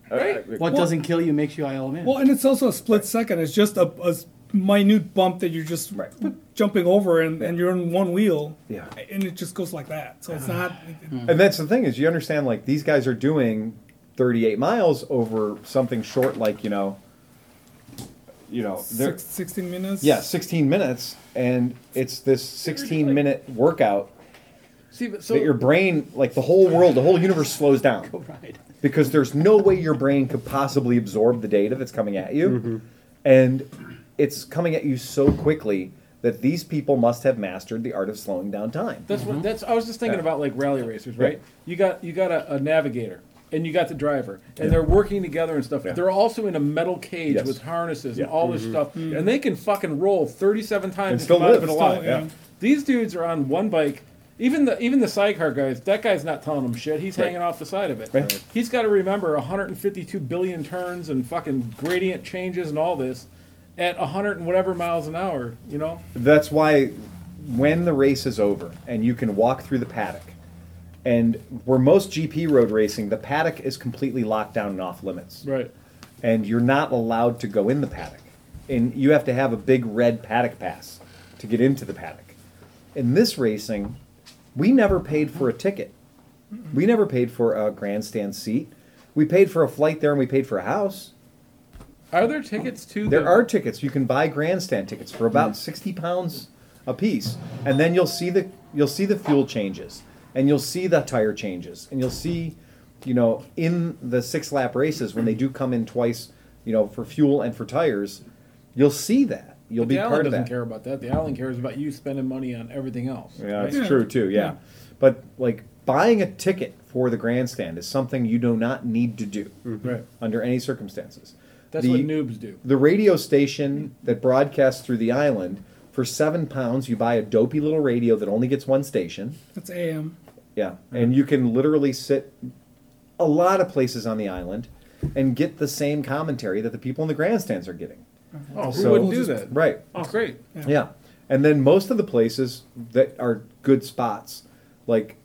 S4: Right?
S7: Uh, what doesn't kill you makes you ILM.
S2: Well, and it's also a split second. It's just a, a minute bump that you're just
S1: Right.
S2: jumping over, and, and you're in one wheel.
S1: Yeah.
S2: And it just goes like that. So it's not.
S1: And that's the thing is you understand like these guys are doing 38 miles over something short like you know, you know they're
S2: Six, 16 minutes.
S1: yeah 16 minutes and it's this 16 minute workout
S4: See, but so
S1: that your brain like the whole world the whole universe slows down <laughs>
S7: right.
S1: because there's no way your brain could possibly absorb the data that's coming at you
S4: Mm-hmm.
S1: and it's coming at you so quickly that these people must have mastered the art of slowing down time
S4: That's what that's. I was just thinking
S1: Yeah.
S4: about like rally racers, right?
S1: Right.
S4: You got you got a, a navigator and you got the driver, and they're working together and stuff.
S1: Yeah.
S4: They're also in a metal cage
S1: Yes.
S4: with harnesses
S1: Yeah. Mm-hmm.
S4: and all this stuff, and they can fucking roll thirty-seven times
S1: And
S4: and
S1: still
S4: come out of
S1: live,
S4: it
S1: still,
S2: yeah.
S4: These dudes are on one bike. Even the even the sidecar guys, that guy's not telling them shit. He's
S1: Right.
S4: hanging off the side of it.
S1: Right.
S4: He's got to remember 152 billion turns and fucking gradient changes and all this at 100 and whatever miles an hour. You know.
S1: That's why when the race is over and you can walk through the paddock, and where most GP road racing, the paddock is completely locked down and off limits,
S4: Right.
S1: and you're not allowed to go in the paddock, and you have to have a big red paddock pass to get into the paddock. In this racing, we never paid for a ticket. We never paid for a grandstand seat. We paid for a flight there, and we paid for a house.
S4: Are there tickets to?
S1: There
S4: the,
S1: are tickets. You can buy grandstand tickets for about sixty pounds a piece, and then you'll see the you'll see the fuel changes, and you'll see the tire changes, and you'll see, you know, in the six lap races when they do come in twice you know, for fuel and for tires, you'll see that. You'll
S4: But
S1: be
S4: the
S1: part
S4: island
S1: of that.
S4: doesn't care about that. The island cares about you spending money on everything else.
S1: Yeah,
S4: right?
S1: it's true too. Yeah.
S2: Yeah.
S1: but like buying a ticket for the grandstand is something you do not need to do
S4: Right.
S1: under any circumstances.
S4: That's
S1: The-
S4: what noobs do.
S1: The radio station that broadcasts through the island for seven pounds, you buy a dopey little radio that only gets one station.
S2: That's AM.
S1: Yeah, and you can literally sit a lot of places on the island and get the same commentary that the people in the grandstands are getting. Uh-huh.
S4: Oh, who
S1: So-
S4: wouldn't do that?
S1: Right.
S4: Oh, great.
S1: Yeah. And then most of the places that are good spots, like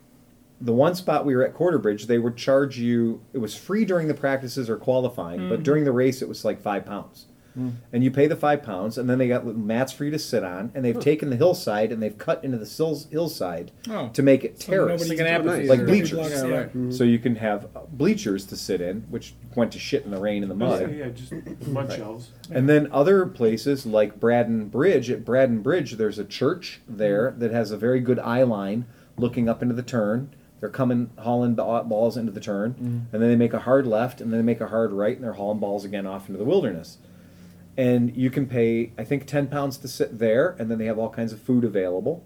S1: the one spot we were at Quarter Bridge, they would charge you, it was free during the practices or qualifying, but mm. during the race it was like five pounds. Mm. And you pay the five pounds, and then they got mats for you to sit on, and they've taken the hillside and they've cut into the sills- hillside
S4: Oh.
S1: to make it
S2: So
S1: terrace.
S2: nobody-
S4: Like an.
S1: Like bleachers.
S2: blocks-
S4: Yeah,
S2: yeah.
S4: right.
S1: So you can have uh, bleachers to sit in, which went to shit in the rain and the mud.
S3: Yeah, just mud shelves.
S1: And then other places like Braddan Bridge, at Braddan Bridge, there's a church there mm. that has a very good eye line looking up into the turn. They're coming hauling ba- balls into the turn, and then they make a hard left, and then they make a hard right, and they're hauling balls again off into the wilderness. And you can pay, I think, ten pounds to sit there, and then they have all kinds of food available.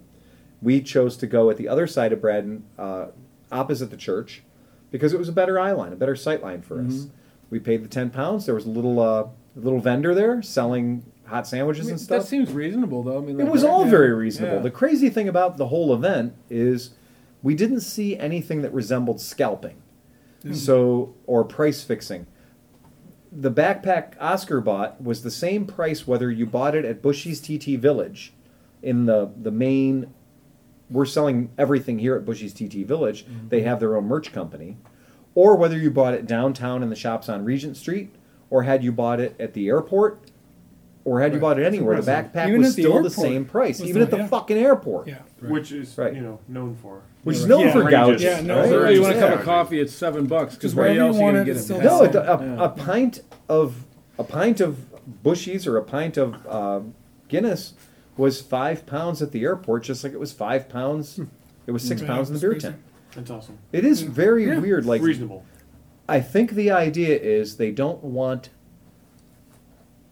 S1: We chose to go at the other side of Braddan, uh, opposite the church, because it was a better eye line, a better sight line for us. We paid the ten pounds. There was a little uh, little vendor there selling hot sandwiches
S4: I mean,
S1: and stuff.
S4: that seems reasonable, though. I mean,
S1: It was
S4: right?
S1: all very reasonable.
S4: Yeah.
S1: The crazy thing about the whole event is we didn't see anything that resembled scalping. So or price fixing. The backpack Oscar bought was the same price whether you bought it at Bushy's TT Village in the the main we're selling everything here at Bushy's TT Village.
S4: Mm-hmm.
S1: They have their own merch company. Or whether you bought it downtown in the shops on Regent Street or had you bought it at the airport or had you
S4: Right.
S1: bought it anywhere, the
S4: impressive.
S1: backpack
S2: Even
S1: was
S2: at the
S1: still the
S2: airport
S1: same price,
S2: was
S1: even
S2: the-
S1: at the
S2: yeah.
S1: fucking airport,
S2: Yeah.
S3: Which is
S1: Right.
S3: you know known for.
S1: which is
S2: Yeah.
S1: known for
S3: Yeah.
S1: gouges.
S2: Yeah, no,
S1: right?
S4: So you want a cup
S1: Yeah.
S4: of coffee? It's seven bucks. Because
S2: Just
S4: where
S2: wherever
S4: else
S2: you
S4: are you
S2: want
S4: gonna
S2: it,
S4: get
S2: it's
S4: it?
S2: still?
S1: No,
S2: the
S1: a,
S2: same.
S1: a, a pint of a pint of Bushy's or a pint of uh, Guinness was five pounds at the airport, just like it was five pounds. It was six
S2: Yeah,
S1: pounds in the
S2: it's
S1: beer
S2: crazy.
S1: tent.
S3: That's awesome.
S1: It is very
S2: Yeah.
S1: weird. Like
S3: Reasonable.
S1: I think the idea is they don't want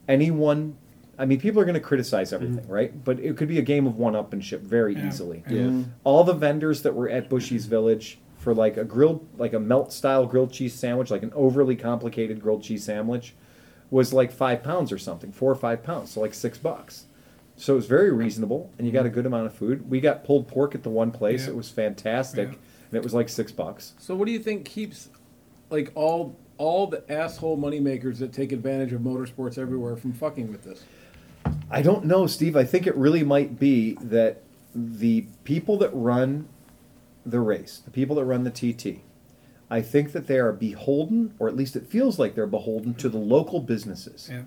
S1: anyone. I mean, people are going to criticize everything, mm-hmm. right? But it could be a game of one-upmanship very
S2: Yeah.
S1: easily.
S6: Yeah.
S1: All the vendors that were at Bushy's Village for like a grilled, like a melt-style grilled cheese sandwich, like an overly complicated grilled cheese sandwich, was like five pounds or something, four or five pounds, so like six bucks. So it was very reasonable, and you got a mm-hmm. good amount of food. We got pulled pork at the one place;
S2: Yeah.
S1: it was fantastic,
S2: Yeah.
S1: and it was like six bucks.
S4: So what do you think keeps like all all the asshole moneymakers that take advantage of motorsports everywhere from fucking with this?
S1: I don't know, Steve. I think it really might be that the people that run the race, the people that run the TT, I think that they are beholden, or at least it feels like they're beholden to the local businesses.
S2: Yeah.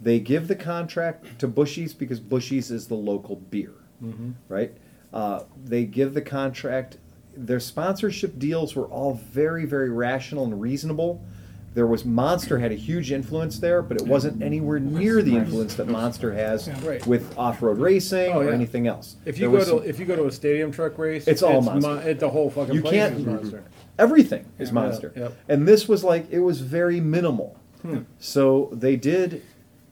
S1: They give the contract to Bushy's because Bushy's is the local beer, right? Uh, they give the contract. Their sponsorship deals were all very, very rational and reasonable. There was Monster had a huge influence there, but it wasn't anywhere near the influence that Monster has.
S4: Right.
S1: with off-road racing
S4: Oh,
S1: or
S4: yeah.
S1: anything else.
S4: If
S1: There
S4: you go
S1: was
S4: to
S1: some-
S4: if you go to a stadium truck race,
S1: It's all Monster.
S4: Mon- it, the whole fucking
S1: You
S4: place
S1: can't-
S4: is monster.
S1: everything is
S4: Yeah.
S1: monster
S4: Yep.
S1: and this was like it was very minimal
S4: Hmm.
S1: so they did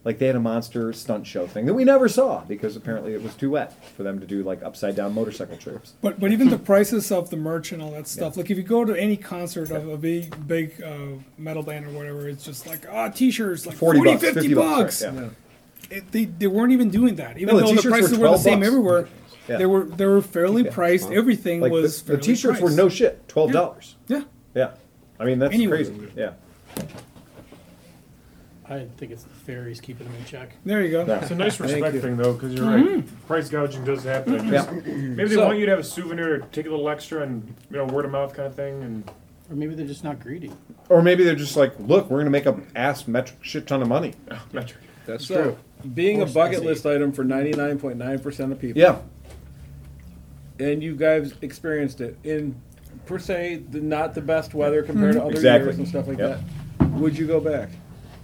S1: like they had a monster stunt show thing that we never saw because apparently it was too wet for them to do like upside down motorcycle trips
S2: But but even the prices of the merch and all that stuff. Like if you go to any concert of a big big uh, metal band or whatever, it's just like ah t-shirts like
S1: 40
S2: 40,
S1: bucks,
S2: 50
S1: 50 bucks,
S2: bucks.
S1: right, yeah.
S4: Yeah.
S2: It, they, they weren't even doing that. Even
S1: No,
S2: though the
S1: t-shirts were
S2: prices were, the same
S1: bucks.
S2: everywhere,
S1: Yeah.
S2: they were they were fairly
S1: Yeah.
S2: priced. Everything
S1: like
S2: was
S1: the, the t-shirts were no shit $12
S2: Yeah.
S1: yeah i mean that's
S2: Anywhere.
S1: crazy yeah
S7: I think it's the ferries keeping them in check.
S2: There you go.
S1: Yeah.
S3: It's a nice
S4: Thank
S3: respect
S4: you.
S3: thing though, because you're right. Mm-hmm. Price gouging does happen. and just- Maybe they
S4: So-
S3: want you to have a souvenir, take a little extra, and you know word of mouth kind of thing. And
S7: Or maybe they're just not greedy.
S1: or maybe they're just like look we're gonna make a ass metric shit ton of money
S3: oh, <laughs> metric.
S6: That's
S4: So,
S6: true.
S4: being a bucket list item for ninety nine point nine percent of people,
S1: yeah
S4: and you guys experienced it in per se the, not the best weather compared to mm-hmm. other
S1: Exactly.
S4: years and stuff like
S1: Yep.
S4: that. Would you go back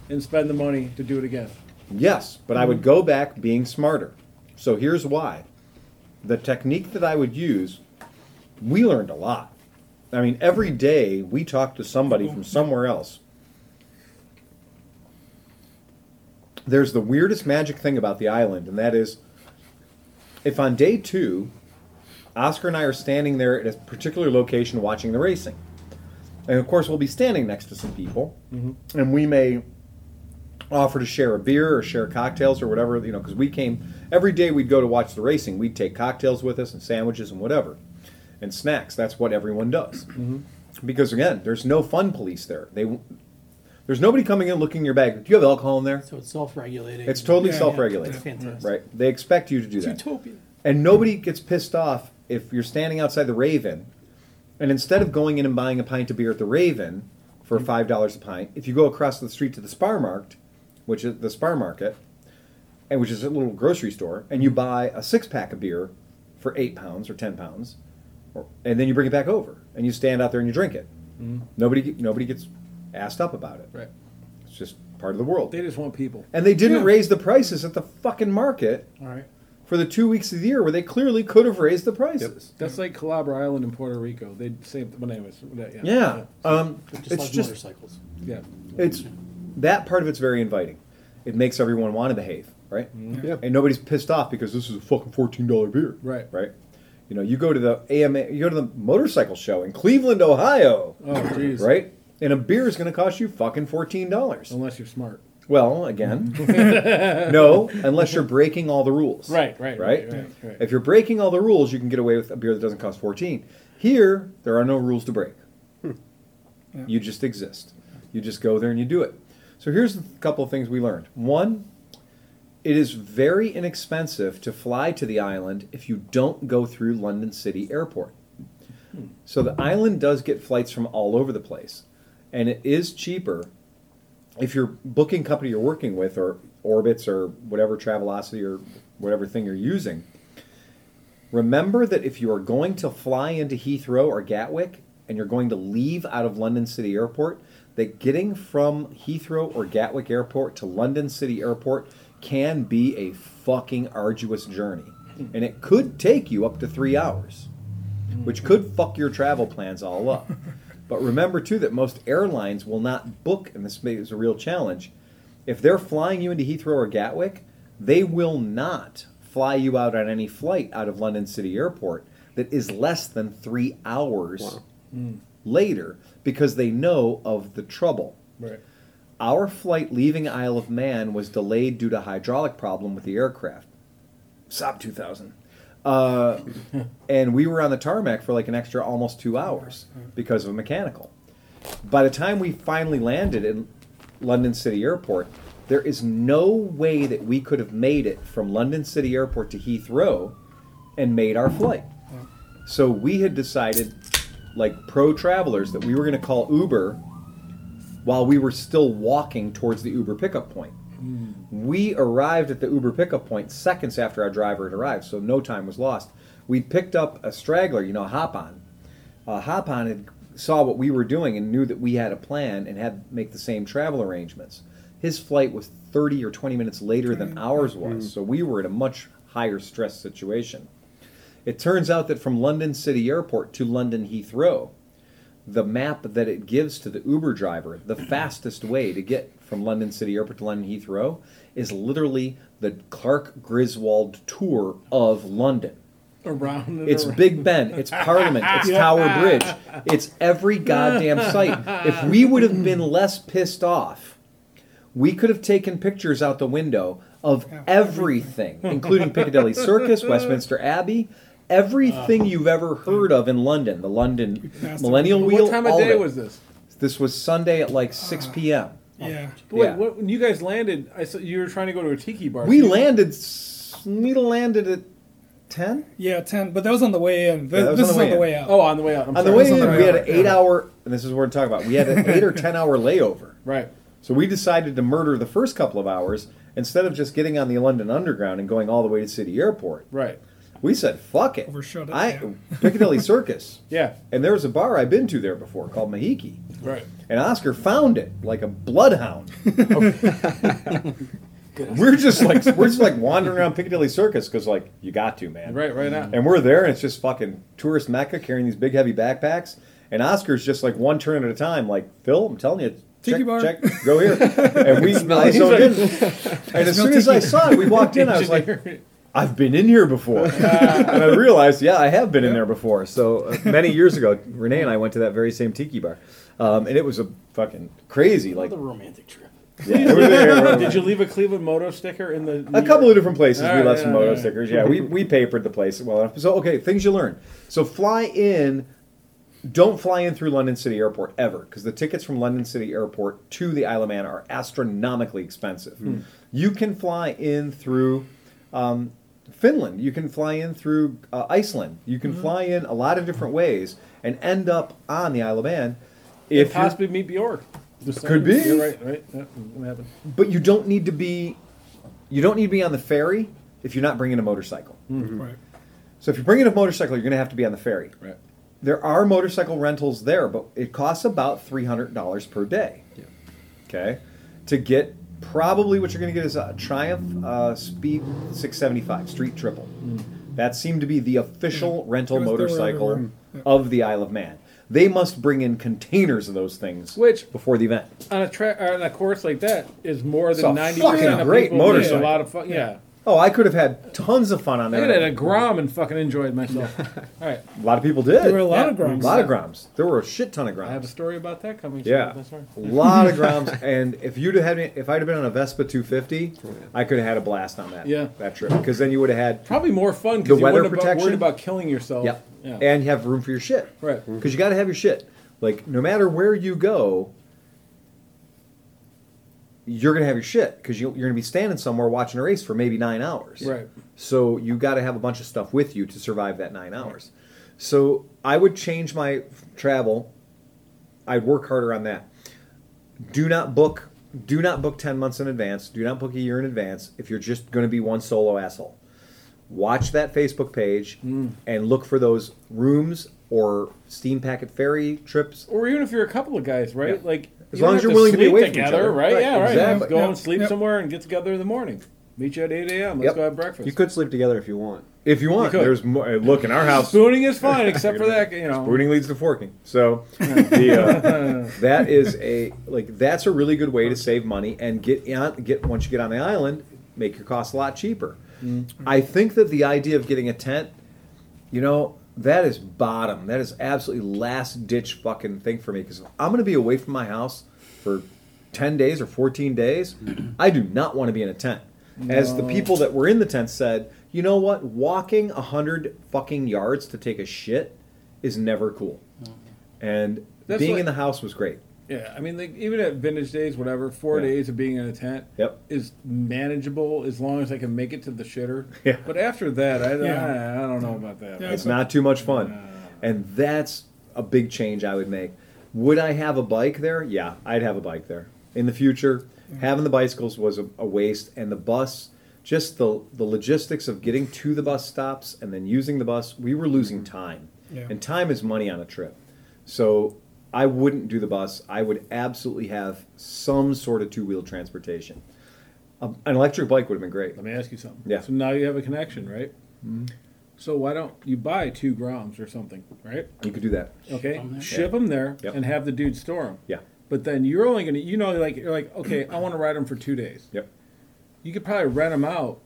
S4: and spend the money to do it again?
S1: Yes, but I would go back being smarter. So here's why. The technique that I would use, we learned a lot. I mean, every day we talked to somebody from somewhere else. there's the weirdest magic thing about the island, and that is if on day two, Oscar and I are standing there at a particular location watching the racing. And of course, we'll be standing next to some people, mm-hmm. and we may offer to share a beer or share cocktails or whatever, you know, because we came every day we'd go to watch the racing. We'd take cocktails with us and sandwiches and whatever, and snacks. That's what everyone does. Mm-hmm. Because again, there's no fun police there. They there's nobody coming in looking in your bag. Do you have alcohol in there?
S7: So it's self-regulating.
S1: It's totally
S2: Yeah, yeah,
S1: self-regulated,
S7: It's fantastic.
S1: right? They expect you to do that,
S4: Utopia.
S1: and nobody gets pissed off if you're standing outside the Raven, and instead of going in and buying a pint of beer at the Raven for mm-hmm. five dollars a pint, if you go across the street to the Spar Markt, which is the Spar Market, and which is a little grocery store, and you buy a six pack of beer for eight pounds or ten pounds, or, and then you bring it back over, and you stand out there and you drink it. Nobody, nobody gets asked up about it.
S4: Right.
S1: It's just part of the world.
S4: They just want people.
S1: And they didn't
S2: Yeah.
S1: raise the prices at the fucking market
S4: All right.
S1: for the two weeks of the year where they clearly could have raised the prices.
S4: That's like Culebra Island in Puerto Rico. They say, but anyways, that- yeah.
S1: Yeah. Um,
S7: Just
S1: it's
S7: like
S1: just
S7: motorcycles.
S4: Yeah.
S1: it's that part of it's very inviting. It makes everyone want to behave, right? Mm-hmm.
S6: Yeah.
S1: And nobody's pissed off because this is a fucking fourteen dollar beer,
S4: Right.
S1: Right. You know, you go to the AMA, you go to the motorcycle show in Cleveland, Ohio,
S4: Oh, jeez.
S1: right? And a beer is going to cost you fucking fourteen dollars.
S4: Unless you're smart.
S1: Well, again, mm-hmm. <laughs> <laughs> no, unless you're breaking all the rules.
S4: Right, right,
S1: right,
S4: right, right, right.
S1: If you're breaking all the rules, you can get away with a beer that doesn't cost 14. Here, there are no rules to break. Hmm. You just exist. You just go there and you do it. So here's a couple of things we learned. One, it is very inexpensive to fly to the island if you don't go through London City Airport. So the island does get flights from all over the place, and it is cheaper if your booking company you're working with, or Orbitz, or whatever Travelocity, or whatever thing you're using. Remember that if you are going to fly into Heathrow or Gatwick, and you're going to leave out of London City Airport, that getting from Heathrow or Gatwick Airport to London City Airport can be a fucking arduous journey. Hmm. And it could take you up to three hours, hmm. which could fuck your travel plans all up. <laughs> But remember, too, that most airlines will not book, and this is a real challenge, if they're flying you into Heathrow or Gatwick, they will not fly you out on any flight out of London City Airport that is less than three hours hmm. later because they know of the trouble.
S4: Right.
S1: Our flight leaving Isle of Man was delayed due to hydraulic problem with the aircraft. Saab 2000. Uh, and we were on the tarmac for like an extra almost two hours because of a mechanical. By the time we finally landed in London City Airport, there is no way that we could have made it from London City Airport to Heathrow and made our flight. So we had decided, like pro travelers, that we were going to call Uber while we were still walking towards the Uber pickup point. We arrived at the Uber pickup point seconds after our driver had arrived, so no time was lost. We picked up a straggler, you know, Hop On. Uh, Hop On had saw what we were doing and knew that we had a plan and had to make the same travel arrangements. His flight was 30 or 20 minutes later than ours was, so we were in a much higher stress situation. It turns out that from London City Airport to London Heathrow, the map that it gives to the Uber driver, the fastest way to get from London City Airport to London Heathrow, is literally the Clark Griswold tour of London.
S4: Around
S1: It's
S4: around.
S1: Big Ben, it's Parliament, it's <laughs> Tower Bridge, it's every goddamn site. If we would have been less pissed off, we could have taken pictures out the window of everything, including Piccadilly Circus, <laughs> Westminster Abbey, everything uh, you've ever heard of in London, the London Millennial Wheel.
S4: What time of day
S1: it.
S4: was this?
S1: This was Sunday at like uh, 6 p.m.
S2: Yeah.
S4: But wait,
S1: Yeah.
S4: what, when you guys landed, I saw you were trying to go to a tiki bar.
S1: We landed. We landed at 10
S2: Yeah, 10. But that was on the way in. Th-
S1: that was
S2: this
S1: on the
S2: is on the
S1: way
S2: way out.
S4: Oh, on the way out. I'm
S1: On the way in,
S2: Something
S1: we had an eight
S2: yeah.
S1: hour, and this is what we're talking about. We had an eight or <laughs> 10 hour layover.
S4: Right.
S1: So we decided to murder the first couple of hours instead of just getting on the London Underground and going all the way to City Airport.
S4: Right.
S1: We said, fuck it.
S2: Overshot it,
S1: I. <laughs> Piccadilly Circus. <laughs>
S4: Yeah.
S1: And there was a bar I've been to there before called Mahiki.
S4: Right.
S1: And Oscar found it like a bloodhound. <laughs> we're just like we're just like wandering around Piccadilly Circus because like you got to man.
S4: Right. Right now.
S1: And we're there, and it's just fucking tourist mecca carrying these big heavy backpacks. And Oscar's just like one turn at a time. Like Phil, I'm telling you,
S2: Tiki
S1: check,
S2: bar.
S1: check, go here. And we, I zoned in. And as soon as I saw it, we walked in, I was like, I've been in here before. <laughs> and I realized, yeah, I have been in there before. So uh, many years ago, Renee and I went to that very same tiki bar. Um, and it was a fucking crazy, like,
S7: the romantic trip. <laughs>
S1: yeah, it was there.
S4: Did you leave a Cleveland Moto sticker in the?
S1: A couple of different places we
S4: Alright,
S1: left some moto
S4: yeah.
S1: stickers. Yeah, we, we papered the place well enough. So okay, things you learn. So fly in. Don't fly in through London City Airport ever, because the tickets from London City Airport to the Isle of Man are astronomically expensive. You can fly in through um, Finland. You can fly in through uh, Iceland. You can fly in a lot of different ways and end up on the Isle of Man.
S4: If
S1: If you're-
S4: possibly meet Bjork. Just
S1: Could be.
S4: You're right. Right. Yeah,
S1: but you don't need to be, you don't need to be on the ferry if you're not bringing a motorcycle.
S2: Right.
S1: So if you're bringing a motorcycle, you're going to have to be on the ferry.
S4: Right.
S1: There are motorcycle rentals there, but it costs about three hundred dollars per day. Yeah. Okay, to get probably what you're going to get is a Triumph uh, Speed 675 Street Triple. That seemed to be the official rental
S2: they were
S1: motorcycle.
S2: Yeah.
S1: of the Isle of Man. They must bring in containers of those things,
S4: Which-
S1: before the event.
S4: On a track on a course like that is more than ninety percent of
S1: great
S4: people.
S1: motorcycle.
S4: A lot of fun. Yeah.
S1: Oh, I could have had tons of fun on that.
S4: I
S1: that.
S4: got at a Grom and fucking enjoyed myself. <laughs> All right.
S1: A lot of people did.
S2: There were a lot
S4: Yeah.
S2: of
S1: A lot of groms. There were a shit ton of groms.
S4: I have a story about that coming.
S1: Yeah.
S4: That's right.
S1: a lot of <laughs> groms. And if you'd have had me, if I'd have been on a Vespa 250, I could have had a blast on that.
S4: Yeah.
S1: that trip because then you would have had.
S4: Probably more fun
S1: The
S4: because you
S1: weather
S4: wouldn't have
S1: protection?
S4: worried about killing yourself.
S1: Yep.
S4: Yeah.
S1: And you have room for your shit.
S4: Right. Mm-hmm.
S1: Because you got to have your shit. Like no matter where you go, you're gonna have your shit because you, you're gonna be standing somewhere watching a race for maybe nine hours.
S4: Right.
S1: So you got to have a bunch of stuff with you to survive that nine hours. So I would change my travel. I'd work harder on that. Do not book. Do not book ten months in advance. Do not book a year in advance if you're just going to be one solo asshole. Watch that Facebook page
S4: Mm.
S1: and look for those rooms or steam packet ferry trips.
S4: Or even if you're a couple of guys, right?
S1: Yeah.
S4: Like
S1: As
S4: you
S1: long as you're willing to be away from each
S4: together,
S1: other.
S4: right?
S1: Right,
S4: Yeah, right.
S1: exactly.
S4: Go
S2: Yep,
S4: and sleep
S2: yep.
S4: somewhere and get together in the morning. Meet you at eight a.m. Let's
S1: Yep.
S4: go have breakfast.
S6: You could sleep together if you want.
S1: If you want,
S4: You
S1: there's more. Look in our house.
S4: Spooning is fine, <laughs> except for that. You know.
S1: Spooning leads to forking. So the, uh, <laughs> that is a like that's a really good way to save money and get on get once you get on the island, make your costs a lot cheaper. I think that the idea of getting a tent, you know, that is bottom. That is absolutely last ditch fucking thing for me because I'm going to be away from my house for 10 days or 14 days. I do not want to be in a tent. As the people that were in the tent said, you know what? Walking a hundred fucking yards to take a shit is never cool. Mm-hmm. And
S4: That's
S1: being
S4: like-
S1: in the house was great.
S4: Yeah, I mean, like, even at vintage days, whatever, four
S1: Yeah.
S4: days of being in a tent
S1: Yep.
S4: is manageable as long as I can make it to the shitter. <laughs>
S1: Yeah.
S4: But after that, I,
S2: Yeah.
S4: I, I don't know about that.
S2: Yeah.
S1: It's not too much fun. And that's a big change I would make. Would I have a bike there? Yeah, I'd have a bike there. In the future, having the bicycles was a, a waste, and the bus, just the, the logistics of getting to the bus stops and then using the bus, we were losing mm-hmm. time.
S2: Yeah.
S1: And time is money on a trip. So I wouldn't do the bus. I would absolutely have some sort of two wheel transportation. Um, an electric bike would have been great.
S4: Let me ask you something.
S1: Yeah.
S4: So now you have a connection, right?
S1: Mm-hmm.
S4: So why don't you buy two groms or something, right?
S1: You could do that.
S4: Okay,
S7: From there?
S4: ship them there
S1: Yep.
S4: and have the dude store them.
S1: Yeah.
S4: But then you're only gonna, you know, like you're like, okay, I want to ride them for two days.
S1: Yep.
S4: You could probably rent them out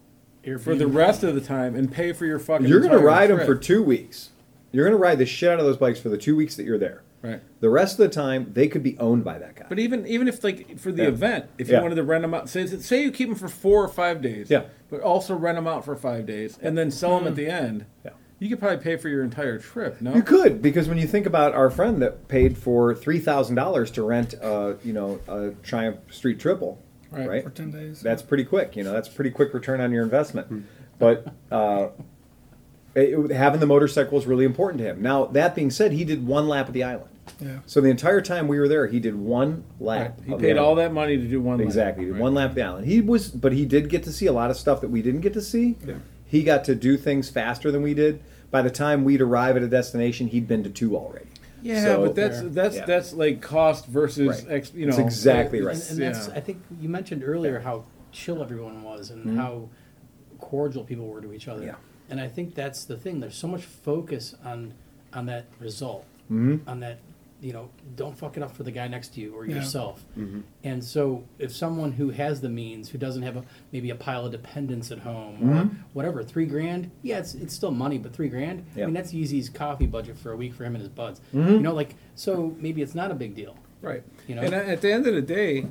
S4: for the rest of the time and pay for your fucking.
S1: You're going to
S4: entire
S1: ride them for two weeks. You're going to ride the shit out of those bikes for the two weeks that you're there.
S4: Right.
S1: The rest of the time, they could be owned by that guy.
S4: But even even if like for the
S1: Yeah.
S4: event, if
S1: Yeah.
S4: you wanted to rent them out, say say you keep them for four or five days,
S1: Yeah.
S4: but also rent them out for five days and then sell them at the end,
S1: Yeah.
S4: you could probably pay for your entire trip. No,
S1: You could because when you think about our friend that paid for three thousand dollars to rent, uh, you know, a Triumph Street Triple,
S4: Right.
S1: right?
S2: for ten days.
S1: That's pretty quick. You know, that's pretty quick return on your investment. But uh, it, having the motorcycle was really important to him. Now that being said, he did one lap of the island.
S2: yeah.
S1: So the entire time we were there, he did one
S4: Right.
S1: lap.
S4: He
S1: of the
S4: paid all that money to do one. lap.
S1: Exactly.
S4: Right.
S1: One lap of the island. He was, but he did get to see a lot of stuff that we didn't get to see. Yeah. He got to do things faster than we did. By the time we'd arrive at a destination, he'd been to two already.
S4: Yeah,
S1: So-
S4: but that's that's
S1: Yeah.
S4: that's like cost versus
S1: Right.
S4: ex, you know.
S1: That's exactly right.
S7: And, and that's,
S4: Yeah.
S7: I think you mentioned earlier how chill everyone was and mm-hmm. how cordial people were to each other.
S1: Yeah.
S7: And I think that's the thing. There's so much focus on on that result,
S1: Mm-hmm.
S7: on that you know, don't fuck it up for the guy next to you or
S2: Yeah.
S7: yourself.
S1: Mm-hmm.
S7: And so, if someone who has the means, who doesn't have a, maybe a pile of dependents at home or
S1: Mm-hmm.
S7: whatever, three grand, yeah, it's, it's still money, but three grand,
S1: Yeah.
S7: I mean, that's Yeezy's coffee budget for a week for him and his buds.
S1: Mm-hmm.
S7: You know, like, so maybe it's not a big deal.
S4: Right.
S7: You know?
S4: And at the end of the day,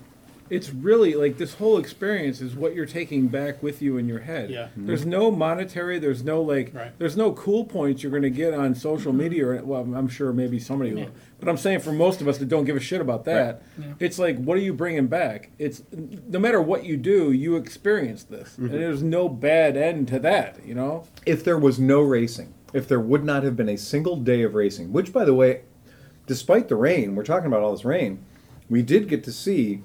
S4: it's really like this whole experience is what you're taking back with you in your head.
S7: Yeah. Mm-hmm.
S4: There's no monetary. There's no like.
S7: Right.
S4: There's no cool points you're going to get on social mm-hmm. media. Or, well, I'm sure maybe somebody will. But I'm saying for most of us that don't give a shit about that, it's like, what are you bringing back? It's no matter what you do, you experience this, mm-hmm. and there's no bad end to that. You know.
S1: if there was no racing, if there would not have been a single day of racing, which, by the way, despite the rain, we're talking about all this rain, we did get to see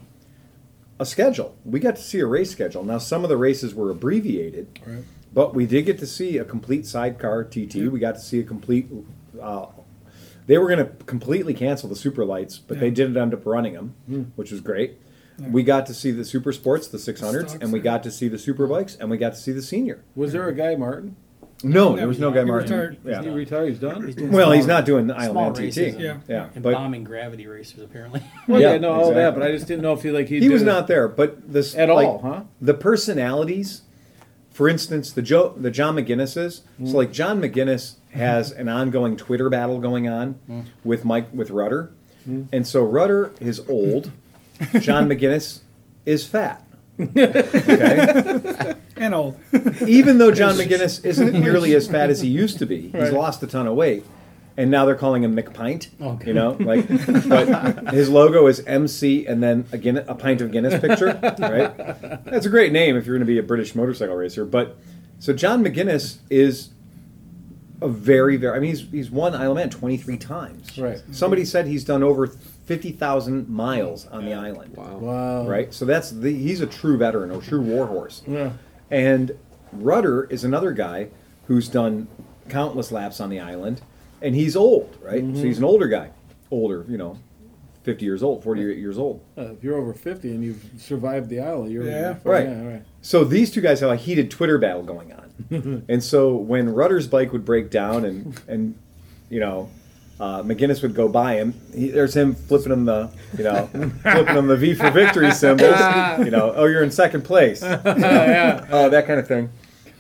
S1: a schedule. We got to see a race schedule. Now, some of the races were abbreviated,
S4: Right.
S1: but we did get to see a complete sidecar TT. We got to see a complete. Uh, they were going to completely cancel the super lights, but they didn't end up running them,
S4: Hmm.
S1: which was great. We got to see the super sports, the 600s,
S2: Stocks,
S1: and we
S2: yeah.
S1: got to see the super bikes, and we got to see the senior.
S4: Was there a guy Martin?
S1: No, there was no guy
S2: He
S1: Martin.
S2: retired.
S1: Yeah.
S4: He retired. He's done.
S7: He's doing
S1: Well,
S7: small-
S1: he's not doing the Isle
S7: small
S1: Man TT.
S7: races
S2: Yeah.
S1: yeah,
S7: and
S1: but
S7: bombing gravity racers, apparently. <laughs>
S4: Well,
S1: Yeah,
S4: yeah, no, all that,
S1: exactly.
S4: but I just didn't know if he like he.
S1: he was not there. But this
S4: At
S1: like,
S4: all, huh?
S1: The personalities, for instance, the Joe, the John McGuinnesses.
S4: Mm.
S1: So like John McGuinness has an ongoing Twitter battle going on
S4: Mm.
S1: with Mike with Rutter, and so Rutter is old. <laughs> John McGuinness is fat. <laughs> okay.
S2: And old. <laughs>
S1: even though John <laughs> McGuinness isn't <laughs> nearly as fat as he used to be, he's
S4: Right.
S1: lost a ton of weight, and now they're calling him McPint.
S7: Oh, okay.
S1: You know, like, but his logo is MC and then a, Guinness, a pint of Guinness picture, right? That's a great name if you're going to be a British motorcycle racer. But so John McGuinness is a very, very. I mean, he's he's won Isle of Man 23 times.
S4: Right.
S1: Somebody said he's done over 50,000 miles on the island.
S6: Wow.
S4: Wow.
S1: Right. So that's the he's a true veteran, a true warhorse.
S4: Yeah.
S1: And Rutter is another guy who's done countless laps on the island, and he's old, right? So he's an older guy, older, you know, fifty years old, forty-eight years old.
S4: Uh, if you're over 50 and you've survived the island, you're
S2: Yeah.
S1: Right.
S4: Yeah, right.
S1: So these two guys have a heated Twitter battle going on, <laughs> and so when Rutter's bike would break down, and and you know. Uh, McGuinness would go by him. He, there's him flipping him the, you know, <laughs> flipping him the V for victory symbols. <laughs> You know, oh, you're in second place. <laughs>
S4: yeah.
S1: uh, that kind of thing.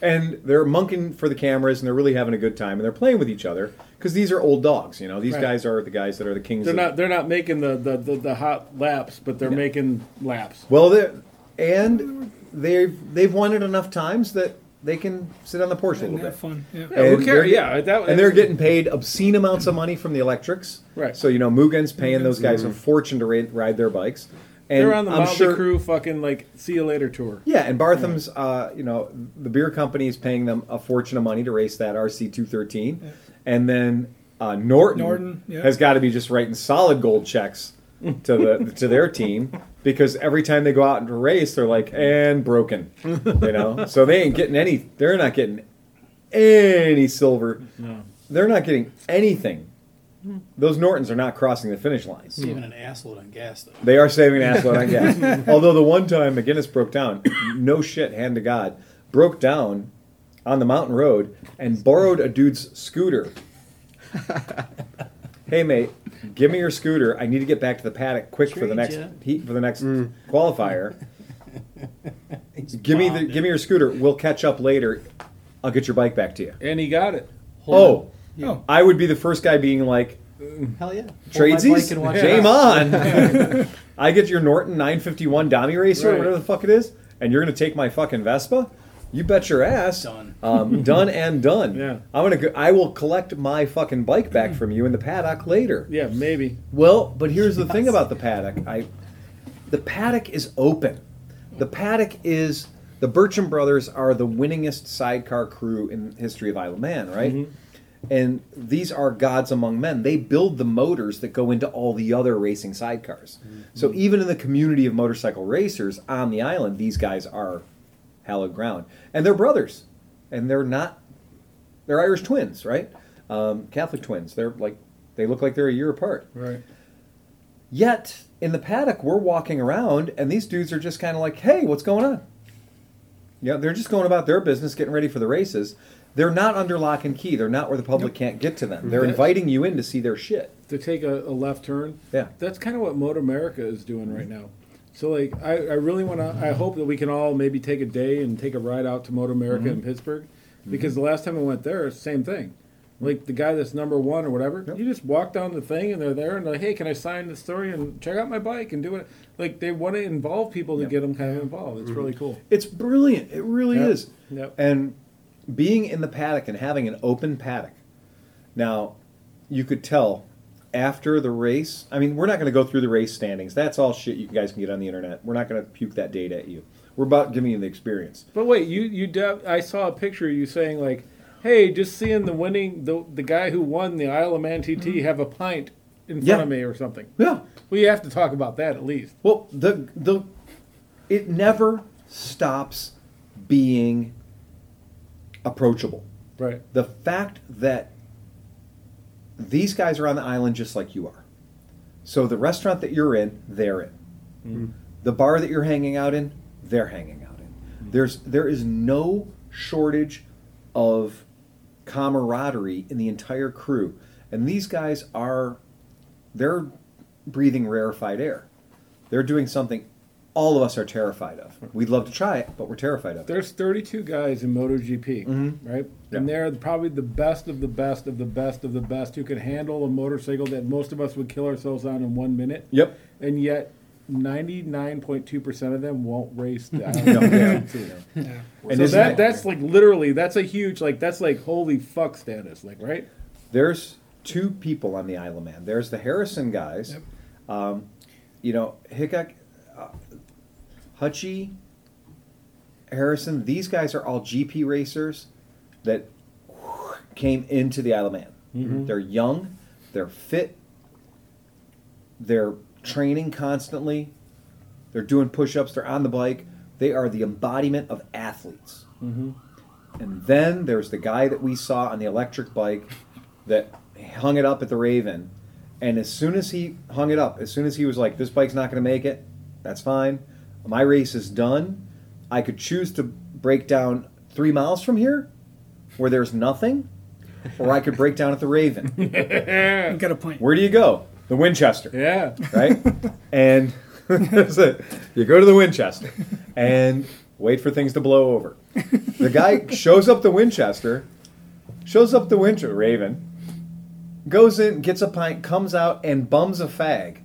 S1: And they're monking for the cameras, and they're really having a good time, and they're playing with each other because these are old dogs. You know, these
S4: Right.
S1: guys are the guys that are the kings.
S4: They're
S1: of,
S4: not. They're not making the, the, the, the hot laps, but they're making laps.
S1: Well, they're, and they've they've won it enough times that they can sit on the porch a
S2: And
S1: little
S2: have
S1: bit.
S2: fun. Yeah.
S4: Yeah, who
S1: And
S4: cares?
S1: they're get-
S4: Yeah, that-
S1: and they're getting paid obscene amounts of money from the electrics.
S4: Right.
S1: So you know, Mugen's paying those guys a fortune to ride, ride their bikes. And
S4: They're on the
S1: I'm
S4: Motley
S1: sure,
S4: Crew fucking like see you later tour.
S1: Yeah, and Bartham's, uh, you know, the beer company is paying them a fortune of money to race that RC two thirteen, and then uh, Norton,
S2: Norton, yeah.
S1: has got to be just writing solid gold checks to the to their team <laughs> because every time they go out into a race, they're like and broken, you know. <laughs> So they ain't getting any. They're not getting any silver.
S4: No.
S1: They're not getting anything. Those Nortons are not crossing the finish line.
S7: Saving an assload on gas, though.
S1: They are saving an assload on gas. <laughs> Although the one time McGuinness broke down, <coughs> no shit, hand to God, broke down on the mountain road and borrowed a dude's scooter. <laughs> hey mate, give me your scooter. I need to get back to the paddock quick for the next
S7: ya.
S1: heat for the next mm. qualifier. <laughs> Give me the give me your scooter. We'll catch up later. I'll get your bike back to you.
S4: And he got it.
S1: Oh,
S2: Oh,
S1: I would be the first guy being like, mm.
S7: Hell yeah. Hold my bike
S1: Tradesies?
S7: and watch
S1: Game
S7: it.
S1: on! <laughs> <laughs> I get your Norton 951 Dummy Racer, or
S4: Right.
S1: whatever the fuck it is, and you're gonna take my fucking Vespa? You bet your ass.
S7: Done.
S1: Um, <laughs> done and done.
S4: Yeah.
S1: I'm gonna. Go, I will collect my fucking bike back from you in the paddock later.
S4: Yeah, maybe.
S1: Well, but here's the thing about the paddock. I, the paddock is open. The paddock is the Bertram brothers are the winningest sidecar crew in history of Isle of Man, right? And these are gods among men. They build the motors that go into all the other racing sidecars. So even in the community of motorcycle racers on the island, these guys are hallowed ground, and they're brothers, and they're not. They're Irish twins, right? Um, Catholic twins. They're like they look like they're a year apart.
S4: Right.
S1: Yet in the paddock, we're walking around, and these dudes are just kind of like, "Hey, what's going on?" Yeah, they're just going about their business, getting ready for the races. They're not under lock and key. They're not where the public can't get to them. They're inviting you in to see their shit.
S4: to take a, a left turn.
S1: Yeah.
S4: That's kind of what MotoAmerica is doing right now. So like, I, I really want to. I hope that we can all maybe take a day and take a ride out to MotoAmerica
S1: Mm-hmm.
S4: in Pittsburgh, because the last time I went there, same thing. Like the guy that's number one or whatever,
S1: Yep.
S4: you just walk down the thing and they're there and they're like, hey, can I sign the story and check out my bike and do it? Like they want to involve people to
S1: Yep.
S4: get them kind of involved. It's really cool.
S1: It's brilliant. It really
S4: Yep.
S1: is.
S4: Yep.
S1: And being in the paddock and having an open paddock. Now, you could tell after the race. I mean, we're not going to go through the race standings. That's all shit you guys can get on the internet. We're not going to puke that data at you. We're about giving you the experience.
S4: But wait, you you de- I saw a picture of you saying like, "Hey, just seeing the winning the the guy who won the Isle of Man TT mm-hmm. have a pint in front
S1: Yeah.
S4: of me or something."
S1: Yeah.
S4: Well, you have to talk about that at least.
S1: Well, the the it never stops being approachable.
S4: Right.
S1: the fact that these guys are on the island just like you are. So the restaurant that you're in, they're in. Mm-hmm. The bar that you're hanging out in, they're hanging out in. Mm-hmm. There's there is no shortage of camaraderie in the entire crew. And these guys are they're breathing rarefied air. They're doing something all of us are terrified of. We'd love to try it, but we're terrified of it.
S4: There's 32 guys in MotoGP,
S1: Mhm.
S4: right?
S1: Yeah.
S4: And they're probably the best of the best of the best of the best who can handle a motorcycle that most of us would kill ourselves on in one minute.
S1: Yep.
S4: And yet, 99.2% of them won't race <laughs> the Isle
S1: No,
S4: of
S1: yeah. <laughs> And
S4: so that, that's like literally that's a huge like that's like holy fuck status like right
S1: There's two people on the Isle of Man. There's the Harrison guys. Yep. Um, you know, Hickok, uh, Hutchie, Harrison. These guys are all GP racers that came into the Isle of Man. Mm-hmm. They're young. They're fit. They're training constantly. They're doing push-ups. They're on the bike. They are the embodiment of athletes. Mm-hmm. And then there's the guy that we saw on the electric bike that hung it up at the Raven. And as soon as he hung it up, as soon as he was like, this bike's not going to make it, that's fine. My race is done. I could choose to break down three miles from here where there's nothing, or I could break down at the Raven. <laughs>
S2: You got a point.
S1: Where do you go? The Winchester
S4: yeah
S1: right? <laughs> and <laughs> that's it. You go to the Winchester and wait for things to blow over. The guy shows up the Winchester, shows up the Winchester Raven, goes in, gets a pint, comes out and bums a fag,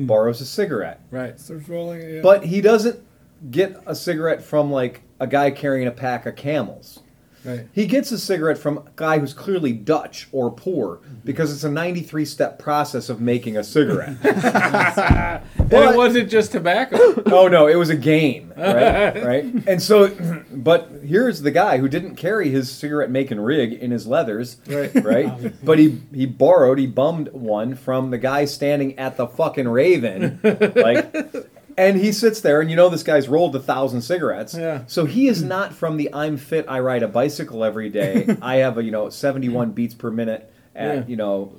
S1: Hmm. borrows a cigarette.
S4: right
S2: Starts rolling. Yeah.
S1: But he doesn't get a cigarette from like a guy carrying a pack of camels.
S4: Right
S1: He gets a cigarette from a guy who's clearly Dutch or poor mm-hmm. because it's a 93 step process of making a cigarette.
S4: and <laughs>
S1: But-
S4: it wasn't just tobacco <laughs>
S1: oh no, it was a game, right? <laughs> right? And so, <clears throat> but here's the guy who didn't carry his cigarette making rig in his leathers,
S4: Right.
S1: Right? But he he borrowed, he bummed one from the guy standing at the fucking Raven, like. And he sits there, and you know this guy's rolled a thousand cigarettes.
S4: Yeah.
S1: So he is not from the "I'm fit, I ride a bicycle every day." <laughs> I have a you know 71 beats per minute at
S4: Yeah.
S1: you know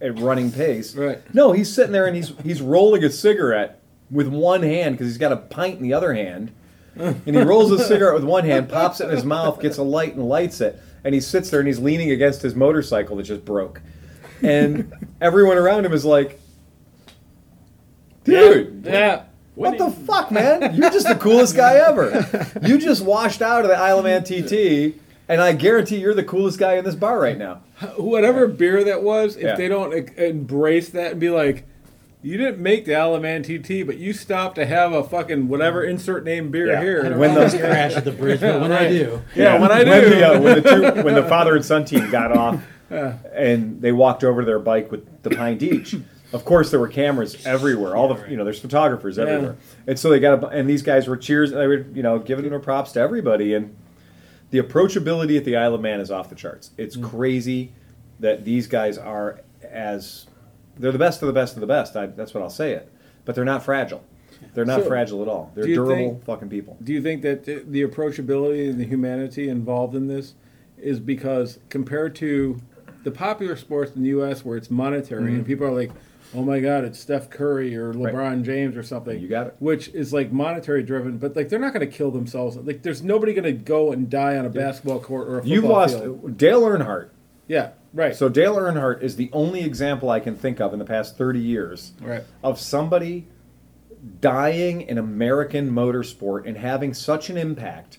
S1: at running pace.
S4: Right.
S1: No, he's sitting there and he's he's rolling a cigarette with one hand because he's got a pint in the other hand, and he rolls a cigarette with one hand, pops it in his mouth, gets a light and lights it, and he sits there and he's leaning against his motorcycle that just broke, and everyone around him is like, "Dude,
S4: yeah
S1: what the fuck, man? You're just the coolest guy ever. You just washed out of the Isle of Man TT." And I guarantee you're the coolest guy in this bar right now.
S4: whatever beer that was, if
S1: Yeah.
S4: they don't e- embrace that and be like, you didn't make the Isle of Man TT, but you stopped to have a fucking whatever insert name beer
S1: Yeah.
S4: here.
S7: I don't
S1: When
S7: when
S1: those-
S7: those crash at the bridge, but when I do,
S4: Yeah, when I do.
S1: When the, uh, when, the two, when the father and son team got off <laughs> and they walked over to their bike with the pint each. Of course, there were cameras everywhere. All the you know, there's photographers everywhere, and so they got a, and these guys were cheers. They were you know giving their props to everybody, and the approachability at the Isle of Man is off the charts. It's crazy that these guys are as they're the best of the best of the best. I, that's what I'll say it, but they're not fragile. They're not
S4: So,
S1: fragile at all. They're durable
S4: think-
S1: fucking people.
S4: Do you think that the the approachability and the humanity involved in this is because compared to the popular sports in the U.S. where it's monetary
S1: Mm-hmm.
S4: and people are like, oh my god, it's Steph Curry or
S1: Right.
S4: LeBron James or something.
S1: You got it.
S4: Which is like monetary driven, but like they're not going to kill themselves. Like there's nobody going to go and die on a basketball court or a football
S1: You've lost
S4: field.
S1: Dale Earnhardt.
S4: Yeah, right.
S1: So Dale Earnhardt is the only example I can think of in the past 30 years
S4: right.
S1: of somebody dying in American motorsport and having such an impact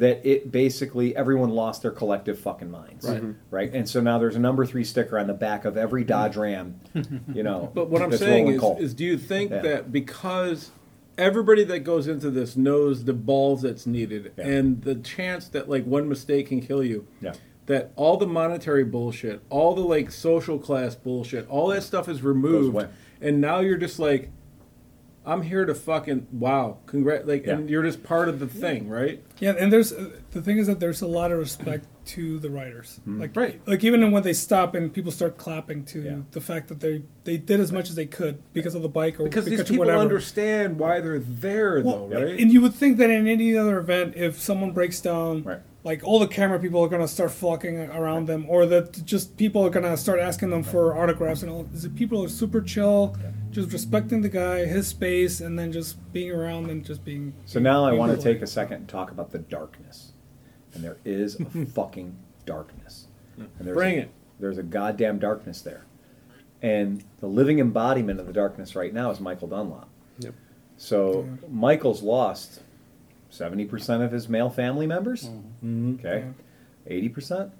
S1: that it basically everyone lost their collective fucking minds.
S4: Right. Mm-hmm.
S1: Right. And so now there's a number three sticker on the back of every Dodge Ram, <laughs> you know.
S4: But what I'm saying is,
S1: coal.
S4: is, do you think
S1: Yeah.
S4: that because everybody that goes into this knows the balls that's needed
S1: Yeah.
S4: and the chance that like one mistake can kill you,
S1: Yeah.
S4: that all the monetary bullshit, all the like social class bullshit, all that stuff is removed, and now you're just like, I'm here to fucking wow, congrat, like, and you're just part of the thing, right?
S2: Yeah, and there's uh, the thing is that there's a lot of respect to the writers.
S1: Mm-hmm.
S2: Like
S4: Right.
S2: like even when they stop and people start clapping to
S1: Yeah.
S2: the fact that they they did as much as they could because of the bike or
S4: Because these
S2: because of
S4: people
S2: whatever.
S4: understand why they're there,
S2: Well,
S4: though, right?
S2: And you would think that in any other event, if someone breaks down,
S1: Right.
S2: like all the camera people are gonna start flocking around them, or that just people are gonna start asking them for autographs and all. Is it people are super chill, just respecting the guy, his space, and then just being around and just being.
S1: So now I want to take a second and talk about the darkness. And there is a <laughs> fucking darkness. And there's
S4: Bring
S1: a,
S4: it.
S1: There's a goddamn darkness there. And the living embodiment of the darkness right now is Michael Dunlop.
S6: Yep.
S1: So Michael's lost 70% of his male family members.
S4: Mhm.
S1: Okay. 80%.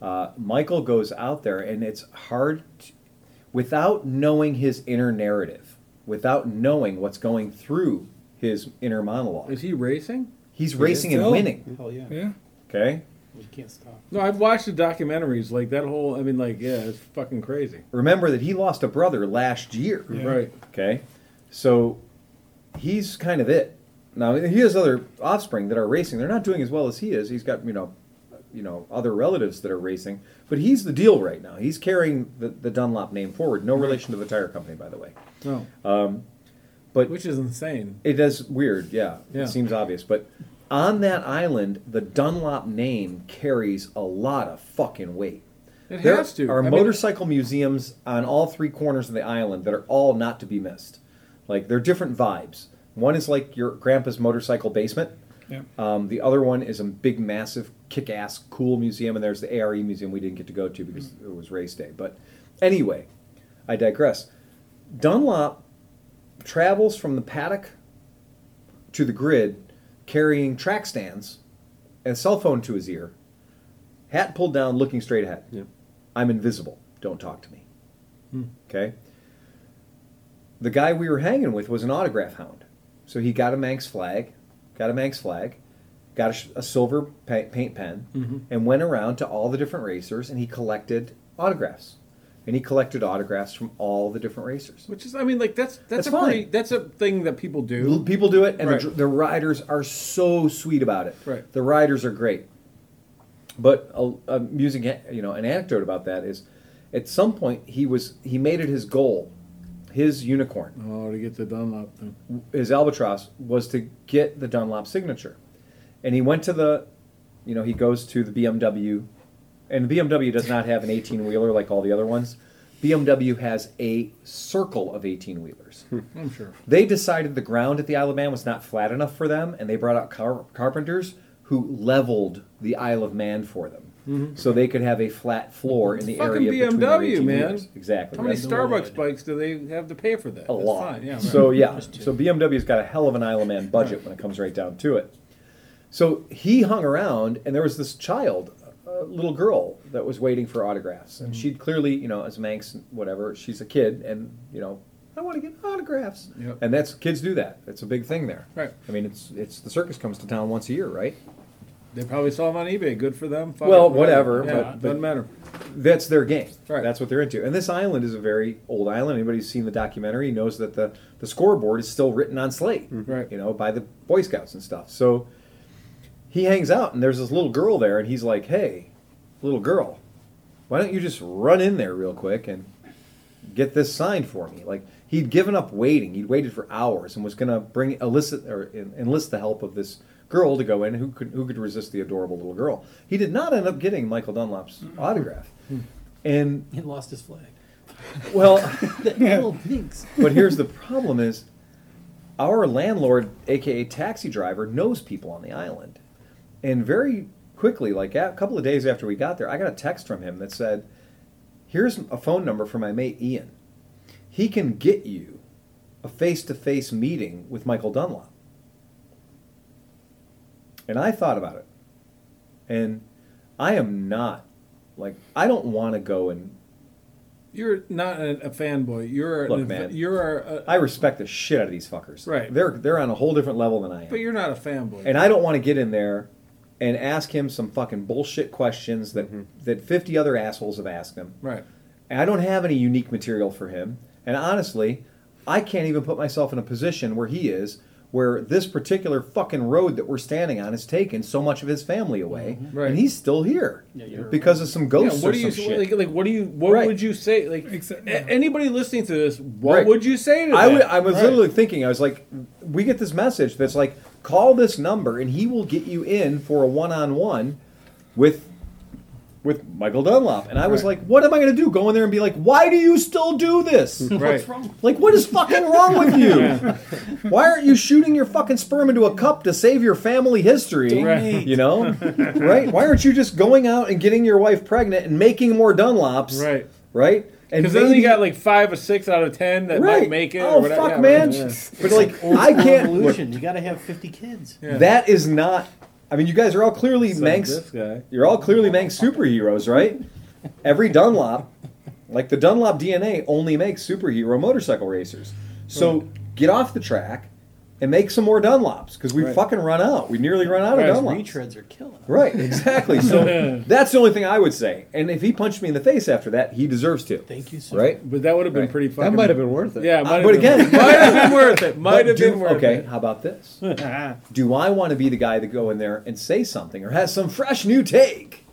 S1: Uh, Michael goes out there, and it's hard to, without knowing his inner narrative, without knowing what's going through his inner monologue.
S4: Is he racing?
S1: He's racing and
S2: oh.
S1: winning.
S7: Hell yeah.
S2: Yeah.
S1: Okay.
S7: You can't stop.
S4: No, I've watched the documentaries. Like that whole, I mean, like, yeah, it's fucking crazy.
S1: Remember that he lost a brother last year.
S2: Yeah.
S4: Right.
S1: Okay. So he's kind of it. Now he has other offspring that are racing. They're not doing as well as he is. He's got you know, you know, other relatives that are racing, but he's the deal right now. He's carrying the, the Dunlop name forward. No relation to the tire company, by the way.
S4: No.
S1: But
S4: Which is insane.
S1: It is weird, yeah.
S4: Yeah.
S1: It seems obvious, but on that island, the Dunlop name carries a lot of fucking weight.
S4: It
S1: There
S4: has to.
S1: There are
S4: I mean,
S1: motorcycle museums on all three corners of the island that are all not to be missed. Like they're different vibes. One is like your grandpa's motorcycle basement.
S2: Yeah.
S1: Um, the other one is a big, massive, kick-ass, cool museum, and there's the ARE museum we didn't get to go to because it was race day. But anyway, I digress. Dunlop travels from the paddock to the grid, carrying track stands and a cell phone to his ear, hat pulled down, looking straight ahead.
S6: Yep.
S1: I'm invisible. Don't talk to me. Okay. The guy we were hanging with was an autograph hound, so he got a Manx flag, got a Manx flag, got a, sh- a silver pa- paint pen, mm-hmm. and went around to all the different racers and he collected autographs, and he collected autographs from all the different racers.
S4: Which is, I mean, like that's that's,
S1: That's
S4: a
S1: fine.
S4: pretty that's a thing that people do.
S1: People do it, and
S4: Right.
S1: the, the riders are so sweet about it.
S4: Right.
S1: The riders are great. But a music, you know, an anecdote about that is, at some point he was he made it his goal, his unicorn,
S4: Oh, to get the Dunlop thing.
S1: his albatross was to get the Dunlop signature, and he went to the, you know, he goes to the BMW, and the BMW does not have an eighteen wheeler like all the other ones. BMW has a circle of eighteen wheelers. Hmm.
S4: I'm sure.
S1: They decided the ground at the Isle of Man was not flat enough for them, and they brought out car- carpenters who leveled the Isle of Man for them, so they could have a flat floor in the
S4: Mm-hmm. Fucking
S1: area between their
S4: BMW,
S1: 18
S4: man.
S1: wheelers. Exactly.
S4: How many
S1: That's
S4: Starbucks bikes do they have to pay for that?
S1: a
S4: That's
S1: lot.
S4: Fine. Yeah. Right.
S1: So yeah, so BMW's got a hell of an Isle of Man budget when it comes right down to it. So he hung around, and there was this child, a little girl, that was waiting for autographs,
S4: Mm-hmm.
S1: and she'd clearly, you know, as Manx, whatever, she's a kid, and you know, I want to get autographs,
S4: Yep.
S1: and that's kids do that. It's a big thing there.
S4: Right.
S1: I mean, it's it's the circus comes to town once a year, right?
S4: They probably saw them on eBay. Good for them. Fuck
S1: Well,
S4: it,
S1: whatever,
S4: Yeah,
S1: but-
S4: doesn't matter.
S1: That's their game.
S4: Right.
S1: That's what they're into. And this island is a very old island. Anybody who's seen the documentary knows that the, the scoreboard is still written on slate, mm-hmm.
S4: Right.
S1: you know, by the Boy Scouts and stuff. So he hangs out, and there's this little girl there, and he's like, hey, little girl, why don't you just run in there real quick and get this signed for me? Like, he'd given up waiting. He'd waited for hours and was going to bring elicit or en- enlist the help of this girl to go in who could who could resist the adorable little girl. He did not end up getting Michael Dunlop's mm-hmm. autograph. Hmm. And
S7: He lost his flag. <laughs>
S1: Well, <laughs>
S7: The little pigs. <laughs>
S1: but here's the problem: is our landlord, aka taxi driver, knows people on the island, and very quickly, like a couple of days after we got there, I got a text from him that said, "Here's a phone number for my mate Ian. He can get you a face-to-face meeting with Michael Dunlop." And I thought about it, and I am not like I don't want to go and
S4: You're not a, a fanboy. You're
S1: Look,
S4: an,
S1: man.
S4: You're a,
S1: I respect the shit out of these fuckers.
S4: Right.
S1: They're they're on a whole different level than I am.
S4: but you're not a fanboy.
S1: and I don't want to get in there and ask him some fucking bullshit questions that mm-hmm. that 50 other assholes have asked him.
S4: right.
S1: And I don't have any unique material for him. And honestly, I can't even put myself in a position where he is where this particular fucking road that we're standing on has taken so much of his family away mm-hmm.
S4: Right.
S1: and he's still here
S7: Yeah, you're
S1: because of some
S4: Yeah,
S1: ghosts
S4: what
S1: or
S4: do you
S1: some shit.
S4: like, like? What do you? What
S1: Right.
S4: would you say? Like
S2: Exa-
S4: a- anybody listening to this, what
S1: Right.
S4: would you say to
S1: I,
S4: that?
S1: would, I was
S4: Right.
S1: literally thinking, I was like, we get this message that's like, call this number and he will get you in for a one on one with with Michael Dunlop. And I was
S4: Right.
S1: like, what am I going to do? Go in there and be like, why do you still do this? <laughs>
S4: right. What's wrong?
S1: Like, what is fucking wrong with you? <laughs> Why aren't you shooting your fucking sperm into a cup to save your family history?
S4: Right. <laughs>
S1: You know? right? Why aren't you just going out and getting your wife pregnant and making more Dunlops?
S4: Right.
S1: Right? And
S4: Because then
S1: maybe-
S4: you got like five or six out of ten that
S1: right.
S4: might make it.
S1: Oh
S4: or whatever.
S1: fuck,
S4: Yeah,
S1: man!
S4: right, yeah.
S1: But like, I can't. Look,
S7: evolution. You got to have 50 kids.
S4: Yeah.
S1: that is not. I mean, you guys are all clearly
S4: It's
S1: Manx.
S4: like this guy.
S1: You're all clearly Manx superheroes, right? Every Dunlop, like the Dunlop DNA, only makes superhero motorcycle racers. So hmm. get off the track and make some more Dunlops because we
S4: Right.
S1: fucking run out. We nearly run out
S4: Right.
S1: of Dunlops.
S7: Retreads are killing. us.
S1: Right, exactly. So <laughs> that's the only thing I would say. And if he punched me in the face after that, he deserves to.
S7: Thank you, sir.
S1: Right?
S4: But that would have been
S1: Right.
S4: pretty fucking.
S6: That might have been worth it.
S4: Yeah, it uh, might have
S1: but again- <laughs>
S4: might have been worth it. Might have been worth
S1: okay,
S4: it.
S1: Okay, how about this? <laughs> Do I want to be the guy that go in there and say something or has some fresh new take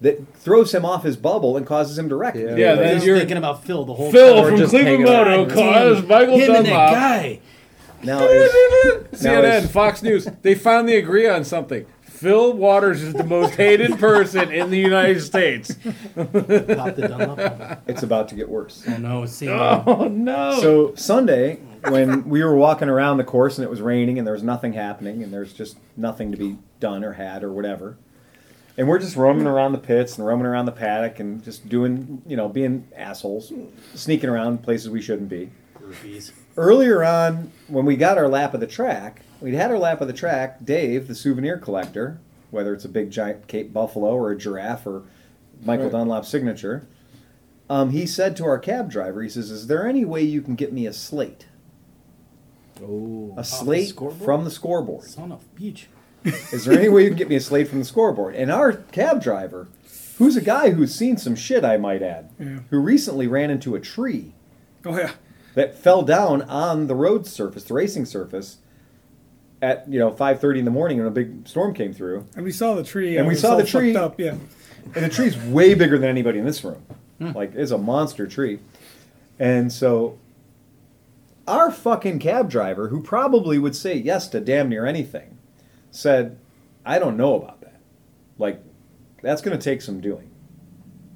S1: that throws him off his bubble and causes him to wreck?
S6: Yeah.
S4: Yeah,
S7: I
S4: then you're
S7: thinking about Phil the whole
S4: Phil
S7: time.
S6: Or
S4: from Cleveland
S6: hanging.
S4: Moto
S7: God
S4: cars
S7: damn,
S4: Michael
S7: him and that guy.
S1: Now, is, now
S4: CNN,
S1: is-
S4: Fox News, they finally agree on something. Phil Waters is the most hated person in the United States.
S7: Pop the Dunlop.
S1: it's about to get worse.
S7: Oh no, see.
S4: Oh no!
S1: So Sunday, when we were walking around the course and it was raining and there was nothing happening and there's just nothing to be done or had or whatever, and we're just roaming around the pits and roaming around the paddock and just doing, you know, being assholes, sneaking around places we shouldn't be.
S7: Groupies.
S1: Earlier on when we got our lap of the track we'd had our lap of the track dave the souvenir collector whether it's a big giant cape buffalo or a giraffe or michael
S4: Right.
S1: dunlop signature um, he said to our cab driver he says is there any way you can get me a slate
S6: Oh.
S1: a slate
S7: scoreboard?
S1: from the scoreboard
S7: Son of a beach. <laughs>
S1: is there any way you can get me a slate from the scoreboard and our cab driver who's a guy who's seen some shit i might add
S2: Yeah.
S1: who recently ran into a tree
S2: Oh yeah.
S1: That fell down on the road surface, the racing surface, at you know five thirty in the morning when a big storm came through,
S2: And we saw the tree.
S1: And we saw the tree.
S2: Up, yeah.
S1: and the tree's way bigger than anybody in this room. Hmm. Like it's a monster tree, and so our fucking cab driver, who probably would say yes to damn near anything, said, "I don't know about that. Like that's going to take some doing."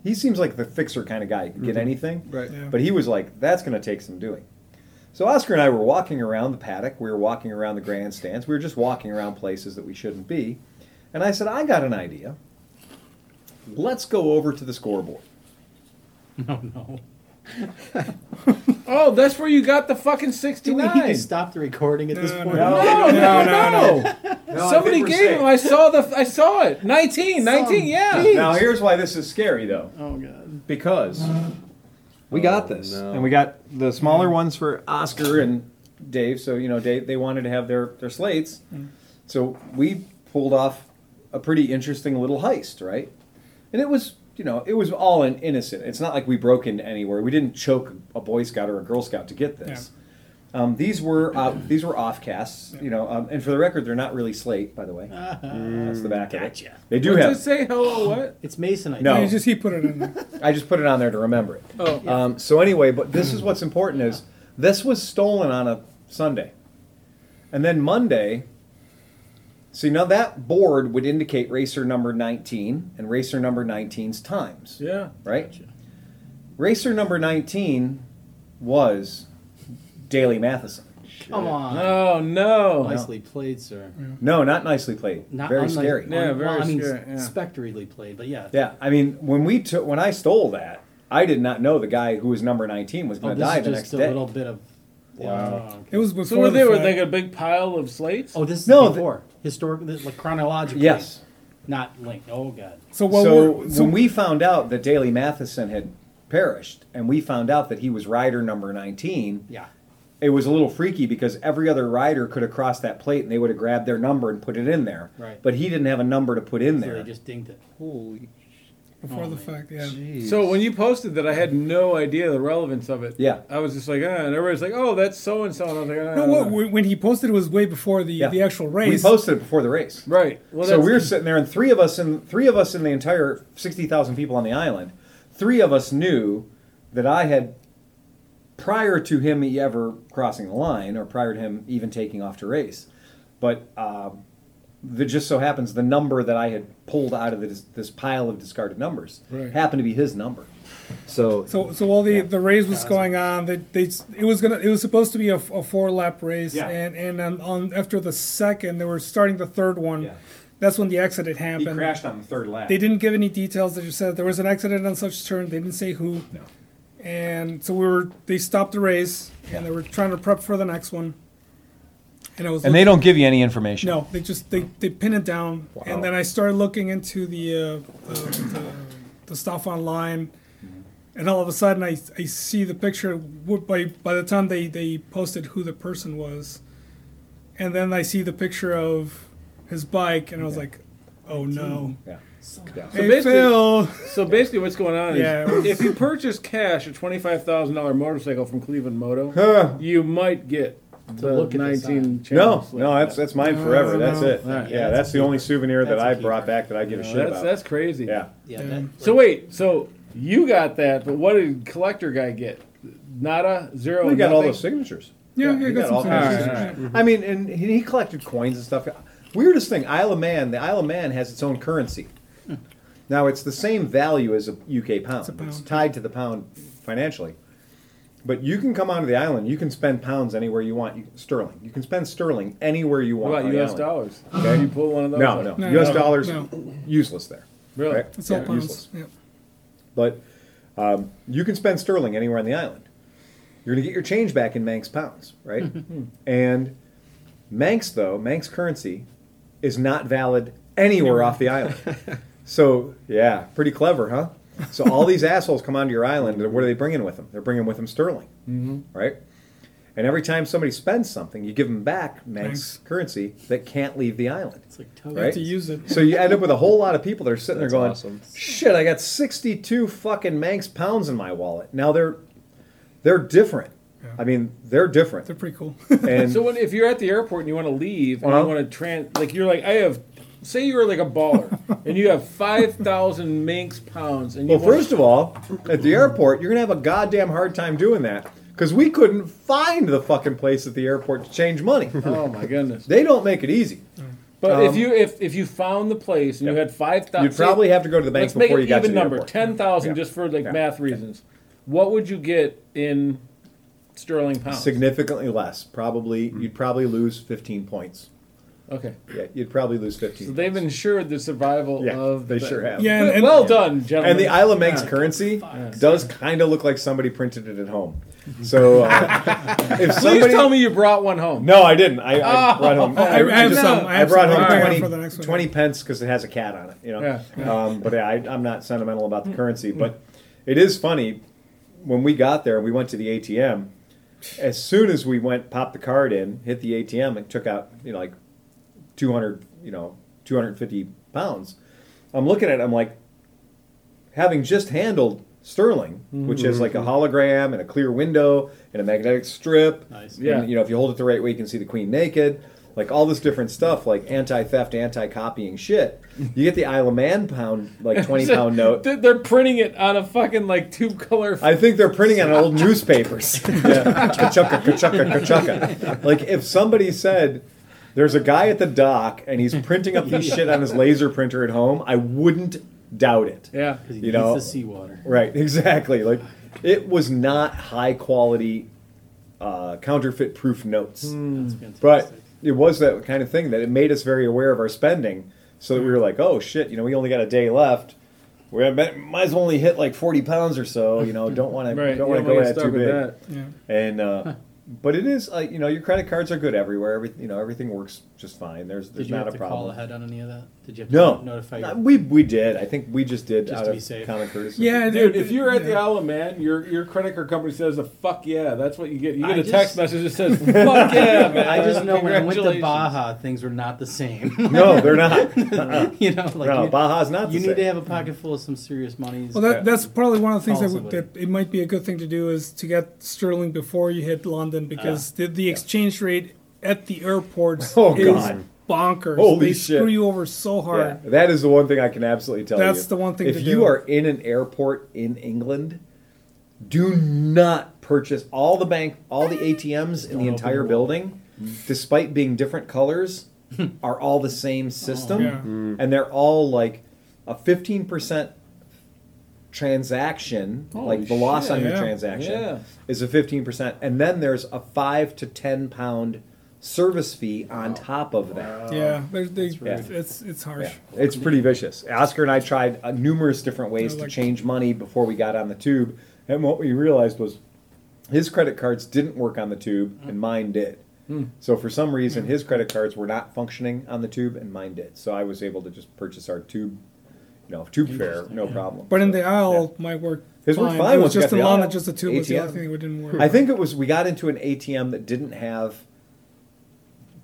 S1: He seems like the fixer kind of guy. He could get mm-hmm. anything,
S4: Right.
S2: Yeah.
S1: But he was like, "That's going to take some doing." So Oscar and I were walking around the paddock. We were walking around the grandstands. We were just walking around places that we shouldn't be. And I said, "I got an idea. Let's go over to the scoreboard." <laughs>
S7: Oh, no, no. <laughs>
S4: oh, that's where you got the fucking
S7: Did we
S4: sixty-nine.
S7: need to stop the recording at this
S2: No,
S7: point?
S2: no.
S4: No, no,
S2: no,
S4: no. Somebody gave him. I saw the. I saw it. 19, 19, Yeah.
S1: Now here's why this is scary, though,
S7: Oh god.
S1: because we got oh, this,
S6: no.
S1: and we got the smaller ones for Oscar and Dave. So you know, Dave they wanted to have their their slates, mm. so we pulled off a pretty interesting little heist, right? And it was you know it was all in innocent. It's not like we broke into anywhere. We didn't choke a Boy Scout or a Girl Scout to get this. Um, these were uh, these were offcasts, you know, um, and for the record, they're not really slate, by the way. <laughs> That's the back of it.
S7: Gotcha.
S1: They do
S4: What
S1: have.
S4: does it say? Hello, <gasps> what?
S7: It's Masonite.
S1: No.
S2: You just he put it in there. <laughs>
S1: I just put it on there to remember it.
S4: Oh,
S1: Um, so anyway, but this is what's important is this was stolen on a Sunday, and then Monday. See now that board would indicate racer number 19 and racer number 19's times,
S4: yeah.
S1: right? Racer number 19 was Daley Mathison.
S7: Come on.
S4: Oh no!
S7: Nicely played, sir.
S1: No, not nicely played.
S7: Not
S1: very
S7: unlike-
S1: scary.
S4: Yeah, very
S7: well, I mean,
S4: scary, yeah.
S7: spectrally played, but yeah.
S1: Yeah, I mean, when we took when I stole that, I did not know the guy who was number 19 was
S7: Oh,
S1: going to
S7: this
S1: die
S7: is
S1: the
S7: just
S1: next
S7: a
S1: day.
S7: little bit of.
S1: Wow.
S7: Oh,
S2: It was
S4: So
S2: before
S4: were
S2: the
S4: they were
S2: fact.
S4: like a big pile of slates?
S7: Oh, this is
S1: No,
S7: before historic, like chronologically.
S1: Yes.
S7: Not linked. Oh god.
S2: so what
S1: so
S2: so
S1: when we found out that Daley Mathison had perished, and we found out that he was rider number 19,
S7: Yeah.
S1: it was a little freaky because every other rider could have crossed that plate and they would have grabbed their number and put it in there.
S7: Right.
S1: But he didn't have a number to put in
S7: So
S1: there.
S7: they just dinged it.
S6: Holy.
S2: Before
S7: Oh,
S2: the fact, yeah.
S4: So when you posted that, I had no idea the relevance of it.
S1: Yeah.
S4: I was just like, ah, and everybody's like, oh, that's so and so, and I was like, ah.
S2: No, what, when when he posted it was way before the
S1: Yeah.
S2: the actual race.
S1: we
S2: race.
S1: posted it before the race.
S4: right. Well,
S1: so
S4: that's-
S1: we were sitting there, and three of us in three of us in the entire sixty thousand people on the island. Three of us knew that I had, prior to him ever crossing the line, or prior to him even taking off to race, but um, the just so happens the number that I had pulled out of this, this pile of discarded numbers
S4: Right.
S1: happened to be his number. So,
S2: So, so while the, the race was going on, they, they it was gonna it was supposed to be a, a four lap race,
S1: Yeah.
S2: and and on, on after the second, they were starting the third one.
S1: Yeah.
S2: That's when the accident
S1: he
S2: happened.
S1: crashed on the third lap.
S2: They didn't give any details. They just said there was an accident on such turn. They didn't say who.
S1: No.
S2: And so we were. They stopped the race, and they were trying to prep for the next one. And I was.
S1: and they don't give you any information.
S2: No, they just they, they pin it down,
S1: Wow.
S2: and then I started looking into the uh, the, the, the stuff online, and all of a sudden I, I see the picture. w- By by the time they, they posted who the person was, and then I see the picture of his bike, and I was like, oh no.
S1: Yeah. Yeah.
S2: hey
S4: basically-
S2: Phil.
S4: So basically, what's going on
S2: Yeah, it
S4: is
S2: was-
S4: if you purchase cash a twenty-five thousand dollar motorcycle from Cleveland Moto,
S1: Huh.
S4: you might get the
S7: look at the
S4: nineteen.
S1: No,
S4: channel slip.
S1: no, that's that's mine forever.
S2: No,
S1: That's
S2: no.
S1: it.
S4: Right.
S1: Yeah, that's the only souvenir that
S7: That's a
S1: I
S7: keeper.
S1: brought back that I give a
S4: No,
S1: shit
S4: that's
S1: about.
S4: that's crazy.
S1: Yeah.
S7: Yeah.
S2: Yeah.
S7: That,
S4: So wait, so you got that, but what did collector guy get? Nada, zero.
S1: We got all
S4: nothing?
S1: those signatures.
S2: Yeah,
S1: we
S2: yeah, got,
S1: got
S2: some
S1: all kinds of
S2: signatures.
S4: signatures.
S1: I mean, and he he collected coins and stuff. Weirdest thing, Isle of Man. The Isle of Man has its own currency. Hmm. Now it's the same value as a UK pound.
S2: a pound.
S1: It's tied to the pound financially. But you can come onto the island. You can spend pounds anywhere you want. You, sterling. You can spend sterling anywhere you want.
S4: What
S1: on
S4: about
S1: the
S4: U.S.
S1: island.
S4: dollars?
S1: Okay.
S4: Did you pull one of those?
S1: No,
S4: out?
S1: no,
S2: No,
S1: U.S.
S2: no,
S1: dollars
S2: no.
S1: useless there.
S4: Really?
S1: Right?
S2: It's all
S1: Yeah,
S2: pounds.
S1: useless.
S2: Yeah.
S1: But um, you can spend sterling anywhere on the island. You're going to get your change back in Manx pounds, right? <laughs> and Manx, though, Manx currency is not valid anywhere off the island. <laughs> So, yeah, pretty clever, huh? So all these assholes come onto your island, what are they bringing with them? They're bringing with them sterling, mm-hmm. right? And every time somebody spends something, you give them back Manx
S2: Manx.
S1: currency that can't leave the island.
S7: it's like toe.
S1: Right?
S2: To use it.
S1: So you end up with a whole lot of people that are sitting
S6: That's
S1: there going,
S6: awesome.
S1: "Shit, I got 62 fucking Manx pounds in my wallet." Now they're they're different.
S2: Yeah.
S1: I mean, they're different.
S2: They're pretty cool.
S1: And <laughs>
S4: So when, if you're at the airport and you want to leave and
S1: Uh-huh.
S4: you want to trans, like you're like, I have, say you're like a baller and you have five thousand Manx pounds and you
S1: well, first of all, at the airport, you're gonna have a goddamn hard time doing that because we couldn't find the fucking place at the airport to change money. <laughs>
S4: oh my goodness.
S1: they don't make it easy.
S4: But if
S1: Um,
S4: you if if you found the place and you
S1: Yeah.
S4: had five thousand,
S1: You'd probably have to go to the bank
S4: let's make
S1: before
S4: it
S1: you got
S4: even
S1: to the
S4: number
S1: airport.
S4: ten thousand
S1: Yeah.
S4: just for like
S1: Yeah.
S4: math reasons. What would you get in sterling pounds?
S1: Significantly less. Probably you'd probably lose 15 points.
S4: Okay,
S1: Yeah, you'd probably lose 15.
S4: so they've
S1: points.
S4: ensured the survival
S1: Yeah,
S4: of.
S1: they
S4: the-
S1: sure have.
S2: Yeah, and- and-
S4: well done, gentlemen.
S1: And the Isle of Manx
S4: Yeah.
S1: currency does kind of look like somebody printed it at home. So uh, <laughs> if
S4: Please
S1: somebody
S4: tell me you brought one home.
S1: no, I didn't. I, I brought home.
S2: I, I have
S1: just-
S2: some. I,
S1: I
S2: have
S1: brought
S2: some.
S1: home
S2: I'll bring it
S1: 20,
S2: for the next one.
S1: 20 pence because it has a cat on it. You know.
S4: Yeah, yeah.
S1: Um, but yeah, I, I'm not sentimental about the currency. But it is funny when we got there. We went to the ATM. As soon as we went, popped the card in, hit the ATM, and took out you know like 200, you know, 250 pounds. I'm looking at it. I'm like, having just handled Sterling, which is like a mm-hmm. hologram and a clear window and a magnetic strip.
S7: Nice.
S4: Yeah.
S1: And, you know, if you hold it the right way, you can see the queen naked. Like all this different stuff, like anti-theft, anti-copying shit. You get the Isle of Man pound, like <laughs> twenty pound note.
S4: They're- They're printing it on a fucking like two color.
S1: I think they're printing on old <laughs> newspapers. <laughs> yeah. Kachucka, kachucka, kachucka. Like if somebody said there's a guy at the dock and he's <laughs> printing up these shit on his laser printer at home, I wouldn't doubt it.
S4: yeah.
S7: Because he
S1: You
S7: needs
S1: know-
S7: the seawater.
S1: Right, <laughs> exactly. Like it was not high quality uh, counterfeit proof notes.
S7: That's fantastic.
S1: But it was that kind of thing that it made us very aware of our spending, so that we were like, "Oh shit, you know, we only got a day left. We might might as well only hit like forty pounds or so. You know, don't want to
S4: Right.
S1: don't want to
S4: don't
S1: go
S4: wanna
S1: at
S4: get
S1: too
S4: stuck
S1: big."
S4: that.
S2: Yeah.
S1: And uh, but it is like you know, your credit cards are good everywhere. Every you know, everything works just fine. There's there's
S7: Did you
S1: not
S7: have
S1: a
S7: to call
S1: problem.
S7: ahead on any of that? Did you have to
S1: No,
S7: notify
S1: No,
S7: your
S1: we we did. I think we just did
S7: Just
S1: out
S7: to
S1: of
S7: be safe.
S1: common courtesy.
S2: Yeah,
S4: Dude,
S2: it-
S4: if you're at the
S2: yeah.
S4: Isle of Man, your your credit card company says a fuck yeah. That's what you get. You get
S7: I
S4: a text
S7: just-
S4: message that says fuck yeah, <laughs> man.
S7: I just know when I went to
S4: Congratulations.
S7: Baja, things were not the same. <laughs>
S1: No, they're not. <laughs> Uh-uh.
S7: you know, like
S1: no,
S7: you,
S1: Baja's not.
S7: you
S1: the
S7: need to have a pocket full of some serious monies.
S2: Well, that, that's probably one of the things
S7: Call
S2: that,
S7: somebody.
S2: that it might be a good thing to do is to get sterling before you hit London because uh, the, the exchange rate at the airports
S1: Oh,
S2: is
S1: God.
S2: Bonkers.
S1: Holy
S2: they
S1: shit.
S2: screw you over so hard.
S1: Yeah, that is the one thing I can absolutely tell you.
S2: That's the one thing
S1: If
S2: to
S1: you
S2: do.
S1: are in an airport in England, do not purchase all the bank, all the ATMs in the oh, entire building, despite being different colors, <laughs> are all the same system,
S2: Yeah. Mm.
S1: and they're all like a fifteen percent transaction,
S4: Holy
S1: like the loss on
S4: shit.
S1: your
S2: Yeah.
S1: transaction
S4: Yeah.
S1: is a fifteen percent, and then there's a five to ten pound service fee on oh, top of that.
S2: Yeah, there's they,
S1: rude.
S2: it's it's harsh.
S1: Yeah, it's pretty vicious. Oscar and I tried uh, numerous different ways to
S2: like-
S1: change money before we got on the tube, and what we realized was his credit cards didn't work on the tube, mm. and mine did. Hmm. So for some reason, mm. his credit cards were not functioning on the tube, and mine did. So I was able to just purchase our tube, you know, tube fare, no problem.
S2: But in the
S1: So,
S2: aisle, my work.
S1: His
S2: fine.
S1: worked fine
S2: It was
S1: once you
S2: just
S1: got
S2: in
S1: the
S2: London,
S1: aisle.
S2: just the tube was the only thing that didn't work.
S1: I think it was we got into an ATM that didn't have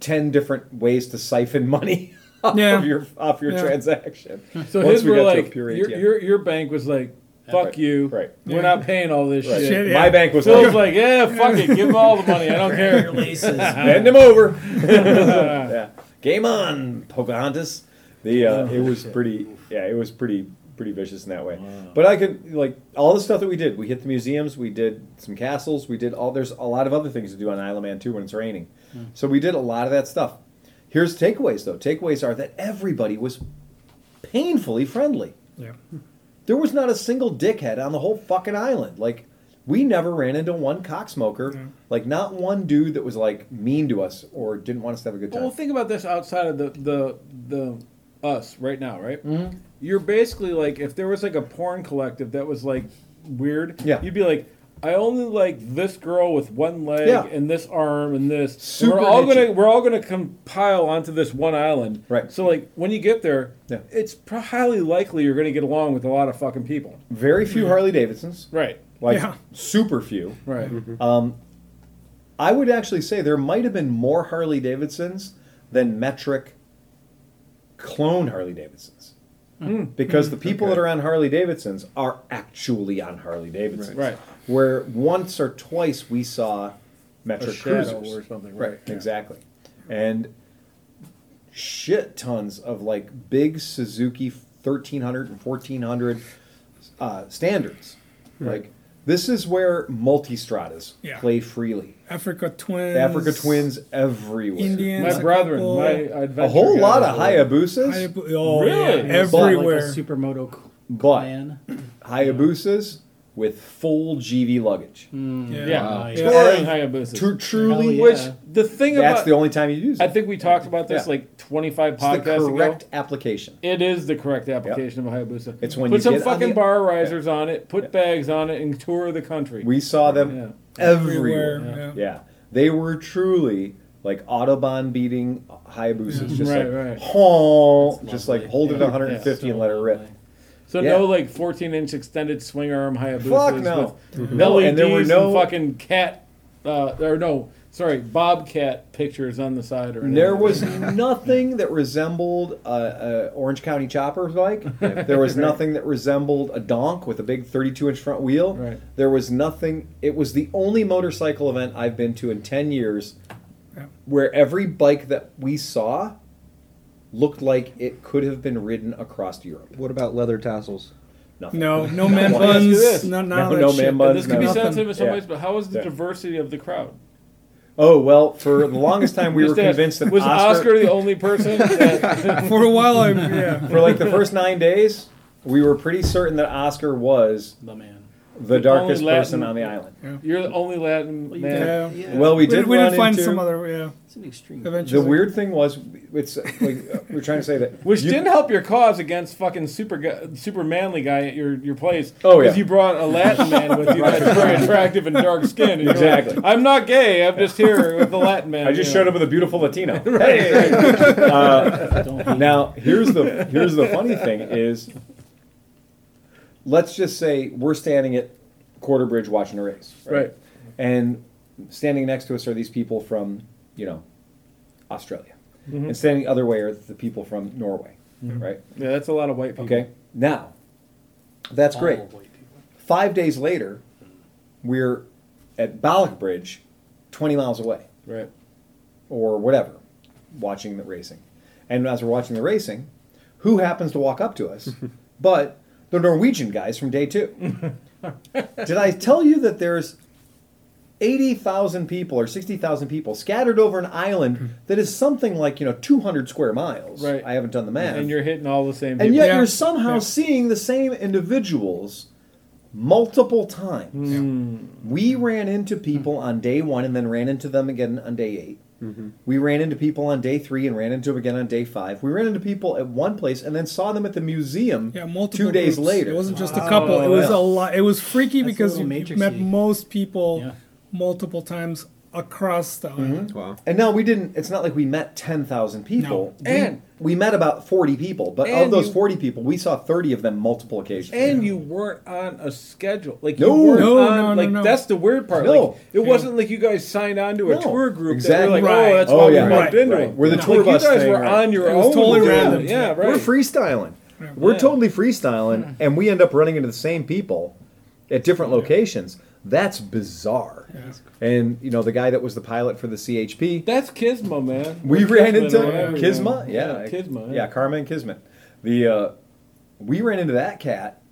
S1: ten different ways to siphon money <laughs> off
S2: Yeah.
S1: of your off your
S2: Yeah.
S1: transaction. <laughs>
S4: So
S1: Once
S4: his
S1: we
S4: were
S1: got to a
S4: like
S1: pure
S4: your,
S1: ATM.
S4: your your bank was like fuck
S1: Right.
S4: you.
S1: Right.
S4: We're
S2: Yeah.
S4: not paying all this
S1: Right.
S4: shit.
S2: Shit, yeah.
S1: My bank was
S4: Phil's
S1: like,
S4: like, yeah, fuck it, give them all the money. I don't care.
S1: bend <laughs> him over. yeah. Game on, Pocahontas. The uh, it was pretty. Yeah, it was pretty pretty vicious in that way. But I could like all the stuff that we did. We hit the museums. We did some castles. We did all. There's a lot of other things to do on Isle of Man too when it's raining. So we did a lot of that stuff. Here's takeaways though. Takeaways are that everybody was painfully friendly.
S2: Yeah.
S1: There was not a single dickhead on the whole fucking island. Like, we never ran into one cocksmoker.
S2: Yeah.
S1: Like, not one dude that was like mean to us or didn't want us to have a good time.
S4: Well, think about this outside of the the the us right now, right?
S1: Mm-hmm.
S4: You're basically like if there was like a porn collective that was like weird,
S1: Yeah.
S4: you'd be like, I only like this girl with one leg
S1: Yeah.
S4: and this arm and this. And
S1: Super
S4: we're all
S1: niche-y.
S4: gonna we're all gonna compile onto this one island.
S1: Right.
S4: So like when you get there,
S1: Yeah.
S4: it's pro- highly likely you're gonna get along with a lot of fucking people.
S1: Very few mm-hmm. Harley Davidsons.
S4: Right.
S1: Like,
S2: Yeah.
S1: super few.
S4: Right. Mm-hmm.
S1: Um, I would actually say there might have been more Harley Davidsons than metric clone Harley Davidsons. Hmm. Because hmm. the people that are on Harley Davidsons are actually on Harley Davidsons.
S4: Right.
S1: Where once or twice we saw metric
S4: shadow
S1: cruisers.
S4: or something,
S1: Right,
S4: right, yeah.
S1: exactly. And shit tons of like big Suzuki 1300 and 1400 uh, standards. Like this is where Multistradas
S2: Yeah.
S1: play freely.
S2: Africa twins.
S1: Africa twins everywhere.
S2: Indians.
S4: My
S2: a
S4: brethren,
S2: couple-
S4: my
S1: A whole lot of
S4: were-
S1: Hayabusas,
S2: Hayabu- oh,
S4: Really?
S2: yeah,
S4: It's
S7: Like
S2: everywhere.
S7: a supermoto c-
S1: but
S7: man.
S1: Hayabusas with full GIVI luggage. Hmm.
S2: yeah.
S4: Yeah,
S7: Nice.
S4: touring Hayabusa.
S1: Tru- truly,
S7: yeah.
S4: Which the thing
S1: that's
S4: about
S1: the only time you use it.
S4: I think we talked about this
S1: Yeah.
S4: like 25
S1: it's the correct
S4: ago.
S1: application.
S4: It is the correct application of a Hayabusa.
S1: It's when
S4: put
S1: you
S4: some
S1: get
S4: fucking
S1: the-
S4: bar risers on it, put bags on it, and tour the country.
S1: We saw them
S4: Yeah.
S1: everywhere.
S2: Everywhere,
S1: Yeah. they were truly like autobahn beating Hayabusas, just
S4: Right,
S1: like
S4: right.
S1: honk, just
S7: lovely.
S1: like hold it
S7: Yeah.
S1: 150 and let it rip.
S7: Lovely.
S4: so
S1: yeah.
S4: no like 14 inch extended swing arm Hayabusas
S1: Fuck no.
S4: with
S1: No,
S4: LEDs
S1: and there were no-
S4: fucking cat. Uh, or no, sorry, bobcat pictures on the side or anything.
S1: There was nothing that resembled a, a Orange County chopper bike. <laughs> There was nothing that resembled a donk with a big 32 inch front wheel.
S4: Right.
S1: There was nothing. It was the only motorcycle event I've been to in 10 years
S2: Yeah.
S1: where every bike that we saw looked like it could have been ridden across Europe.
S6: What about leather tassels?
S1: Nothing.
S2: No, <laughs> no man
S1: one.
S4: Let me ask you this.
S2: buns. No, none
S1: No, no man buns,
S4: this could be
S1: no.
S4: sensitive in some
S1: Yeah.
S4: ways, but how was the
S1: Yeah.
S4: diversity of the crowd?
S1: Oh well, for the longest time we were
S4: Just
S1: convinced that
S4: was Oscar, the only person? <laughs> That, <laughs>
S2: For a while, I yeah.
S1: for like the first nine days, we were pretty certain that Oscar was
S7: The man.
S1: The darkest
S4: only
S1: person on the island.
S4: You're the only Latin
S7: Well, you
S4: man.
S2: Yeah.
S7: Yeah.
S1: Well, we
S2: We,
S1: did
S2: we
S1: run
S2: did find
S1: into,
S2: some other, yeah,
S7: It's an extreme.
S2: eventually.
S1: The weird thing was, it's like uh, we're trying to say that <laughs>
S4: Which
S1: you-
S4: didn't help your cause against fucking super gu- super manly guy at your, your place.
S1: Oh, yeah.
S4: Because you brought a Latin man with you that's very attractive and dark skin. And you're like,
S1: Exactly.
S4: I'm not gay. I'm just here with the Latin man.
S1: I just showed
S4: know.
S1: up with a beautiful Latino. <laughs> Hey. <laughs> Uh, now here's the here's the funny thing is, let's just say we're standing at Quarter Bridge watching a race,
S4: Right.
S1: And standing next to us are these people from you know Australia,
S4: Mm-hmm.
S1: and standing the other way are the people from Norway, right?
S4: Yeah, that's a lot of white people.
S1: Okay, now that's great.
S7: white people.
S1: Five days later, we're at Ballaugh Bridge, twenty miles away.
S4: Right.
S1: or whatever, watching the racing. And as we're watching the racing, who happens to walk up to us <laughs> but the Norwegian guys from day two? <laughs> Did I tell you that there's 80,000 people or 60,000 people scattered over an island hmm. that is something like, you know, 200 square miles?
S4: Right.
S1: I haven't done the math.
S4: And you're hitting all the same
S1: And yet
S2: Yeah.
S1: you're somehow
S2: Yeah.
S1: seeing the same individuals multiple times. Hmm. We ran into people on day one and then ran into them again on day 8 We ran into people on day three and ran into them again on day five. We ran into people at one place and then saw them at the museum
S2: Yeah, multiple
S1: two days
S2: groups.
S1: later.
S2: It wasn't just a couple. it was
S1: yeah.
S2: a lot. It was freaky
S7: That's
S2: because you met most people
S7: Yeah.
S2: multiple times across the mm-hmm. island.
S6: Wow.
S1: And no, we didn't. It's not like we met ten thousand people.
S4: No.
S1: We,
S4: And-
S1: we met about forty people, but of
S4: And
S1: those
S4: you-
S1: forty people, we saw thirty of them multiple occasions.
S4: And you weren't on a schedule. Like
S1: No.
S4: you weren't
S2: No,
S4: on,
S2: no, no,
S4: like
S2: no.
S4: that's the weird part.
S1: No.
S4: Like it wasn't like you guys signed on to a
S1: No.
S4: tour group
S1: Exactly.
S4: that were like, oh,
S2: Right.
S4: oh, that's
S1: Oh,
S4: why
S1: yeah.
S4: we bumped
S2: Right,
S4: into
S1: right.
S4: it.
S1: We're the
S4: No,
S1: tour
S4: like,
S1: bus
S4: You guys
S1: thing,
S4: were
S1: right.
S4: on your
S2: It was
S4: own.
S2: totally
S4: doing it.
S2: random.
S4: Yeah, right.
S1: We're freestyling. We're
S4: Yeah.
S1: totally freestyling, mm-hmm. and we end up running into the same people at different locations. That's bizarre. And you know, the guy that was the pilot for the CHP,
S4: That's Kisma, man.
S1: we ran
S4: Kismet
S1: into
S4: or whatever,
S1: Kisma.
S4: you
S1: Yeah,
S4: know. Kisma.
S1: Yeah, Karma and Kismet. The uh, we ran into that cat,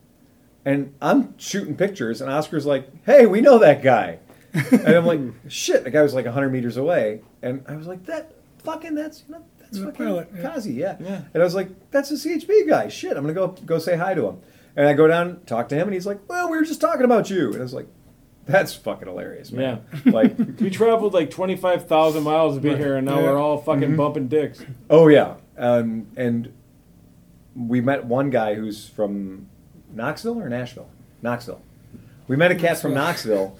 S1: and I'm shooting pictures, and Oscar's like, "Hey, we know that guy," and I'm like, <laughs> "Shit!" The guy was like 100 meters away, and I was like, "That fucking that's you know that's
S2: The
S1: fucking
S2: pilot, yeah.
S1: Kazi, yeah.
S4: Yeah.
S1: And I was like, "That's a CHP guy. Shit, I'm gonna go go say hi to him." And I go down, talk to him, and he's like, "Well, we were just talking about you," and I was like. That's fucking hilarious, man. <laughs> Like,
S4: We traveled like twenty five thousand miles to be here, and now
S2: Yeah.
S4: we're all fucking
S1: Mm-hmm.
S4: bumping dicks.
S1: Oh yeah, um, and we met one guy who's from Knoxville or Nashville. Knoxville. We met a cat from Knoxville,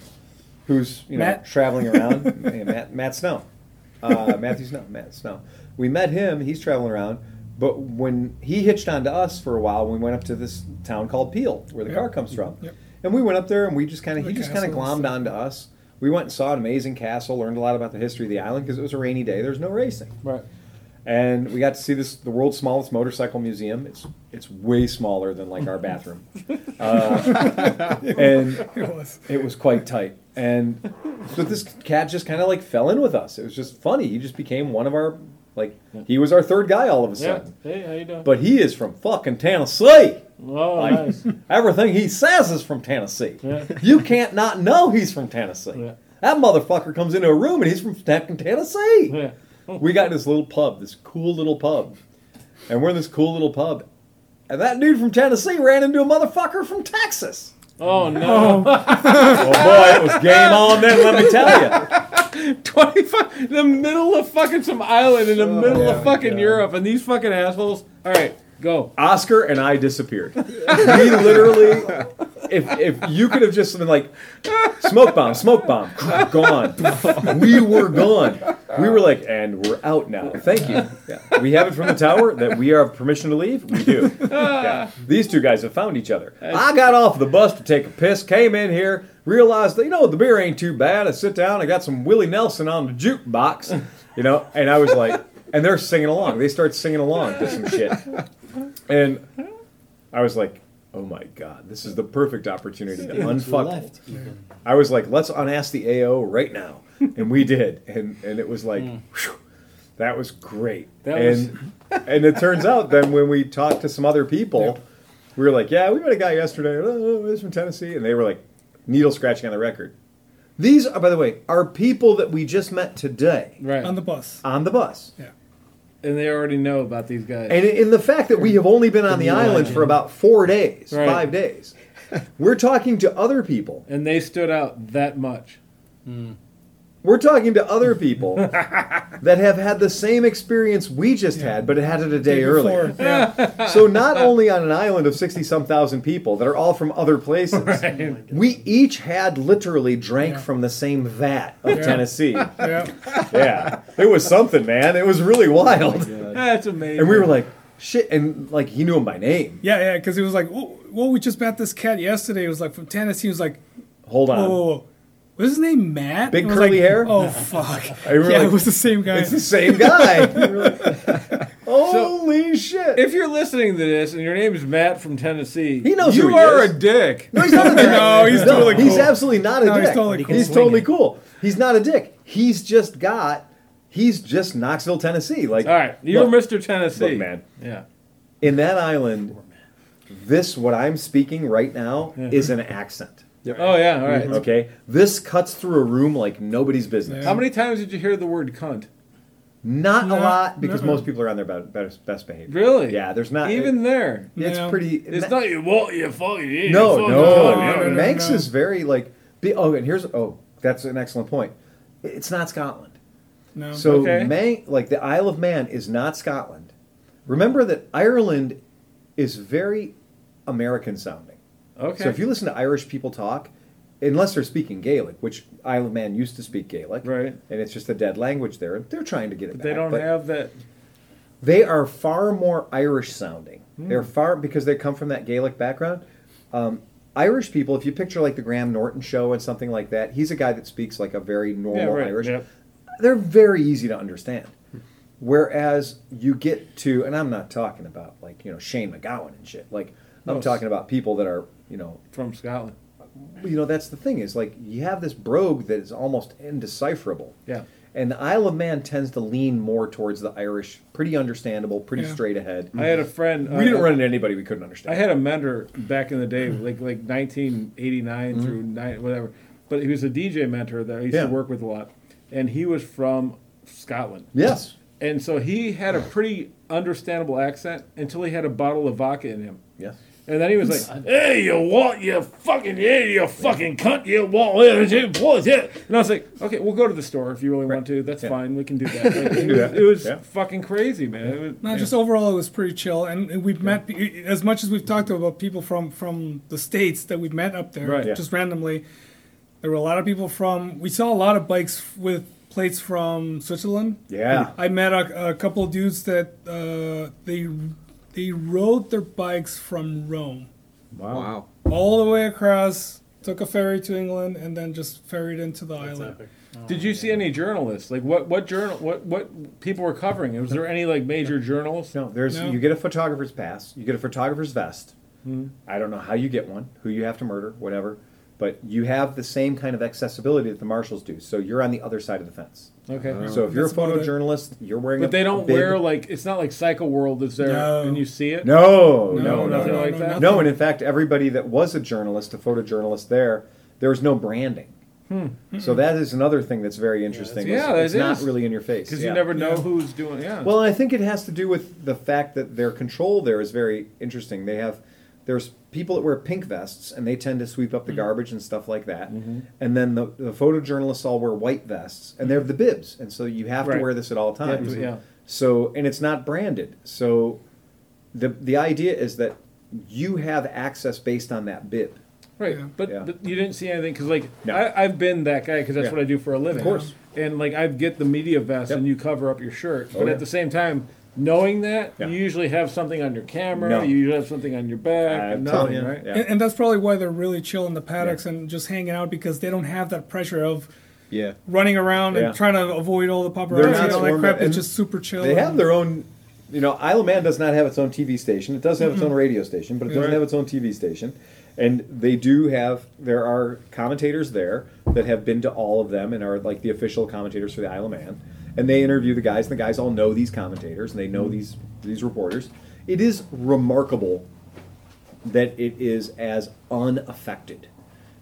S1: who's you know
S2: Matt?
S1: traveling around. <laughs> Yeah, Matt, Matt Snow, uh, Matthew Snow, Matt Snow. We met him. He's traveling around. But when he hitched on to us for a while, we went up to this town called Peel, where the
S2: Yep.
S1: car comes from,
S2: Yep.
S1: And we went up there and we just kind of, he just kind of glommed onto us. We went and saw an amazing castle, learned a lot about the history of the island because it was a rainy day. There's no racing
S4: Right.
S1: and we got to see this the world's smallest motorcycle museum. It's it's way smaller than like our bathroom, <laughs> uh, and
S2: It was.
S1: it was quite tight. And so this cat just kind of like fell in with us. It was just funny. He just became one of our like he was our third guy all of a
S4: Yeah.
S1: sudden.
S4: Hey, how you doing?
S1: But he is from fucking Tennessee.
S4: Oh,
S1: Like
S4: nice. <laughs>
S1: everything he says is from Tennessee.
S4: Yeah.
S1: You can't not know he's from Tennessee.
S4: Yeah.
S1: That motherfucker comes into a room and he's from fucking Tennessee
S4: Yeah.
S1: we got in this little pub, this cool little pub, and we're in this cool little pub, and that dude from Tennessee ran into a motherfucker from Texas.
S4: Oh no.
S1: Oh, <laughs> oh boy, it was game on then. Let me tell you. <laughs>
S4: 25 the middle of fucking some island in the
S1: Oh,
S4: middle of fucking Europe and these fucking assholes. All right, go.
S1: Oscar and I disappeared. We literally, if if you could have just been like, smoke bomb, smoke bomb, gone. We were gone. We were like, and we're out now. Thank you. Yeah. We have it from the tower that we have permission to leave. We do. Yeah. These two guys have found each other. I got off the bus to take a piss, came in here, realized that you know the beer ain't too bad. I sit down, I got some Willie Nelson on the jukebox, you know, and I was like, and they're singing along. They start singing along to some shit. Mm-hmm. And I was like, oh my God, this is the perfect opportunity to unfuck.
S7: left.
S1: I was like, let's unask the AO right now. <laughs> And we did. And, and it was like, mm. whew, that was great.
S4: That was-
S1: and, <laughs> and it turns out then when we talked to some other people, we were like, yeah, we met a guy yesterday. Uh, uh, oh, he's from Tennessee. And they were like, needle scratching on the record. These, are, by the way, are people that we just met today
S4: Right.
S2: On the bus.
S1: on the bus.
S2: Yeah.
S4: And they already know about these guys.
S1: And in the fact that we have only been on the island for about four days,
S4: Right.
S1: five days, We're talking to other people.
S4: and they stood out that much. Hmm.
S1: We're talking to other people <laughs> that have had the same experience we just had, but it had it a day, earlier. <laughs>
S2: Yeah.
S1: So not only on an island of sixty some thousand people that are all from other places, we each had literally drank
S2: Yeah.
S1: from the same vat of
S2: Yeah.
S1: Tennessee.
S2: yeah.
S1: yeah, it was something, man. It was really wild,
S4: That's amazing.
S1: and we were like, shit, and like he knew him by name.
S2: Yeah, yeah, because he was like, oh, well, we just met this cat yesterday. It was like from Tennessee. He was like,
S1: Hold on.
S2: whoa, whoa, whoa. Was his name Matt?
S1: Big curly
S2: like,
S1: hair?
S2: Oh, fuck. <laughs>
S1: I remember,
S2: yeah,
S1: like,
S2: it was the same guy.
S1: It's the same guy. <laughs> <laughs> Holy shit!
S4: if you're listening to this and your name is Matt from Tennessee,
S1: He knows
S4: you
S1: who he
S4: are
S1: is.
S4: a dick.
S1: No, he's not a dick.
S2: No, he's totally Cool.
S1: He's absolutely not a
S2: No,
S1: dick.
S2: he's totally
S7: cool.
S1: He's totally cool. He's not a dick. He's just got. He's just Knoxville, Tennessee. Like,
S4: All right, you're
S1: look,
S4: Mr. Tennessee.
S1: Look, man.
S4: Yeah.
S1: In that island, this what I'm speaking right now is an accent.
S4: Oh yeah. All right. Mm-hmm.
S1: Okay, this cuts through a room like nobody's business.
S2: Yeah.
S4: How many times did you hear the word cunt?
S1: Not
S2: No,
S1: a lot because
S2: no.
S1: most people are on their be- best, best behavior.
S4: Really?
S1: Yeah, there's not
S4: Even there.
S1: It's
S2: No.
S1: pretty.
S4: It's not you what you fucking idiot,
S1: No,
S4: fucking
S1: no,
S2: no, no, no,
S1: Manx
S2: no.
S1: is very like. Be, oh, and here's oh, that's an excellent point. It's not Scotland.
S2: no.
S1: So
S4: Okay.
S1: Man, like the Isle of Man is not Scotland. Remember that Ireland is very American sounding.
S4: Okay.
S1: So if you listen to Irish people talk, unless they're speaking Gaelic, which Isle of Man used to speak Gaelic,
S4: Right.
S1: And it's just a dead language there. They're trying to get it
S4: But
S1: back.
S4: they don't have that.
S1: They are far more Irish sounding.
S4: Hmm.
S1: They're far because they come from that Gaelic background. Um, Irish people, if you picture like the Graham Norton show and something like that, he's a guy that speaks like a very normal
S4: Yeah, right.
S1: Irish
S4: yeah.
S1: they're very easy to understand. Whereas you get to, and I'm not talking about like you know Shane MacGowan and shit. Like I'm
S4: No.
S1: talking about people that are you know
S4: From Scotland.
S1: you know that's the thing is like you have this brogue that is almost indecipherable.
S4: Yeah.
S1: And the Isle of Man tends to lean more towards the Irish, pretty understandable, pretty
S2: Yeah.
S1: straight ahead.
S4: I had a friend.
S1: we didn't
S4: uh,
S1: run into anybody we couldn't understand.
S4: I had a mentor back in the day, like like 1989 through nine, whatever. But he was a DJ mentor that I used
S1: Yeah.
S4: to work with a lot, and he was from Scotland.
S1: yes.
S4: And so he had a pretty understandable accent until he had a bottle of vodka in him.
S1: Yes.
S4: And then he was like, <laughs> "Hey, you what? You fucking yeah, you fucking cunt! You what? You what? Yeah." And I was like, "Okay, we'll go to the store if you really want to. That's
S1: Yeah.
S4: fine. We can do <laughs> that." Like, it, was,
S1: that.
S4: it was
S1: Yeah.
S4: fucking crazy, man. It was,
S2: No,
S4: yeah.
S2: just overall, it was pretty chill, and, and we've met as much as we've talked about people from from the states that we've met up there,
S4: Right.
S1: Yeah.
S2: just randomly. There were a lot of people from. We saw a lot of bikes with plates from Switzerland.
S1: Yeah.
S2: I met a, a couple of dudes that uh, they they rode their bikes from Rome
S6: Wow.
S2: all the way across, took a ferry to England, and then just ferried into the
S7: That's
S2: island.
S7: epic.
S4: Did you see any journalists? Like what what journal what what people were covering? Was there any like major journals?
S1: No, there's
S2: No.
S1: you get a photographer's pass, you get a photographer's vest.
S4: Hmm.
S1: I don't know how you get one, who you have to murder, whatever, but you have the same kind of accessibility that the marshals do. So you're on the other side of the fence.
S4: Okay.
S1: So if you're a
S2: That's about
S1: photojournalist, you're wearing. a
S4: But they don't
S1: bib.
S4: wear like it's not like Cycle World is there
S2: No.
S4: and you see it.
S1: No,
S2: No,
S1: no, no,
S4: nothing
S1: no,
S4: like
S2: no,
S4: that?
S1: No, and in fact, everybody that was a journalist, a photojournalist there, there was no branding. Hmm. So that is another thing that's very interesting.
S4: Yeah,
S1: is
S4: that
S1: it's not
S4: is.
S1: really in your face
S4: Because
S1: yeah.
S4: you never know
S2: Yeah.
S4: who's doing. Yeah.
S1: Well, I think it has to do with the fact that their control there is very interesting. They have there's people that wear pink vests and they tend to sweep
S4: Mm-hmm.
S1: up the garbage and stuff like that. And then the, the photojournalists all wear white vests and they have the bibs, and so you have
S4: Right.
S1: to wear this at all times.
S4: to- yeah.
S1: So and it's not branded. So the the idea is that you have access based on that bib.
S4: Right,
S2: Yeah.
S4: but,
S1: Yeah.
S4: but you didn't see anything because like
S1: No.
S4: I, I've been that guy because that's
S1: Yeah.
S4: what I do for a living.
S1: Of course.
S4: and like I get the media vest
S1: Yep.
S4: and you cover up your shirt,
S1: Oh,
S4: but
S1: yeah.
S4: at the same time, knowing that
S1: Yeah.
S4: you usually have something on your camera,
S1: No.
S4: you usually have something on your back,
S1: I'm
S4: and
S1: telling
S4: nothing,
S1: you,
S4: right?
S1: yeah.
S2: And, and that's probably why they're really chill in the paddocks and just hanging out because they don't have that pressure of
S6: Yeah.
S2: running around
S1: Yeah.
S2: and trying to avoid all the
S1: They're
S2: paparazzi
S1: not
S2: and all that
S1: swarmed
S2: crap. It's just super chill.
S1: They have their own. You know, Isle of Man does not have its own TV station. It does have its own radio station, but it doesn't
S4: Right.
S1: have its own TV station. And they do have. There are commentators there that have been to all of them and are like the official commentators for the Isle of Man. And they interview the guys, and the guys all know these commentators, and they know these these reporters. It is remarkable that it is as unaffected.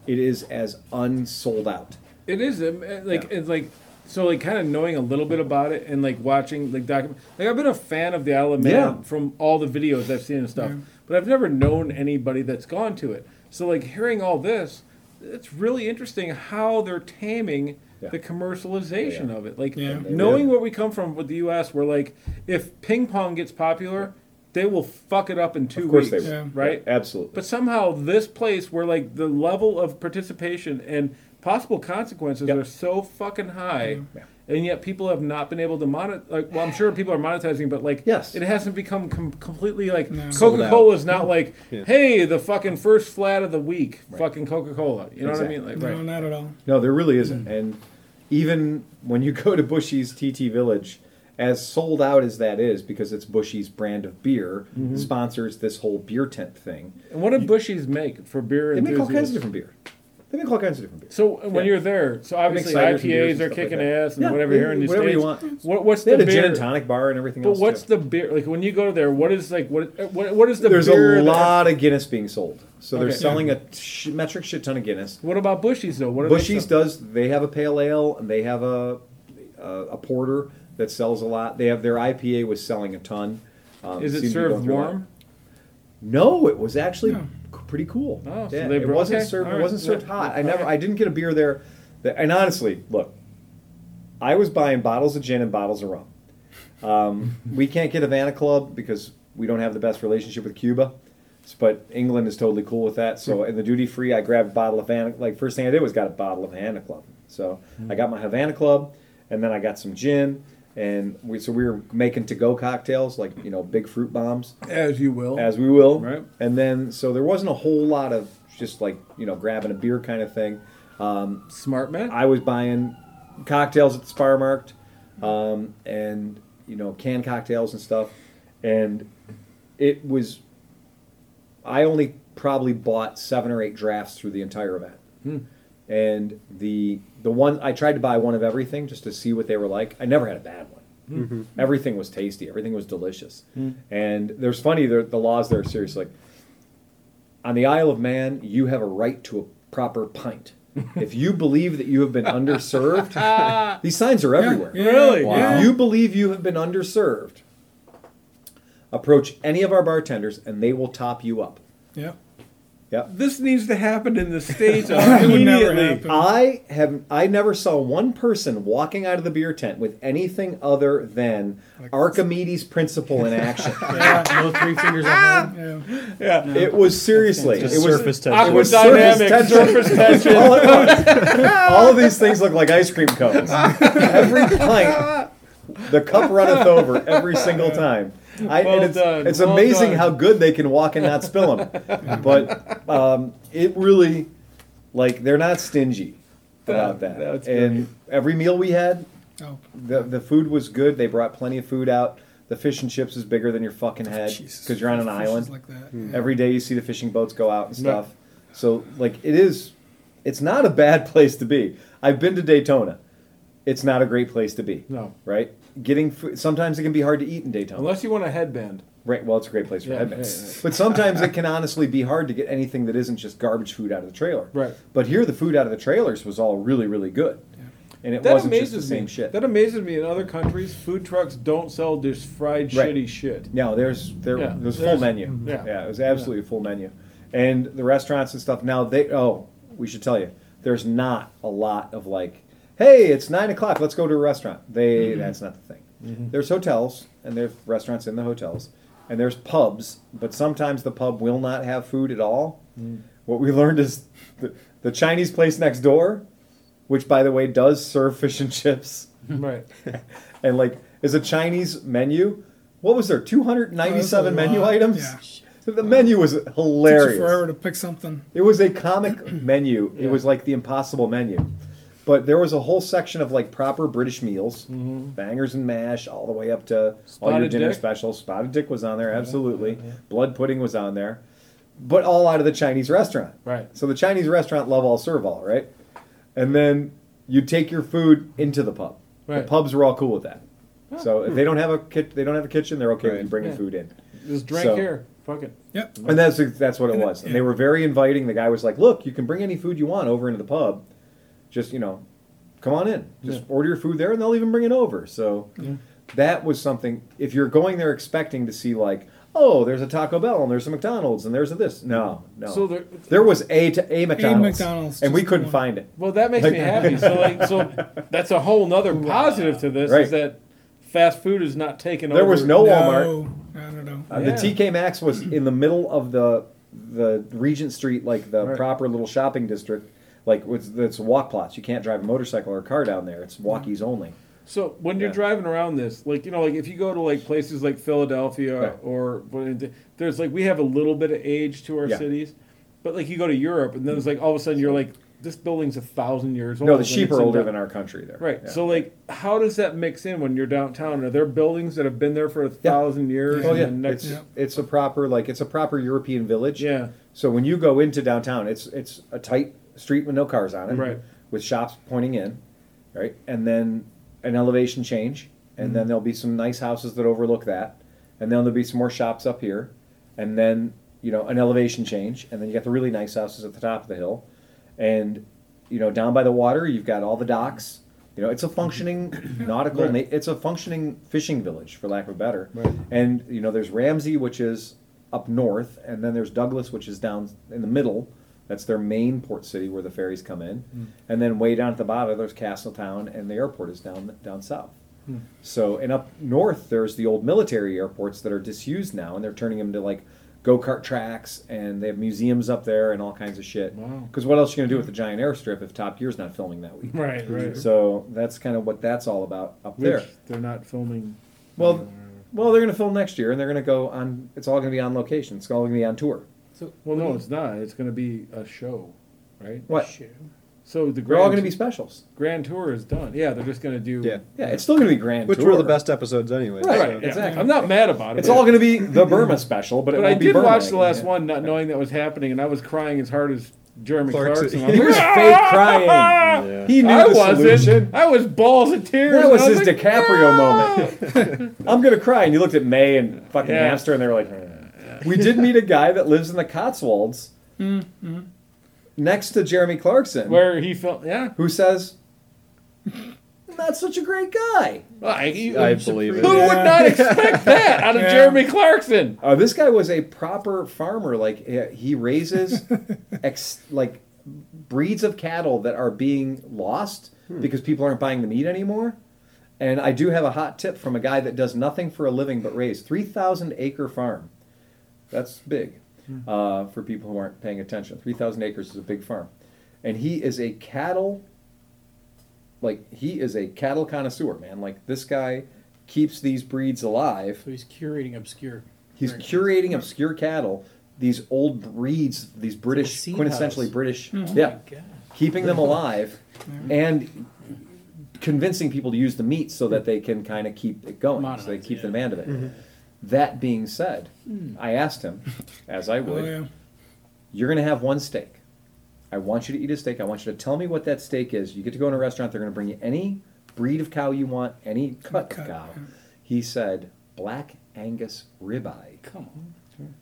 S1: It is as unsold out.
S4: It is um, uh, like
S1: Yeah.
S4: it's like So like kind of knowing a little bit about it and like watching like document like I've been a fan of the Isle of Man
S1: Yeah.
S4: from all the videos I've seen and stuff, but I've never known anybody that's gone to it. So like hearing all this, it's really interesting how they're taming
S1: Yeah.
S4: the commercialization
S1: Yeah.
S4: of it. Like
S2: Yeah.
S4: knowing where we come from with the U.S., where like if ping pong gets popular, they will fuck it up in two
S1: Of course
S4: weeks,
S1: they will.
S2: Yeah.
S4: right?
S1: Yeah, absolutely.
S4: But somehow this place where like the level of participation and possible consequences
S1: Yep.
S4: are so fucking high,
S1: Yeah.
S4: And yet people have not been able to monetize. Like, well, I'm sure people are monetizing, but like,
S1: Yes.
S4: it hasn't become com- completely like
S2: No.
S4: Coca Cola is not like,
S6: Yeah.
S4: hey, the fucking first flat of the week,
S1: Right.
S4: fucking Coca Cola. You know
S1: Exactly.
S4: what I mean? Like,
S2: No, not at all.
S1: No, there really isn't. Mm. And even when you <laughs> go to Bushy's TT Village, as sold out as that is, because it's Bushy's brand of beer, mm-hmm. sponsors this whole beer tent thing.
S4: And what do Bushies make for beer
S1: They make all kinds of different beer. They make all kinds of different beers.
S4: So when
S1: Yeah.
S4: you're there, so obviously
S1: ciders and beers
S4: IPAs are
S1: stuff like
S4: kicking ass and
S1: Yeah,
S4: whatever
S1: they-
S4: here in the
S1: whatever you want.
S4: What, what's
S1: They
S4: the
S1: had a
S4: beer?
S1: gin and tonic bar and everything
S4: But
S1: else.
S4: what's
S1: too.
S4: the beer? Like when you go there, what is like what what, what is the beer?
S1: There's
S4: beer?
S1: a
S4: that-
S1: lot of Guinness being sold. So they're
S4: Okay.
S1: selling a sh- metric shit ton of Guinness.
S4: What about Bushy's though? What are they
S1: does. They have a pale ale and they have a a, a porter that sells a lot. They have their IPA was selling a ton. Um,
S4: Is it
S1: seemed to be going
S4: served
S1: through a lot.
S4: warm?
S1: No, it was actually
S2: No.
S1: Pretty cool.
S4: Oh, so
S1: yeah, it
S4: brought-
S1: wasn't
S4: okay,
S1: served.
S4: all
S1: It wasn't served
S4: Yeah,
S1: hot. I never.
S4: right.
S1: I didn't get a beer there. That, and honestly, look, I was buying bottles of gin and bottles of rum. Um, <laughs> we can't get Havana Club because we don't have the best relationship with Cuba. But England is totally cool with that. So in the duty free, I grabbed a bottle of Havana. Like first thing I did was got a bottle of Havana Club. So I got my Havana Club, and then I got some gin, and we so we were making to go cocktails like you know big fruit bombs
S4: As you will.
S1: as we will.
S4: Right.
S1: And then so there wasn't a whole lot of just like you know grabbing a beer kind of thing. Um,
S4: Smart man.
S1: I was buying cocktails at the Sparmarkt, um, and you know canned cocktails and stuff, and it was. I only probably bought seven or eight drafts through the entire event, and the the one I tried to buy one of everything just to see what they were like. I never had a bad one. Mm-hmm. Everything was tasty. Everything was delicious. Mm. And there's funny the, the laws there are serious. Like on the Isle of Man, you have a right to a proper pint. <laughs> if you believe that you have been underserved, <laughs> these signs are everywhere.
S2: Yeah,
S4: Really?
S2: Yeah.
S1: If you believe you have been underserved, approach any of our bartenders and they will top you up.
S2: yeah.
S1: Yep.
S4: This needs to happen in the states <laughs>
S2: It would never
S4: immediately.
S1: I have I never saw one person walking out of the beer tent with anything other than Archimedes principle in action. <laughs>
S2: Yeah.
S7: No three fingers up. <laughs>
S2: Yeah.
S4: Yeah.
S1: It was seriously
S8: Just
S1: it was
S8: surface tension.
S1: It was
S4: Aquadynamic,
S1: surface
S4: surface tension.
S1: All, was. All of these things look like ice cream cones. Every pint, the cup runneth over every single time. I,
S4: Well
S1: it's,
S4: done,
S1: it's
S4: well
S1: amazing
S4: done.
S1: how good they can walk and not spill them. <laughs> But um, it really, like, they're not stingy about that.
S4: That's
S1: and every meal we had,
S2: Oh,
S1: the the food was good. They brought plenty of food out. The fish and chips is bigger than your fucking head because you're on an island.
S2: like that.
S1: Every day you see the fishing boats go out and stuff. So like it is, it's not a bad <laughs> place to be. I've been to Daytona. It's not a great place to be.
S4: No.
S1: Right? Getting food, sometimes it can be hard to eat in Daytona.
S4: Unless you want a headband.
S1: right. Well, it's a great place for
S4: Yeah,
S1: headbands.
S4: yeah, yeah.
S1: But sometimes it can honestly be hard to get anything that isn't just garbage food out of the trailer.
S4: Right.
S1: But here, the food out of the trailers was all really, really good. And it
S4: That
S1: wasn't
S4: amazes
S1: just the same
S4: me.
S1: shit.
S4: That amazes me. In other countries, food trucks don't sell just fried
S1: Right.
S4: shitty shit.
S1: No, there's there
S4: Yeah,
S1: there's full
S4: there's-
S1: menu.
S4: yeah.
S1: it was absolutely a full menu, and the restaurants and stuff. Now they oh we should tell you there's not a lot of like hey it's nine o'clock let's go to a restaurant. They mm-hmm. that's not the thing. Mm-hmm. There's hotels and there's restaurants in the hotels and there's pubs, but sometimes the pub will not have food at all. Mm. What we learned is the, the Chinese place next door, which by the way does serve fish and chips <laughs>
S4: Right. <laughs>
S1: and like is a Chinese menu. What was there? Two hundred ninety-seven
S2: Oh,
S1: menu
S2: lot.
S1: items.
S2: Yeah.
S1: The menu was
S2: Takes you
S1: hilarious.
S2: forever to pick something.
S1: It was a comic <clears throat> menu. It
S4: Yeah.
S1: was like the impossible menu. But there was a whole section of like proper British meals, bangers and mash, all the way up to all your
S4: Mm-hmm. Spotted
S1: dinner
S4: dick?
S1: specials. Spotted dick was on there, absolutely. Blood pudding was on there, but all out of the Chinese restaurant.
S4: Right.
S1: So the Chinese restaurant love all serve all, right? And then you take your food into the pub.
S4: Right.
S1: The pubs were all cool with that. So if they don't have a kit, they don't have a kitchen, they're okay with you bringing
S4: Yeah.
S1: food in.
S4: Just drink
S1: So-
S4: here. Fuck it.
S2: Yep.
S1: And that's that's what it
S2: And it-
S1: was. And
S2: yeah.
S1: they were very inviting. The guy was like, "Look, you can bring any food you want over into the pub. Just you know, come on in. Just order your food there, and they'll even bring it over. So that was something. If you're going there expecting to see like, oh, there's a Taco Bell and there's a McDonald's and there's a this, no, no.
S4: So there-
S1: there was a to a McDonald's,
S2: McDonald's,
S1: and we couldn't
S2: one.
S1: find it.
S4: Well, that makes me happy. So, like, so <laughs> that's a whole nother positive to this
S1: Right.
S4: is that fast food is not taking
S1: There
S4: over.
S1: There was no Walmart.
S2: No, I don't know.
S1: Uh,
S4: Yeah.
S1: The TK Maxx was in the middle of the the Regent Street, like the
S4: Right.
S1: proper little shopping district. Like it's, walk plots. You can't drive a motorcycle or a car down there. It's mm-hmm. walkies only.
S4: So when you're driving around this, like you know, like if you go to like places like Philadelphia
S1: Right.
S4: or there's like we have a little bit of age to our
S1: Yeah.
S4: cities, but like you go to Europe and then it's like all of a sudden you're like this building's a thousand years old.
S1: No, the sheep are
S4: in
S1: older than our country there.
S4: Right.
S1: Yeah.
S4: So like, how does that mix in when you're downtown? Are there buildings that have been there for a thousand years?
S1: Oh yeah,
S4: next,
S1: it's
S2: Yeah.
S1: it's a proper like it's a proper European village.
S4: yeah.
S1: So when you go into downtown, it's it's a tight street with no cars on it,
S4: Right.
S1: With shops pointing in, right, and then an elevation change, and
S4: Mm-hmm.
S1: then there'll be some nice houses that overlook that, and then there'll be some more shops up here, and then you know an elevation change, and then you got the really nice houses at the top of the hill, and you know down by the water you've got all the docks. You know, it's a functioning <coughs> nautical.
S4: Right.
S1: It's a functioning fishing village, for lack of a better.
S4: Right.
S1: And you know, there's Ramsey, which is up north, and then there's Douglas, which is down in the middle. That's their main port city where the ferries come in, hmm. and then way down at the bottom there's Castletown, and the airport is down down south. Hmm. So, and up north there's the old military airports that are disused now, and they're turning them to like go kart tracks, and they have museums up there and all kinds of shit.
S4: Wow.
S1: Because what else are you gonna do with the giant airstrip if Top Gear's not filming that week?
S4: Right. Right. Mm-hmm.
S1: So that's kind of what that's all about up
S4: Which
S1: there.
S4: they're not filming.
S1: Well, well, they're going to film next year, and they're going to go on. It's all going to be on location. It's all going to be on tour.
S7: So
S4: Well, no, it's not. It's going to be a show, right?
S1: What?
S7: Shit.
S4: So the
S1: They're all
S4: grand,
S1: going to be specials.
S4: grand tour is done. Yeah, they're just going to do.
S6: Yeah.
S1: Yeah, it's still going to be grand. Tour.
S6: Which
S1: tour.
S6: were the best episodes anyway.
S1: Right,
S4: Right. yeah.
S1: exactly.
S4: I'm not mad about it.
S1: It's
S4: but-
S1: all going to be the Burma special, but it
S4: But
S1: won't
S4: I
S1: be
S4: did
S1: Burma
S4: watch the
S1: again.
S4: last
S1: Yeah.
S4: one, not knowing that was happening, and I was crying as hard as Jeremy
S6: Clarkson.
S4: Clarkson. <laughs> I
S1: He was fake crying.
S6: Yeah.
S1: He knew
S4: I
S1: the
S4: wasn't.
S1: solution.
S4: I was balls of tears.
S1: That was
S4: I
S1: his
S4: like,
S1: DiCaprio
S4: "Ah!"
S1: moment. <laughs> I'm going to cry, and you looked at May and fucking
S4: Yeah.
S1: Hamster, and they were like, <laughs> "We did meet a guy that lives in the Cotswolds, next to Jeremy Clarkson,
S4: Where he felt, yeah.
S1: who says." Not such a great guy.
S4: Well, I,
S6: I believe it.
S4: Who would not expect that out of <laughs>
S2: Yeah.
S4: Jeremy Clarkson?
S1: Uh, this guy was a proper farmer. Like he- he raises, <laughs> ex, like breeds of cattle that are being lost because people aren't buying the meat anymore. And I do have a hot tip from a guy that does nothing for a living but raise three thousand acre farm. That's big hmm. uh, for people who aren't paying attention. Three thousand acres is a big farm, and he is a cattle. Like he is a cattle connoisseur, man. Like this guy keeps these breeds alive.
S7: So he's curating obscure.
S1: He's
S7: Right.
S1: curating obscure cattle, these old breeds, these British,
S7: seed
S1: quintessentially
S7: house.
S1: British,
S7: Oh
S1: yeah,
S7: God.
S1: keeping them alive, <laughs> and convincing people to use the meat so that hmm. they can kind of keep it going, so they
S7: Modernize,
S1: keep the demand of it. Mm-hmm. That being said, hmm. I asked him, as I
S2: Oh,
S1: would,
S2: yeah.
S1: you're going to have one steak. I want you to eat a steak. I want you to tell me what that steak is. You get to go in a restaurant. They're going to bring you any breed of cow you want, any cut of
S2: Cut,
S1: cow. He said black Angus ribeye,
S7: Come on.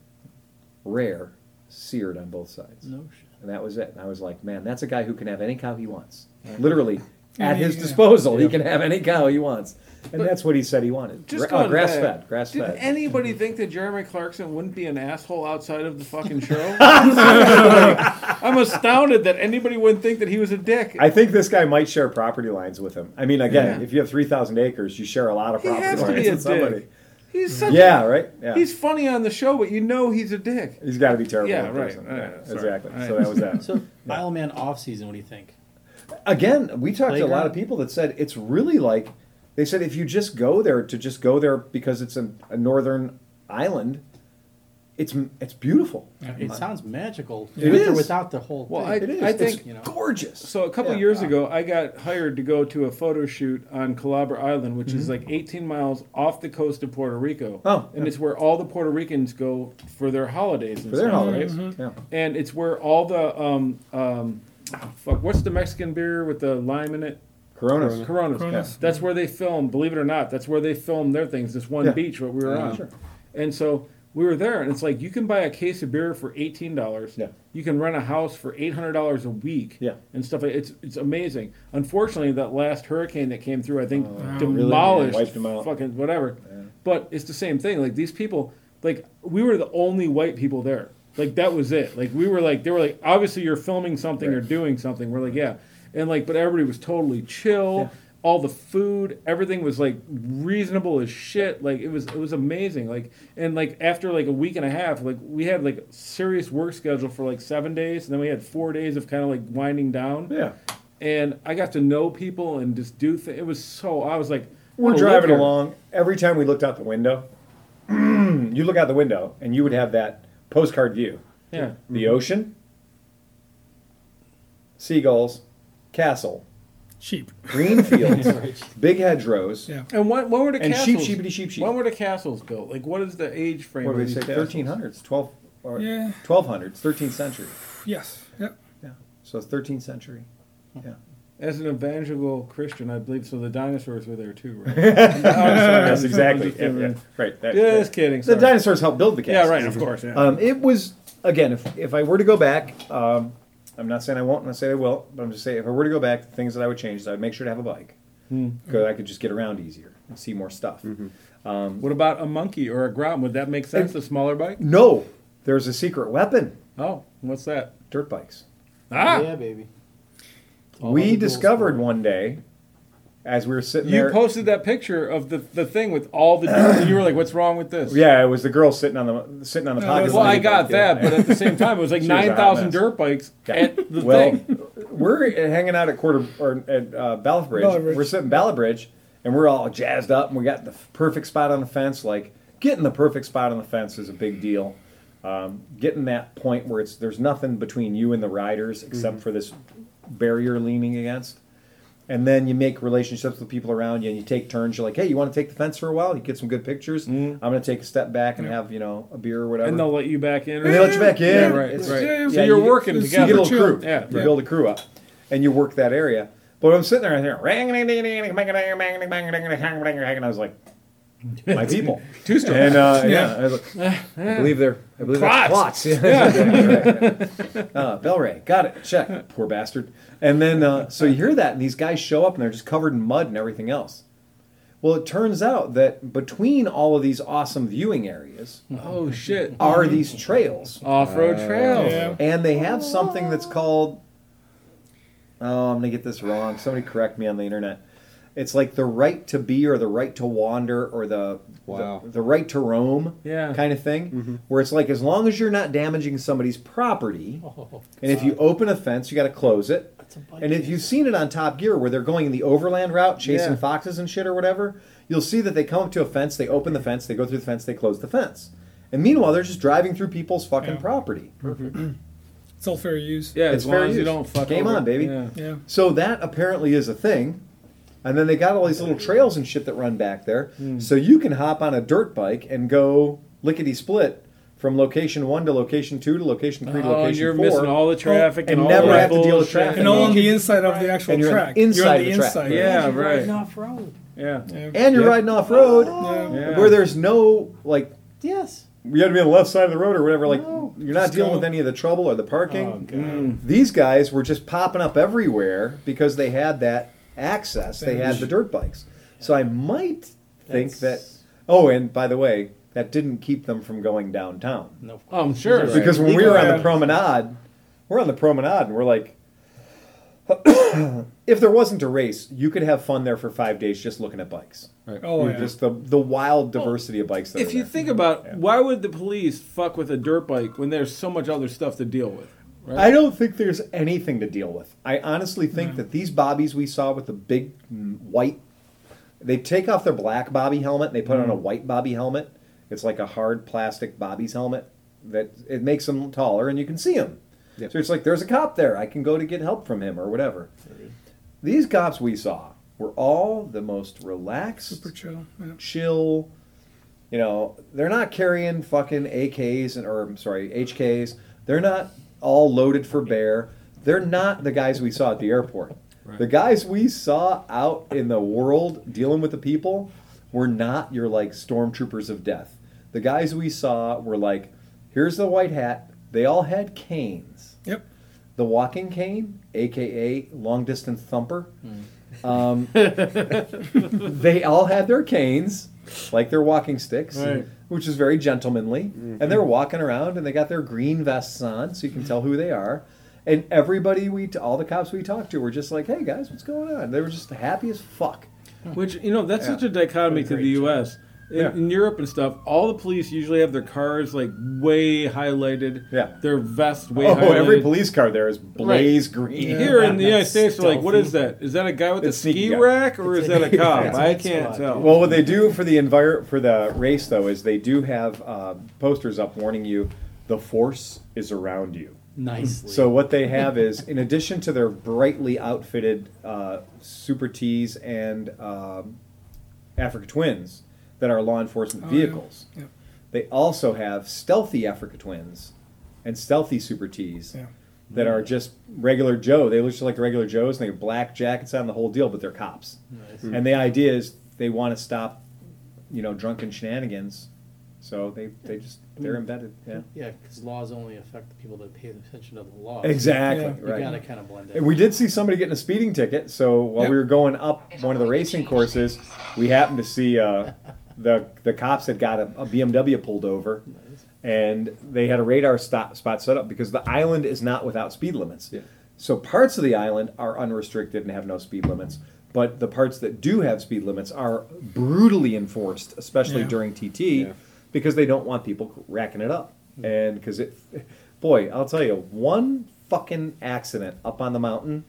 S1: rare, seared on both sides.
S7: No shit.
S1: And that was it. And I was like, man, that's a guy who can have any cow he wants. Literally, at his
S2: Yeah.
S1: disposal, he can have any cow he wants. And that's what he said he wanted.
S4: Just
S1: Gra-
S4: going oh,
S1: grass
S4: back,
S1: fed, grass
S4: Did
S1: fed.
S4: anybody think that Jeremy Clarkson wouldn't be an asshole outside of the fucking show? <laughs> I'm astounded that anybody wouldn't think that he was a dick.
S1: I think this guy might share property lines with him. I mean, again,
S4: Yeah.
S1: if you have 3,000 acres, you share a lot of
S4: he
S1: property
S4: has to
S1: lines
S4: be a
S1: with somebody.
S4: dick. He's such
S1: Yeah,
S4: a,
S1: right? Yeah.
S4: He's funny on the show, but you know he's a dick.
S1: He's got to be terrible.
S4: Yeah,
S1: in
S4: right,
S1: person.
S4: right,
S1: Yeah,
S4: sorry.
S1: exactly.
S4: All right.
S1: So that was that. <laughs>
S7: So Isle Man off season. What do you think?
S1: Again, we talked to a lot
S7: Playground?
S1: of people that said it's really like they said if you just go there to just go there because it's a, a northern island, it's it's beautiful.
S7: It sounds magical.
S1: It
S7: with or
S1: is.
S7: without the whole
S4: Well,
S7: thing.
S4: I,
S1: It is.
S4: I
S1: It's
S4: think
S7: you know.
S1: gorgeous.
S4: So a couple
S1: Yeah.
S4: years ago, I got hired to go to a photo shoot on Culebra Island, which is like 18 miles off the coast of Puerto Rico.
S1: Mm-hmm. Oh,
S4: and
S1: yeah.
S4: it's where all the Puerto Ricans go for their holidays. And
S1: for their
S4: stuff,
S1: holidays.
S4: right?
S1: Yeah.
S4: And it's where all the um um, oh, fuck, what's the Mexican beer with the lime in it?
S1: Coronas.
S4: Coronas.
S2: Coronas.
S4: That's where they film. Believe it or not, that's where they filmed their things. This one
S1: Yeah.
S4: beach what we were
S1: Yeah,
S4: on.
S1: sure.
S4: And so we were there, and it's like you can buy a case of beer for eighteen dollars.
S1: Yeah.
S4: You can rent a house for eight hundred dollars a week.
S1: Yeah.
S4: And stuff. like It's it's amazing. Unfortunately, that last hurricane that came through, I think, oh.
S1: Really?
S4: demolished
S1: Yeah, wiped 'em out.
S4: fucking whatever. But it's the same thing. Like these people, like we were the only white people there. Like that was it. Like we were like they were like obviously you're filming something or doing something. We're like yeah, and like but everybody was totally chill.
S1: Yeah.
S4: All the food, everything was like reasonable as shit. Like it was it was amazing. Like and like after like a week and a half, like we had like serious work schedule for like seven days, and then we had four days of kind of like winding down.
S1: Yeah.
S4: And I got to know people and just do things. It was so I was like
S1: We're driving along. Every time we looked out the window, <clears throat> you look out the window and you would have that postcard view.
S4: Yeah.
S1: The ocean, seagulls, castle,
S2: Sheep.
S1: green fields, <laughs> big hedgerows.
S2: Yeah.
S4: And when, when were the
S1: And sheep,
S4: castles?
S1: sheepity, sheep, sheep.
S4: When were the castles built? Like, what is the age frame?
S1: What
S4: of
S1: did we
S4: these
S1: say?
S4: castles?
S1: 1300s, 12 or
S2: Yeah.
S1: 1200s, 13th century.
S2: Yes. Yeah.
S1: Yeah. So it's 13th century. Yeah.
S4: As an evangelical Christian, I believe so. The dinosaurs were there too, right? <laughs>
S1: Yes, exactly.
S4: Just
S1: Yeah,
S4: kidding.
S1: yeah. Right. that-
S4: Just
S1: that-
S4: kidding.
S1: The
S4: sorry.
S1: dinosaurs helped build the castle.
S4: Yeah, right. Of course. Yeah.
S1: Um, it was again. If if I were to go back, um, I'm not saying I won't. I'm not saying I will. But I'm just saying if I were to go back, the things that I would change is I would make sure to have a bike
S4: Hmm.
S1: because I could just get around easier and see more stuff.
S4: what about a monkey or a grom? Would that make sense? A smaller bike?
S1: No, there's a secret weapon:
S4: Oh, what's that?
S1: dirt bikes.
S4: Ah,
S7: Yeah, baby. All
S1: we discovered one day as we were sitting
S4: you
S1: there.
S4: posted that picture of the, the thing with all the. and you were like, "What's wrong with this?"
S1: yeah, it was the girl sitting on the sitting on the pocket.
S4: Well, I got that, but at the same time, it was like <laughs>
S1: She was a hot
S4: nine thousand
S1: mess.
S4: dirt bikes
S1: Yeah.
S4: at the
S1: well,
S4: thing.
S1: we're hanging out at quarter or at uh, Ballaugh Bridge.
S2: Ballaugh Bridge.
S1: We're sitting Ballaugh Bridge, and we're all jazzed up, and we got the f- perfect spot on the fence. Like getting the perfect spot on the fence is a big deal. Um, getting that point where it's there's nothing between you and the riders except for this barrier leaning against. And then you make relationships with people around you, and you take turns. You're like, "Hey, you want to take the fence for a while? You get some good pictures. I'm going to take a step back and have you know a beer or whatever."
S4: And they'll let you back in.
S1: And they let you back in.
S4: Yeah, right,
S1: It's-
S4: right.
S2: yeah,
S4: so
S1: yeah,
S4: you're
S1: you get-
S4: working
S1: you get a little crew.
S4: Yeah,
S1: you
S4: yeah.
S1: build a crew up, and you work that area. But I'm sitting there, and and I was like, my <laughs> people,
S4: Two story.
S1: and uh, yeah,
S2: Yeah.
S1: I, was like, I believe they're, I believe
S4: Plots.
S1: that's plots. <laughs> Yeah, <laughs> uh, Belray, got it. Check, poor bastard. And then uh, so you hear that, and these guys show up, and they're just covered in mud and everything else. Well, it turns out that between all of these awesome viewing areas
S4: Oh shit!
S1: are these trails.
S4: Off-road trails.
S2: Yeah.
S1: and they have something that's called oh i'm gonna get this wrong somebody correct me on the internet it's like the right to be or the right to wander or the
S6: Wow.
S1: the, the right to roam
S4: Yeah.
S1: kind of thing where it's like as long as you're not damaging somebody's property
S7: Oh,
S1: and if you open a fence you got to close it
S7: that's a bike.
S1: and if you've seen it on Top Gear where they're going in the overland route, chasing
S4: Yeah.
S1: foxes and shit or whatever, you'll see that they come up to a fence, they open the fence, they go through the fence, they close the fence. And meanwhile, they're just driving through people's fucking
S2: Yeah.
S1: property.
S2: It's all fair use.
S4: Yeah,
S1: It's
S4: as long
S1: fair
S4: as you don't fuck
S1: Game
S4: over-
S1: on, baby.
S4: Yeah.
S2: Yeah.
S1: So that apparently is a thing. And then they got all these little trails and shit that run back there.
S4: Hmm.
S1: So you can hop on a dirt bike and go lickety split from location one to location two to location three to
S4: Oh,
S1: location
S4: you're
S1: four.
S4: missing all the traffic
S1: and
S4: and, all
S1: never
S4: that
S1: have to deal with traffic.
S2: And all on the inside of the actual
S1: and you're on the
S2: track.
S1: inside
S2: you're on
S1: of
S2: the
S1: the track.
S2: inside.
S4: Yeah,
S7: You're
S4: right.
S7: riding off road.
S4: Yeah.
S2: Yeah.
S1: and you're
S4: Yeah.
S1: riding off road
S2: Yeah.
S4: Yeah.
S1: where there's no like
S7: Yes.
S1: you have to be on the left side of the road or whatever. Like
S7: No.
S1: you're not
S2: Just
S1: dealing
S2: go.
S1: with any of the trouble or the parking.
S7: Oh, God.
S4: Mm.
S1: These guys were just popping up everywhere because they had that access. They had the dirt bikes. So I might think that. Oh, and by the way, that didn't keep them from going downtown
S7: No.
S4: Oh, I'm sure.
S7: Right.
S1: because when we were on the promenade, we're on the promenade and we're like. <coughs> if there wasn't a race, you could have fun there for five days just looking at bikes. Right.
S2: Oh, yeah.
S1: Just the the wild diversity of bikes. That
S4: If
S1: are
S4: you
S1: there.
S4: think about
S1: Yeah.
S4: why would the police fuck with a dirt bike when there's so much other stuff to deal with? Right?
S1: I don't think there's anything to deal with. I honestly think that these bobbies we saw with the big mm, white, they take off their black bobby helmet and they put on a white bobby helmet. It's like a hard plastic bobby's helmet that it makes them taller and you can see them.
S6: Yep.
S1: So it's like there's a cop there. I can go to get help from him or whatever. These cops we saw were all the most relaxed,
S2: Super chill. Yeah.
S1: chill. You know, they're not carrying fucking AKs and or I'm sorry, HKs. They're not all loaded for bear. They're not the guys we saw at the airport. The guys we saw out in the world dealing with the people were not your like stormtroopers of death. The guys we saw were like, here's the white hat. They all had canes.
S2: Yep.
S1: The walking cane, aka long distance thumper.
S7: Hmm.
S1: Um, <laughs> they all had their canes, like their walking sticks,
S4: Right.
S1: which is very gentlemanly. And they're walking around and they got their green vests on, so you can tell who they are. And everybody we, t- all the cops we talked to were just like, "Hey guys, what's going on?" They were just happy as fuck.
S4: Which you know that's
S1: Yeah.
S4: such a dichotomy to
S7: Great
S4: the
S7: job.
S4: U.S. In,
S1: Yeah.
S4: in Europe and stuff, all the police usually have their cars like way highlighted.
S1: Yeah.
S4: Their vest way
S1: oh,
S4: highlighted.
S1: every police car there is blaze green.
S2: Yeah.
S4: Here in the United
S7: That's
S4: States, they're like, what is that? Is that a guy with a
S1: It's sneaky
S4: ski
S1: guy.
S4: rack or is that a cop?
S7: Yeah,
S4: I can't
S7: SWAT.
S4: tell.
S1: Well, what they do for the envir- for the race though is they do have uh, posters up warning you the force is around you.
S7: Nicely.
S1: So what they have is, in addition to their brightly outfitted uh, Super Ts and um, Africa Twins that are law enforcement
S2: Oh,
S1: vehicles,
S2: Yeah.
S1: they also have stealthy Africa Twins and stealthy Super Ts
S2: Yeah.
S1: that are just regular Joe. They look just like regular Joes, and they have black jackets on the whole deal, but they're cops.
S7: Nice.
S1: And the idea is they want to stop, you know, drunken shenanigans. So they, they just they're embedded. Yeah.
S7: Yeah, because laws only affect the people that pay attention to the law.
S1: Exactly.
S2: Yeah.
S7: You
S1: Right.
S7: gotta kind of blend
S1: And
S7: in.
S1: we did see somebody getting a speeding ticket. So while
S2: Yep.
S1: we were going up one of the racing courses, we happened to see uh, <laughs> the the cops had got a, a BMW pulled over, and they had a radar stop, spot set up because the island is not without speed limits.
S6: Yeah.
S1: So parts of the island are unrestricted and have no speed limits, but the parts that do have speed limits are brutally enforced, especially
S2: Yeah.
S1: during TT,
S6: Yeah.
S1: because they don't want people racking it up. Hmm. And because it, boy, I'll tell you, one fucking accident up on the mountain,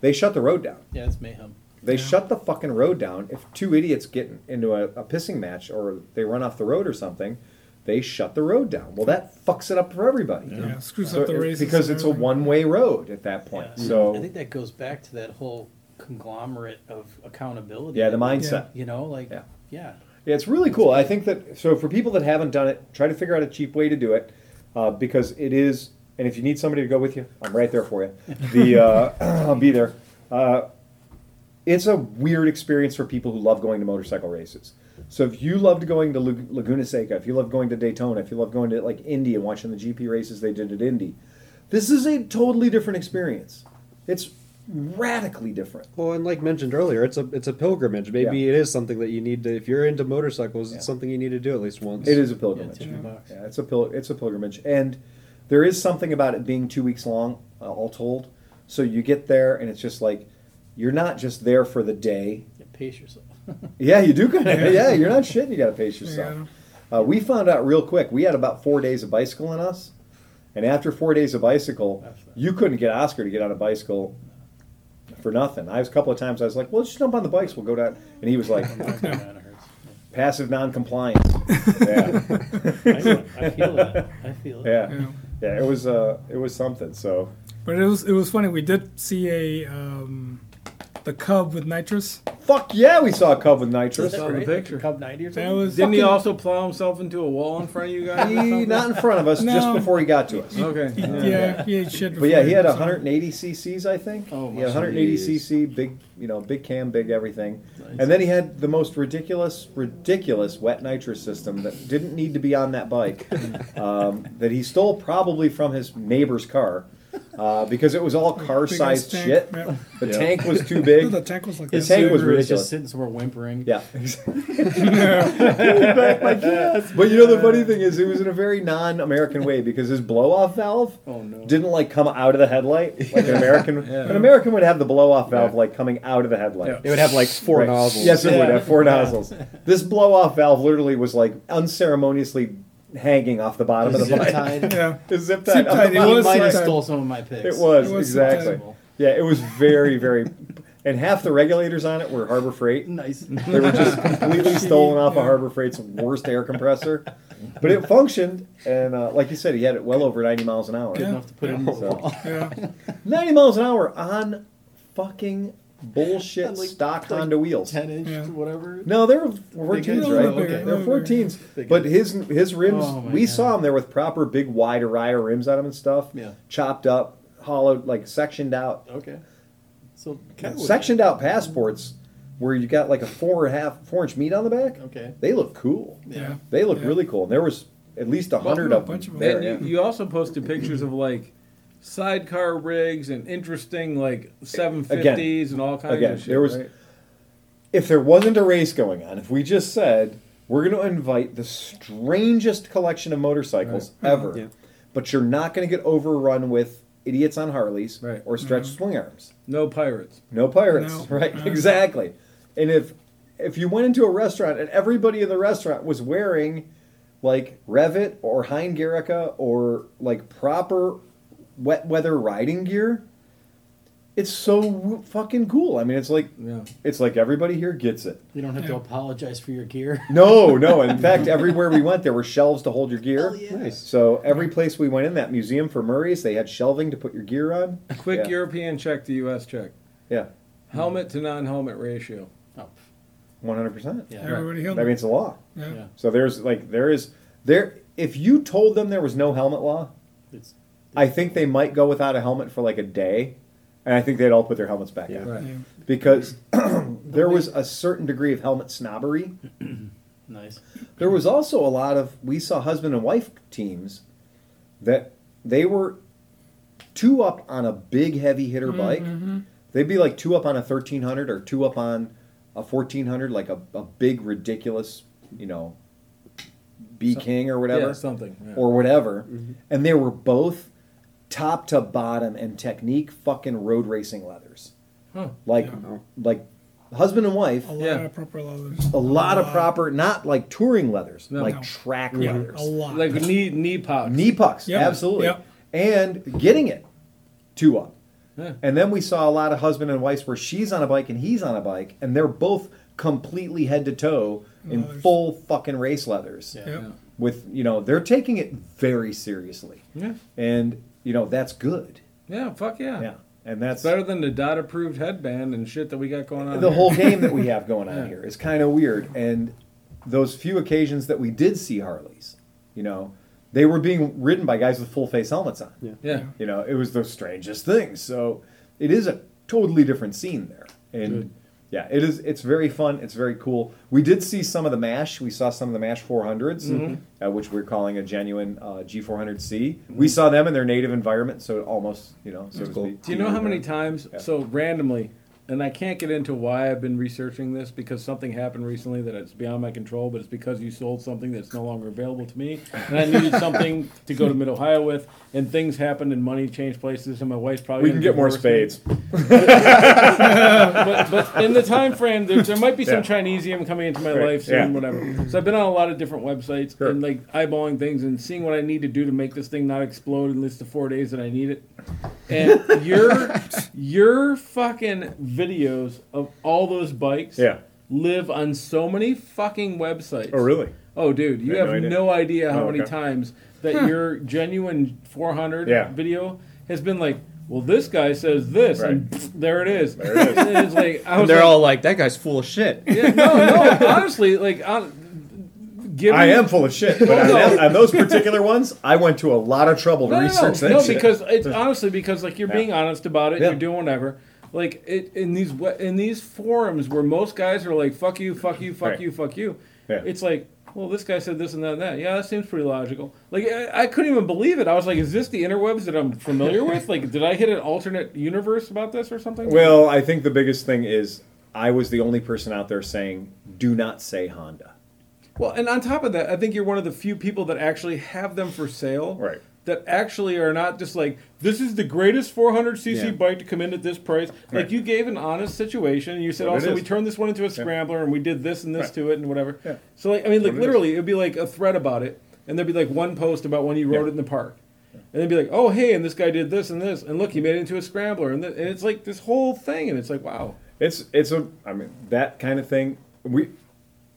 S1: they shut the road down.
S7: Yeah, it's mayhem.
S1: They shut the fucking road down. If two idiots get into a, a pissing match or they run off the road or something, they shut the road down. Well, that fucks it up for everybody.
S2: Yeah, screws
S1: So
S2: up the
S1: it-
S2: races
S1: because it's a one-way road at that point.
S7: Yeah.
S1: So
S7: I think that goes back to that whole conglomerate of accountability.
S1: yeah, the mindset.
S7: You know, like
S1: Yeah.
S7: yeah.
S1: Yeah, it's really cool. I think that so for people that haven't done it, try to figure out a cheap way to do it uh, because it is. And if you need somebody to go with you, I'm right there for you. The uh, <clears throat> I'll be there. Uh, it's a weird experience for people who love going to motorcycle races. So if you loved going to Laguna Seca, if you love going to Daytona, if you love going to like Indy and watching the GP races they did at Indy, this is a totally different experience. It's radically different.
S6: Well, and like mentioned earlier, it's a it's a pilgrimage. Maybe
S1: Yeah.
S6: it is something that you need to. If you're into motorcycles,
S1: Yeah.
S6: it's something you need to do at least once.
S1: It is a
S7: Yeah,
S1: pilgrimage.
S7: it's a.
S1: Yeah, it's a pil- it's a pilgrimage, and there is something about it being two weeks long, uh, all told. So you get there, and it's just like you're not just there for the day.
S7: Yeah, pace yourself. <laughs>
S1: Yeah, you do kind of.
S2: Yeah.
S1: Yeah. you're not shitting. You got to pace
S2: Yeah,
S1: yourself. Uh, we found out real quick. We had about four days of bicycle in us, and after four days of bicycle, you couldn't get Oscar to get on a bicycle for nothing. I was a couple of times. I was like, "Well, let's just jump on the bikes. We'll go down," and he was like,
S7: my God, it hurts.
S1: "Passive non-compliance." yeah. <laughs>
S7: I, I feel that. I feel it.
S1: Yeah.
S2: Yeah.
S1: Yeah, it was uh it was something. So
S2: But it was it was funny. We did see a um, the Cub with nitrous.
S1: fuck yeah, we saw a cub with nitrous.
S4: Saw the picture.
S7: Cub 90 or
S2: That
S7: something?
S2: was
S4: Didn't he
S2: fucking-
S4: also plow himself into a wall in front of you guys? or
S1: He,
S4: something?
S1: not in front of us, just
S2: No.
S1: before he got to us.
S4: Okay.
S2: He, <laughs>
S4: Yeah.
S2: yeah, he ate shit.
S1: But yeah, he had
S2: before, so-
S1: 180 cc's, I think.
S7: Oh,
S1: he had
S7: my
S1: 180
S6: jeez.
S1: cc, big, you know, big cam, big everything.
S7: Nice.
S1: And then he had the most ridiculous, ridiculous wet nitrous system that didn't need to be on that bike, <laughs> um, that he stole probably from his neighbor's car, uh, because it was all car-sized
S2: tank,
S1: shit.
S2: yeah.
S1: The
S6: Yeah.
S1: tank was too <laughs> big.
S2: the tank was like
S1: His
S2: this.
S1: tank was
S7: Subaru
S1: ridiculous.
S7: just sitting somewhere whimpering.
S1: Yeah. <laughs> <laughs> But you know the funny thing is, it was in a very non-American way because his blow-off valve
S7: Oh, no.
S1: didn't like come out of the headlight like an American. An American would have the blow-off valve like coming out of the headlight.
S6: It would have like four
S1: Right.
S6: nozzles.
S1: Yes, it would have four nozzles. This blow-off valve literally was like unceremoniously hanging off the bottom of the
S7: Zip
S1: bike.
S7: tied. <laughs>
S2: Yeah,
S1: It's zip tied.
S2: Zip tied,
S1: the
S2: it
S1: bottom.
S7: He
S2: was
S7: might have
S2: zip-tied.
S7: stole some of my picks.
S1: It was,
S2: It was
S1: exactly.
S7: zip-tied.
S1: Yeah, it was very, very. And half the regulators on it were Harbor Freight.
S7: Nice.
S1: They were just <laughs> completely stolen off of Harbor Freight's worst air compressor. But it functioned, and uh, like you said, he had it well over 90 miles an hour.
S7: Good enough to put it in the
S1: So-
S7: wall. <laughs>
S2: yeah.
S1: 90 miles an hour on fucking bullshit
S7: Like-
S1: stock
S7: like
S1: Honda wheels.
S7: 10 inch,
S2: Yeah.
S7: whatever.
S1: No, they were 14s, right?
S7: ones? Okay.
S1: They're 14s.
S7: Big
S1: But his his rims,
S7: Oh,
S1: we
S7: God.
S1: saw him there with proper big wide Araya rims on him and stuff.
S7: Yeah.
S1: Chopped up, hollowed, like sectioned out.
S7: Okay. So kind of
S1: Sectioned out passports where you got like a four and a half, four inch meat on the back.
S7: Okay.
S1: They look cool.
S2: Yeah.
S1: They look
S2: Yeah.
S1: really cool. And there was at least a hundred of them
S2: bunch of them.
S1: there.
S4: And
S1: yeah.
S4: you, you also posted pictures of like sidecar rigs and interesting like 750s and all kinds
S1: again,
S4: of shit.
S1: there was-
S4: right?
S1: if there wasn't a race going on, if we just said we're going to invite the strangest collection of motorcycles mm-hmm. ever,
S6: Yeah.
S1: but you're not going to get overrun with idiots on Harleys
S4: Right.
S1: or stretched mm-hmm. swing arms.
S4: no pirates.
S1: No pirates,
S2: No.
S1: right?
S2: No.
S1: Exactly. And if if you went into a restaurant and everybody in the restaurant was wearing like Revit or Hein Gericke or like proper wet weather riding gear, it's so fucking cool. I mean, it's like
S4: Yeah.
S1: it's like everybody here gets it.
S7: You don't have to apologize for your gear. <laughs>
S1: No, no. In fact, everywhere we went, there were shelves to hold your gear.
S7: Hell yeah.
S6: Nice.
S1: So every place we went in, that museum for Murray's, they had shelving to put your gear on.
S4: Quick
S1: Yeah.
S4: European check to U.S. check.
S1: Yeah,
S4: Helmet to non-helmet ratio.
S7: Oh,
S1: one hundred percent.
S7: yeah.
S2: Everybody
S1: I
S2: held
S1: mean, it's a law.
S2: yeah.
S7: Yeah.
S1: So there's like there is there. If you told them there was no helmet law,
S7: It's,
S1: I think they might go without a helmet for like a day, and I think they'd all put their helmets back
S6: Yeah.
S1: on
S4: Right.
S2: Yeah.
S1: because <clears throat> there was a certain degree of helmet snobbery. <clears throat>
S7: nice.
S1: There was also a lot of we saw husband and wife teams that they were two up on a big heavy hitter mm-hmm, bike. Mm-hmm. They'd be like two up on a thirteen hundred or two up on a fourteen hundred, like a, a big ridiculous, you know, B King or whatever
S4: Yeah, something. yeah.
S1: or whatever, mm-hmm. and they were both top to bottom and technique fucking road racing leathers,
S4: Huh.
S1: like like husband and wife.
S2: A lot
S4: Yeah.
S2: of proper leathers.
S1: A lot of proper, not like touring leathers,
S4: No.
S1: like
S2: No.
S1: track
S2: Yeah,
S1: leathers,
S2: a lot.
S4: like knee knee pouch.
S1: knee pucks,
S2: Yep.
S1: absolutely,
S2: Yep.
S1: and getting it two up.
S4: Yeah.
S1: And then we saw a lot of husband and wives where she's on a bike and he's on a bike, and they're both completely head to toe in
S2: Leathers.
S1: full fucking race leathers.
S7: Yeah.
S2: Yep.
S1: With you know, they're taking it very seriously,
S4: Yeah.
S1: and you know that's good.
S4: Yeah. Fuck yeah.
S1: Yeah, and that's
S4: Better than the dot approved headband and shit that we got going on.
S1: the
S4: here.
S1: whole game that we have <laughs> going on
S4: Yeah.
S1: here is kind of weird. And those few occasions that we did see Harleys, you know, they were being ridden by guys with full face helmets on.
S6: Yeah.
S4: Yeah.
S1: You know, it was the strangest thing. So it is a totally different scene there. And
S4: Good.
S1: Yeah, it is. It's very fun. It's very cool. We did see some of the Mash. We saw some of the Mash 400s,
S4: Mm-hmm.
S1: uh, which we're calling a genuine uh, G400C. We saw them in their native environment, so almost, you know, so
S6: cool.
S4: Do you know how many times?
S1: Yeah.
S4: So randomly, and I can't get into why I've been researching this because something happened recently that it's beyond my control, but it's because you sold something that's no longer available to me, and I needed something <laughs> to go to Mid Ohio with, and things happened and money changed places, and my wife's probably
S1: We can get more spades.
S4: but, but in the time frame, there, there might be some
S1: Yeah.
S4: Chinesium coming into my
S1: Right,
S4: life soon,
S1: yeah.
S4: whatever. So I've been on a lot of different websites
S1: Sure.
S4: and like eyeballing things and seeing what I need to do to make this thing not explode in just the four days that I need it. And <laughs> your your fucking videos of all those bikes
S1: Yeah.
S4: live on so many fucking websites.
S1: Oh, really?
S4: Oh, dude, you have
S1: no idea.
S4: no idea how
S1: Oh,
S4: many times that your genuine 400
S1: Yeah.
S4: video has been like, well, this guy says this, and
S1: Right.
S4: pfft, there it is.
S1: There it is. <laughs>
S4: And like, I was
S6: they're
S4: like,
S6: all like, that guy's full of shit.
S4: yeah, no, no, <laughs> honestly, like, on, given,
S1: I am full of shit, but on,
S4: No.
S1: on those particular ones, I went to a lot of trouble to
S4: No, no,
S1: research
S4: no,
S1: that
S4: no,
S1: shit.
S4: because it's honestly because like you're
S1: Yeah.
S4: being honest about it,
S1: Yeah.
S4: you're doing whatever. Like it in these in these forums where most guys are like fuck you, fuck you, fuck
S1: Right.
S4: you, fuck you.
S1: Yeah.
S4: It's like, well, this guy said this and that and that. Yeah, that seems pretty logical. Like I, I couldn't even believe it. I was like, is this the interwebs that I'm familiar with? Like, did I hit an alternate universe about this or something?
S1: well, I think the biggest thing is I was the only person out there saying, "Do not say Honda."
S4: Well, and on top of that, I think you're one of the few people that actually have them for sale.
S1: Right.
S4: That actually are not just like this is the greatest 400cc
S6: Yeah.
S4: bike to come in at this price. Like you gave an honest situation. And you said also
S1: is.
S4: we turned this one into a scrambler and we did this and this
S1: Right.
S4: to it and whatever.
S1: Yeah.
S4: So like I mean like
S1: What it
S4: literally it'd be like a thread about it and there'd be like one post about when you rode
S1: Yeah.
S4: it in the park. And they'd be like, "Oh, hey, and this guy did this and this, and look, he made it into a scrambler, and, th- and it's like this whole thing, and it's like, wow,
S1: It's it's a I mean that kind of thing. We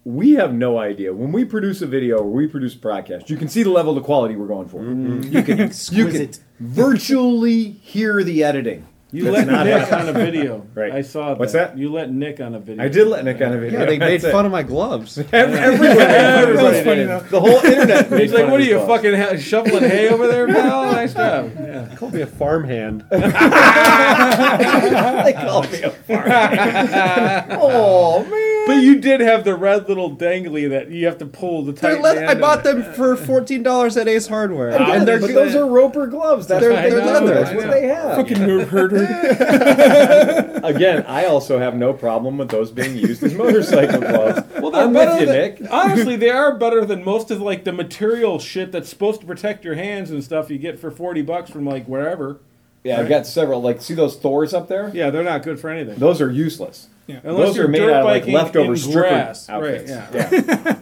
S1: we have no idea when we produce a video or we produce a broadcast. You can see the level of quality we're going for. Mm-hmm. You can <laughs> you can virtually hear the editing
S4: You
S1: That's
S4: let
S1: not
S4: Nick on a video. <laughs>
S1: Right.
S4: I saw
S1: What's
S4: that.
S1: that?
S4: You let Nick on a video.
S1: I did let Nick on a video.
S6: Yeah, they made
S1: That's it.
S6: fun of my gloves.
S1: Everybody,
S2: That
S1: everybody
S2: funny
S1: did.
S2: enough.
S1: The whole internet. <laughs> made
S4: He's like, "What are you
S1: his
S4: fucking ha- shoveling hay over there, pal? Nice job." Yeah.
S6: Called me a farmhand.
S1: they called me a farmer. oh man.
S4: But you did have the red little dangly that you have to pull the
S6: They're
S4: tight.
S6: le- I bought them <laughs> for fourteen dollars at Ace Hardware,
S1: And they're,
S6: they're
S1: but those are Roper gloves. That's
S6: They're-
S1: they
S6: they're
S1: do.
S6: leather.
S1: That's what they have.
S2: Fucking nerve <laughs> herder.
S1: Again, I also have no problem with those being used as motorcycle gloves.
S4: Well, they're
S1: I'm
S4: better
S1: with you,
S4: than,
S1: Nick.
S4: Honestly, <laughs> they are better than most of like the material shit that's supposed to protect your hands and stuff you get for forty bucks from like wherever.
S1: Yeah, I've got several. Like, see those Thors up there?
S4: Yeah, they're not good for anything.
S1: Those are useless.
S2: Yeah.
S4: Unless
S1: those
S4: you're
S1: are made
S4: dirt
S1: out of like
S4: biking
S1: leftover
S4: in
S1: stripper
S4: grass.
S1: outfits.
S4: Right, yeah.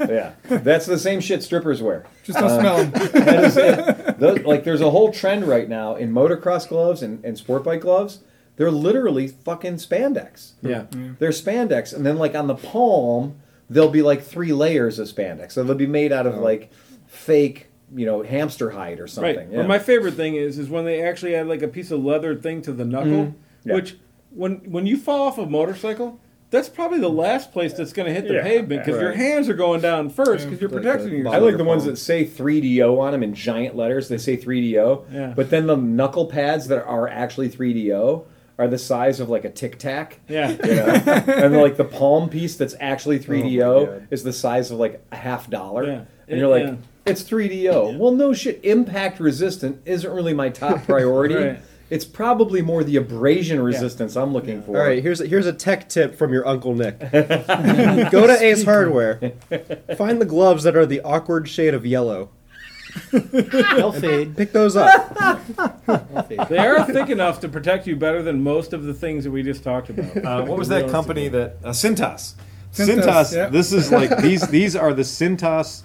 S1: yeah, yeah. That's the same shit strippers wear.
S2: Just don't smell them. <laughs>
S1: That is it. Those, like, there's a whole trend right now in motocross gloves and, and sport bike gloves. They're literally fucking spandex.
S4: Yeah.
S1: They're spandex, and then like on the palm, there'll be like three layers of spandex. So they'll be made out of like fake, you know, hamster hide or something.
S4: Right.
S1: Yeah.
S4: But my favorite thing is is when they actually add like a piece of leather thing to the knuckle,
S1: Mm-hmm. Yeah.
S4: which when when you fall off a motorcycle, that's probably the last place that's going to hit the
S1: Yeah,
S4: pavement because your hands are going down first because you're
S6: The- the
S4: protecting
S6: bottom.
S1: I like the ones that say 3DO on them in giant letters. They say 3DO.
S4: Yeah.
S1: But then the knuckle pads that are actually 3DO are the size of like a Tic Tac.
S4: Yeah.
S1: You know? and like the palm piece that's actually 3DO
S6: God.
S1: is the size of like a half dollar.
S4: Yeah.
S1: And you're like,
S4: Yeah.
S1: it's 3DO. Well, no shit. Impact resistant isn't really my top priority. <laughs>
S4: Right.
S1: It's probably more the abrasion resistance I'm looking for.
S6: All right, here's a, here's a tech tip from your uncle Nick. <laughs> Go to Ace Hardware. Find the gloves that are the awkward shade of yellow.
S7: They'll fade.
S6: Pick those up.
S7: They'll fade.
S4: They are thick enough to protect you better than most of the things that we just talked about.
S8: Uh, what was that company that uh, Cintas?
S2: Cintas,
S8: Cintas.
S2: yeah.
S8: This is like these. These are the Cintas.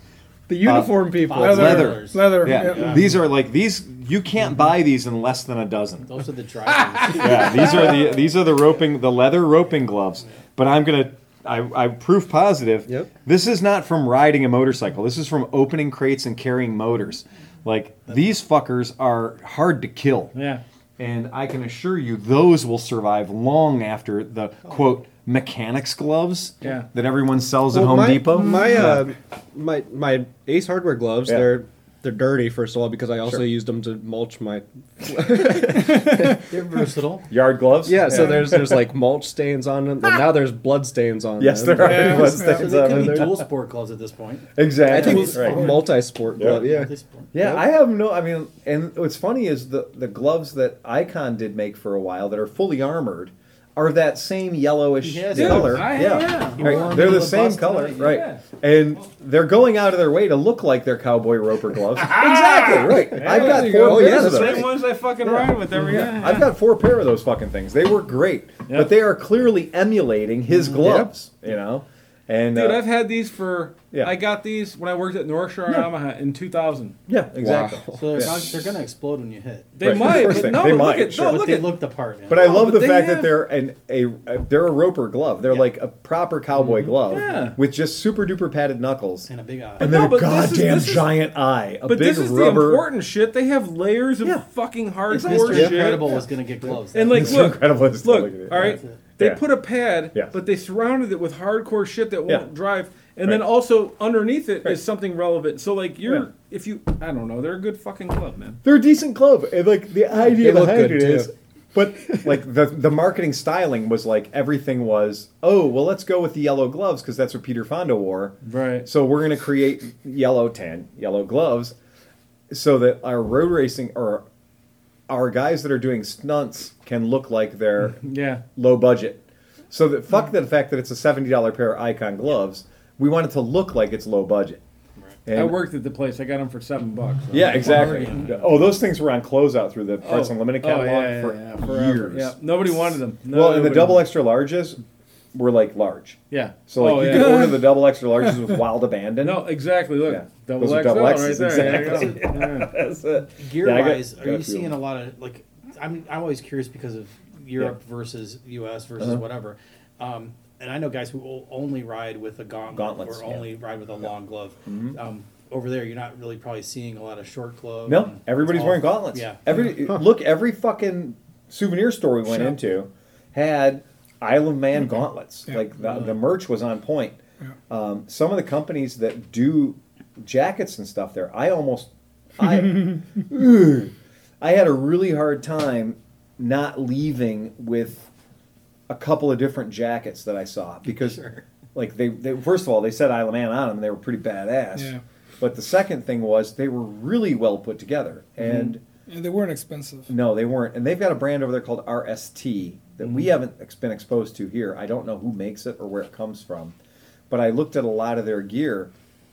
S6: The uniform uh, people.
S7: Leather.
S8: Leather.
S2: Leather.
S8: Yeah.
S2: yeah.
S8: these are like these. You can't buy these in less than a dozen.
S7: Those are the drivers. <laughs>
S8: Yeah, these are the these are the roping, the leather roping gloves. But I'm gonna. I, I proof positive.
S6: Yep.
S8: This is not from riding a motorcycle. This is from opening crates and carrying motors. Like these fuckers are hard to kill.
S4: Yeah.
S8: And I can assure you, those will survive long after the quote mechanics gloves
S4: Yeah.
S8: that everyone sells at Home
S6: my,
S8: Depot.
S6: My uh, my my Ace Hardware gloves.
S1: Yeah.
S6: They're they're dirty first of all because I also used them to mulch my. <laughs> <laughs>
S7: They're versatile.
S1: Yard gloves?
S6: Yeah, so there's there's like mulch stains on them, and now there's blood stains on
S1: Yes,
S6: them.
S1: Yes, there are.
S2: Yeah,
S1: blood stains
S7: So
S1: on
S7: could be
S1: them.
S7: dual <laughs> sport gloves at this point.
S1: Exactly.
S6: I think it's
S1: right.
S6: multi-sport glove. Yeah.
S7: Multi-sport.
S1: Yeah, I have no. I mean, and what's funny is the the gloves that Icon did make for a while that are fully armored are that same yellowish
S7: Yes,
S1: color.
S4: I-
S1: yeah,
S4: yeah.
S1: Right. they're the
S7: the
S1: same color,
S7: tonight,
S1: right?
S4: yeah.
S1: And they're going out of their way to look like they're cowboy roper gloves. <laughs> Ah! exactly right. I've got four
S4: go.
S6: Oh, yeah,
S1: pairs
S6: that's
S1: of
S4: Same
S1: those.
S4: ones I fucking ride with every year.
S1: I've got four pair of those fucking things. They work great,
S4: Yeah.
S1: but they are clearly emulating his mm-hmm. gloves. You know, and
S4: Dude,
S1: uh,
S4: I've had these for.
S1: Yeah.
S4: I got these when I worked at North Shore Yamaha in 2000.
S1: yeah, exactly.
S7: So they're,
S1: Yeah.
S7: not- they're going to explode when you hit.
S4: They
S1: Right,
S4: might, but
S1: they-
S4: no,
S1: they
S4: but
S1: might,
S4: look at
S1: sure.
S4: no,
S7: but
S4: look
S7: they
S4: at
S7: look the part, man.
S1: But I
S4: No,
S1: love
S4: but
S1: the fact
S4: have-
S1: that they're an a, a they're a roper glove. They're like a proper cowboy glove
S4: Mm-hmm. Yeah.
S1: with just super duper padded knuckles
S7: and a big eye.
S1: and
S4: No,
S1: then a
S4: but this is-
S1: goddamn
S4: this is-
S1: giant eye, a
S4: But
S1: big
S4: this is
S1: rubber.
S4: the important shit. They have layers of
S1: Yeah.
S4: fucking
S7: If
S4: hardcore
S7: Mr.
S4: shit.
S7: Incredible was going to get gloves.
S4: And like, look,
S1: incredible. It's
S4: look,
S1: look at
S4: all right.
S7: That's it.
S4: They
S1: Yeah.
S4: put a pad,
S1: Yes.
S4: but they surrounded it with hardcore shit that won't
S1: Yeah.
S4: drive, and then also underneath it is
S1: Right.
S4: something relevant. So like, you're
S1: Yeah.
S4: if you, I don't know, they're a good fucking glove, man.
S1: They're a decent glove, and like the idea
S6: They
S1: behind
S6: good,
S1: it is,
S6: too.
S1: but <laughs> like the the marketing styling was like everything was. Oh well, let's go with the yellow gloves because that's what Peter Fonda wore.
S4: Right.
S1: So we're going to create yellow tan, yellow gloves, so that our road racing or our guys that are doing stunts can look like they're <laughs>
S4: Yeah.
S1: low budget. So that fuck the fact that it's a seventy dollar pair of Icon gloves. We want it to look like it's low budget.
S4: I worked at the place. I got them for seven bucks. so-
S1: Yeah, exactly. Oh, those things were on closeout through the Parts
S4: Oh.
S1: Unlimited
S4: Oh,
S1: catalog
S4: yeah, yeah,
S1: for
S4: yeah, forever.
S1: years.
S4: Yeah, nobody wanted them.
S1: well, and the double extra larges were like large.
S4: Yeah.
S1: So like
S4: oh,
S1: you
S4: yeah.
S1: could order the double extra larges with wild abandon.
S4: No, exactly. Look,
S1: Yeah.
S4: double
S1: Those are
S4: XL
S1: double
S4: right
S1: X's,
S4: there. There you
S1: exactly.
S4: go. Yeah. <laughs>
S1: That's it.
S7: Gear
S1: Yeah, I got-
S7: wise,
S1: got
S7: are you
S1: few
S7: seeing a lot of like? I'm I'm always curious because of Europe versus U.S. versus
S1: Uh-huh.
S7: whatever. Um, and I know guys who o- only ride with a gauntlet
S1: Gauntlets,
S7: or
S1: yeah. Mm-hmm.
S7: only ride with a long glove. Um, over there, you're not really probably seeing a lot of short glove.
S1: No,
S7: and
S1: everybody's
S7: it's all-
S1: wearing gauntlets.
S7: Yeah.
S1: Every <laughs> look, every fucking souvenir store we went
S2: Shop.
S1: into had Isle of Man gauntlets.
S2: Yeah.
S1: Like the, the merch was on point. Um, some of the companies that do jackets and stuff there, I almost, <laughs> I, Ugh. I had a really hard time not leaving with a couple of different jackets that I saw because, like they, they, first of all, they said Isle of Man on them. and They were pretty badass.
S2: Yeah.
S1: But the second thing was they were really well put together and.
S2: And they weren't expensive.
S1: No, they weren't. And they've got a brand over there called RST that we mm-hmm. haven't been exposed to here. I don't know who makes it or where it comes from. But I looked at a lot of their gear,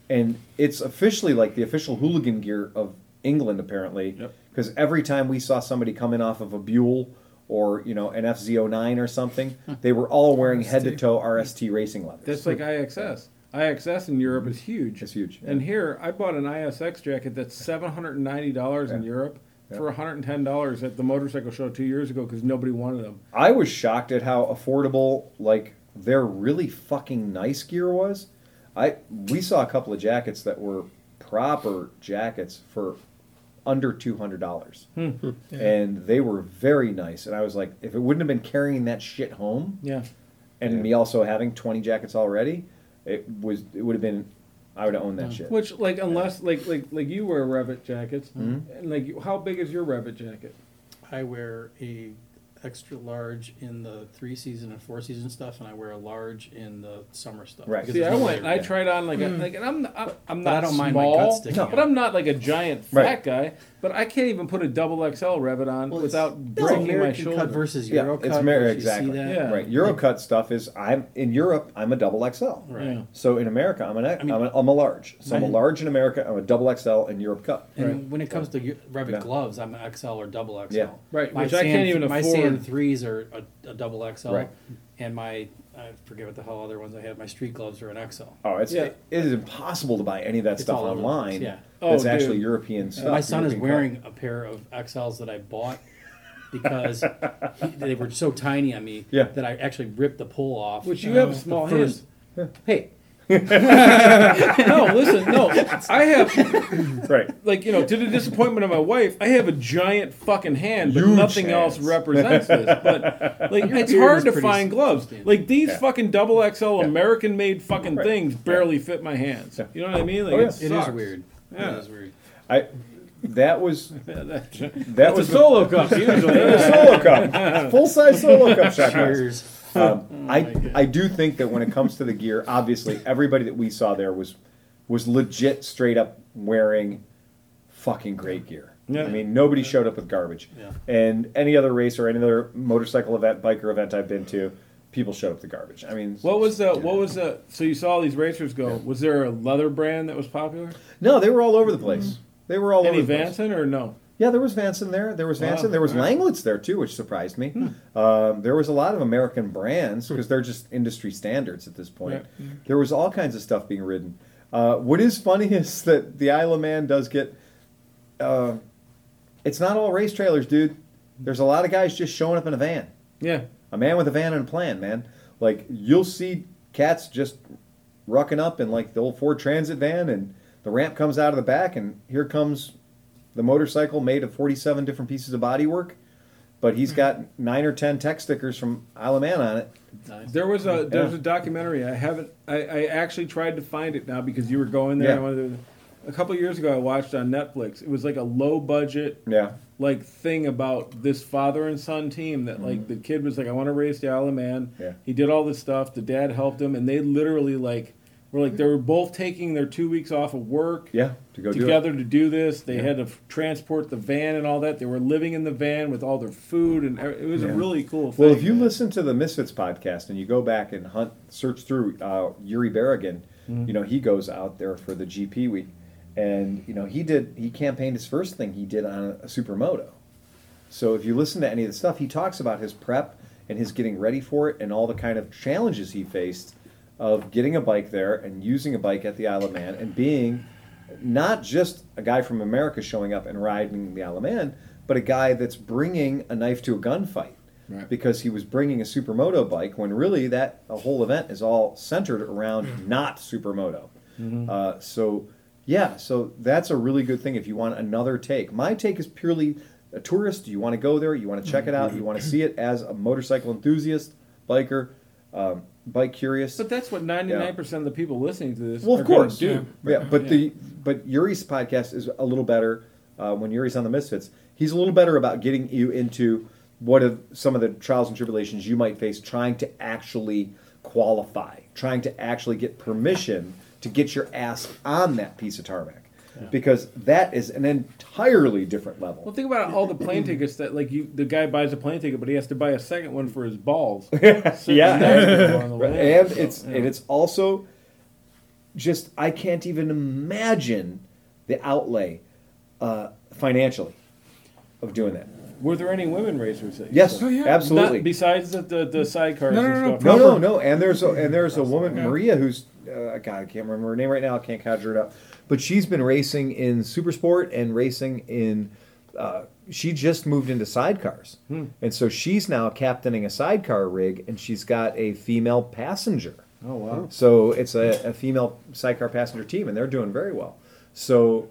S1: and it's officially like the official hooligan gear of England, apparently.
S3: Yep.
S1: Because every time we saw somebody coming off of a Buell or you know an FZ09 or something, they were all wearing head to toe RST racing leathers.
S4: That's like IXS. IXS in Europe is huge.
S1: It's huge,
S4: And here, I bought an ISX jacket that's seven hundred and ninety dollars in Europe
S1: Yeah.
S4: For hundred and ten dollars at the motorcycle show two years ago because nobody wanted them.
S1: I was shocked at how affordable like their really fucking nice gear was. I we saw a couple of jackets that were proper jackets for under two hundred dollars, hmm. Hmm. and they were very nice. And I was like, if it wouldn't have been carrying that shit home,
S4: Yeah.
S1: and me also having twenty jackets already, it was it would have been. I would have owned that shit.
S4: Which, like, unless, like, like, like you wear Revit jackets,
S1: Mhm.
S4: and like, how big is your Revit jacket?
S7: I wear a extra large in the three season and four season stuff, and I wear a large in the summer stuff.
S1: Right.
S7: because
S4: See,
S7: there's
S4: I
S7: no
S4: went and
S7: layer.
S4: I tried on like a hmm. like, and I'm I'm, I'm
S7: But I
S4: not
S7: don't mind my
S4: small,
S7: guts sticking
S4: but
S7: out.
S4: I'm not like a giant fat
S1: Right.
S4: guy. But I can't even put a double XL Revit on
S7: Well, it's-
S4: without
S7: it's
S4: breaking my
S7: American
S4: shoulder.
S7: cut versus
S1: Yeah,
S7: Euro cut.
S1: it's Mer-
S7: which you
S1: exactly.
S7: See that?
S4: Yeah.
S1: Right, Eurocut stuff is I'm in Europe. I'm a double XL.
S7: Right.
S4: Yeah.
S1: So in America, I'm an
S7: mean-
S1: I'm, a, I'm a large. So I'm a
S7: Right.
S1: large in America. I'm a double XL in Europe cut.
S7: And
S4: Right.
S7: when it comes to Eu- Revit
S1: Yeah.
S7: gloves, I'm an XL or double XL.
S1: Yeah.
S4: Right,
S7: My
S4: which I can't even
S7: My
S4: afford.
S7: Sand threes are a, a double XL,
S1: Right.
S7: and my I forget what the hell other ones I have. My street gloves are an XL.
S1: Oh, it's
S4: Yeah.
S1: it is impossible to buy any of that
S7: It's
S1: stuff
S7: all over the place,
S1: online.
S7: yeah.
S1: Oh, that's
S4: Oh,
S1: actually
S4: dude.
S1: European stuff.
S7: my son is
S1: European
S7: wearing a pair of XLs that I bought because he, they were so tiny on me
S1: Yeah.
S7: that I actually ripped the pull off.
S4: Which you uh, have
S7: the
S4: small
S7: first- Hey, <laughs>
S4: no, listen, no. I have
S1: right.
S4: like you know, to the disappointment of my wife, I have a giant fucking hand, but
S1: Huge
S4: nothing else represents this. But <laughs> like, it's
S7: beard
S4: hard
S7: is
S4: to
S7: pretty
S4: find gloves.
S7: substantial.
S4: Like these
S1: Yeah.
S4: fucking double XL American-made fucking
S1: Right.
S4: things barely fit my hands.
S1: Yeah.
S4: You know what I mean? Like
S1: Oh, yeah.
S4: it,
S7: it
S4: sucks.
S7: is weird.
S4: Yeah.
S7: It is weird.
S1: I that was
S4: That <laughs>
S1: that
S4: was
S1: was
S4: a solo cup usually.
S1: the solo cup, full size solo cup shot glass.
S7: Cheers.
S1: Um, <laughs> I I do think that when it comes to the gear, obviously everybody that we saw there was was legit, straight up wearing fucking great gear.
S4: Yeah.
S1: I mean, nobody showed up with garbage.
S7: Yeah.
S1: And any other race or any other motorcycle event, biker event I've been to, people showed up with garbage. I mean,
S4: What was the what was the so you saw all these racers go? Was there a leather brand that was popular?
S1: No, they were all over the place. They were all
S4: Any
S1: over the place.
S4: Vanson or no?
S1: Yeah, there was Vanson there. There was
S4: Wow.
S1: There was
S4: right.
S1: Langlitz there too, which surprised me. Um, there was a lot of American brands because they're just industry standards at this point. There was all kinds of stuff being ridden. Uh, what is funny <laughs> is that the Isle of Man does get. Uh, it's not all race trailers, dude. There's a lot of guys just showing up in a van.
S4: Yeah.
S1: A man with a van and a plan, man. Like you'll see cats just rucking up in like the old Ford Transit van, and the ramp comes out of the back, and here comes the motorcycle made of 47 different pieces of bodywork. But he's got nine or ten tech stickers from Isle of Man on it.
S4: There was a there's
S1: Yeah.
S4: a documentary. I haven't. I, I actually tried to find it now because you were going there.
S1: Yeah.
S4: and wanted to- a couple of years ago, I watched on Netflix. It was like a low budget
S1: Yeah,
S4: like thing about this father and son team that like the kid was like, I want to race the Isle of Man.
S1: Mm-hmm. Yeah.
S4: He did all this stuff. The dad helped him, and they literally like were like they were both taking their two weeks off of work.
S1: yeah, to go
S4: together to do this. They
S1: Yeah.
S4: had to f- transport the van and all that. They were living in the van with all their food, and it was a really cool thing.
S1: Well, if you listen to the Misfits podcast and you go back and hunt, search through uh, Yuri Berrigan,
S4: Mm-hmm.
S1: you know he goes out there for the GP week, and you know he did he campaigned his first thing he did on a, a supermoto. So if you listen to any of the stuff, he talks about his prep and his getting ready for it and all the kind of challenges he faced of getting a bike there and using a bike at the Isle of Man and being not just a guy from America showing up and riding the Isle of Man, but a guy that's bringing a knife to a gunfight
S4: Right.
S1: because he was bringing a supermoto bike when really that a whole event is all centered around not supermoto. Uh, so yeah, so that's a really good thing if you want another take. My take is purely a tourist, you want to go there, you want to check it out, you want to see it as a motorcycle enthusiast, biker, um, bike curious.
S4: But that's what ninety nine percent of the people listening to this.
S1: Well, of
S4: gonna
S1: course,
S4: do.
S1: yeah. But the but Yuri's podcast is a little better uh, when Yuri's on the Misfits. He's a little better about getting you into what are some of the trials and tribulations you might face trying to actually qualify, trying to actually get permission to get your ass on that piece of tarmac, because that is an entirely different level.
S4: Well, think about all the plane tickets that like you. The guy buys a plane ticket, but he has to buy a second one for his balls. <laughs>
S1: yeah.
S4: on the
S1: Right,
S4: way.
S1: and
S4: So,
S1: it's
S4: yeah.
S1: and it's also just I can't even imagine the outlay uh, financially of doing that.
S4: Were there any women racers? That you
S1: Yes.
S2: Oh, yeah.
S1: absolutely.
S4: Not besides the the, the sidecars
S2: No, no,
S4: and
S2: no,
S4: stuff.
S1: no, no, no. And there's a and there's a woman Maria who's uh, God I can't remember her name right now. I can't conjure it up. But she's been racing in super sport and racing in. Uh, she just moved into sidecars, and so she's now captaining a sidecar rig, and she's got a female passenger.
S4: Oh wow.
S1: So it's a, a female sidecar passenger team, and they're doing very well. So,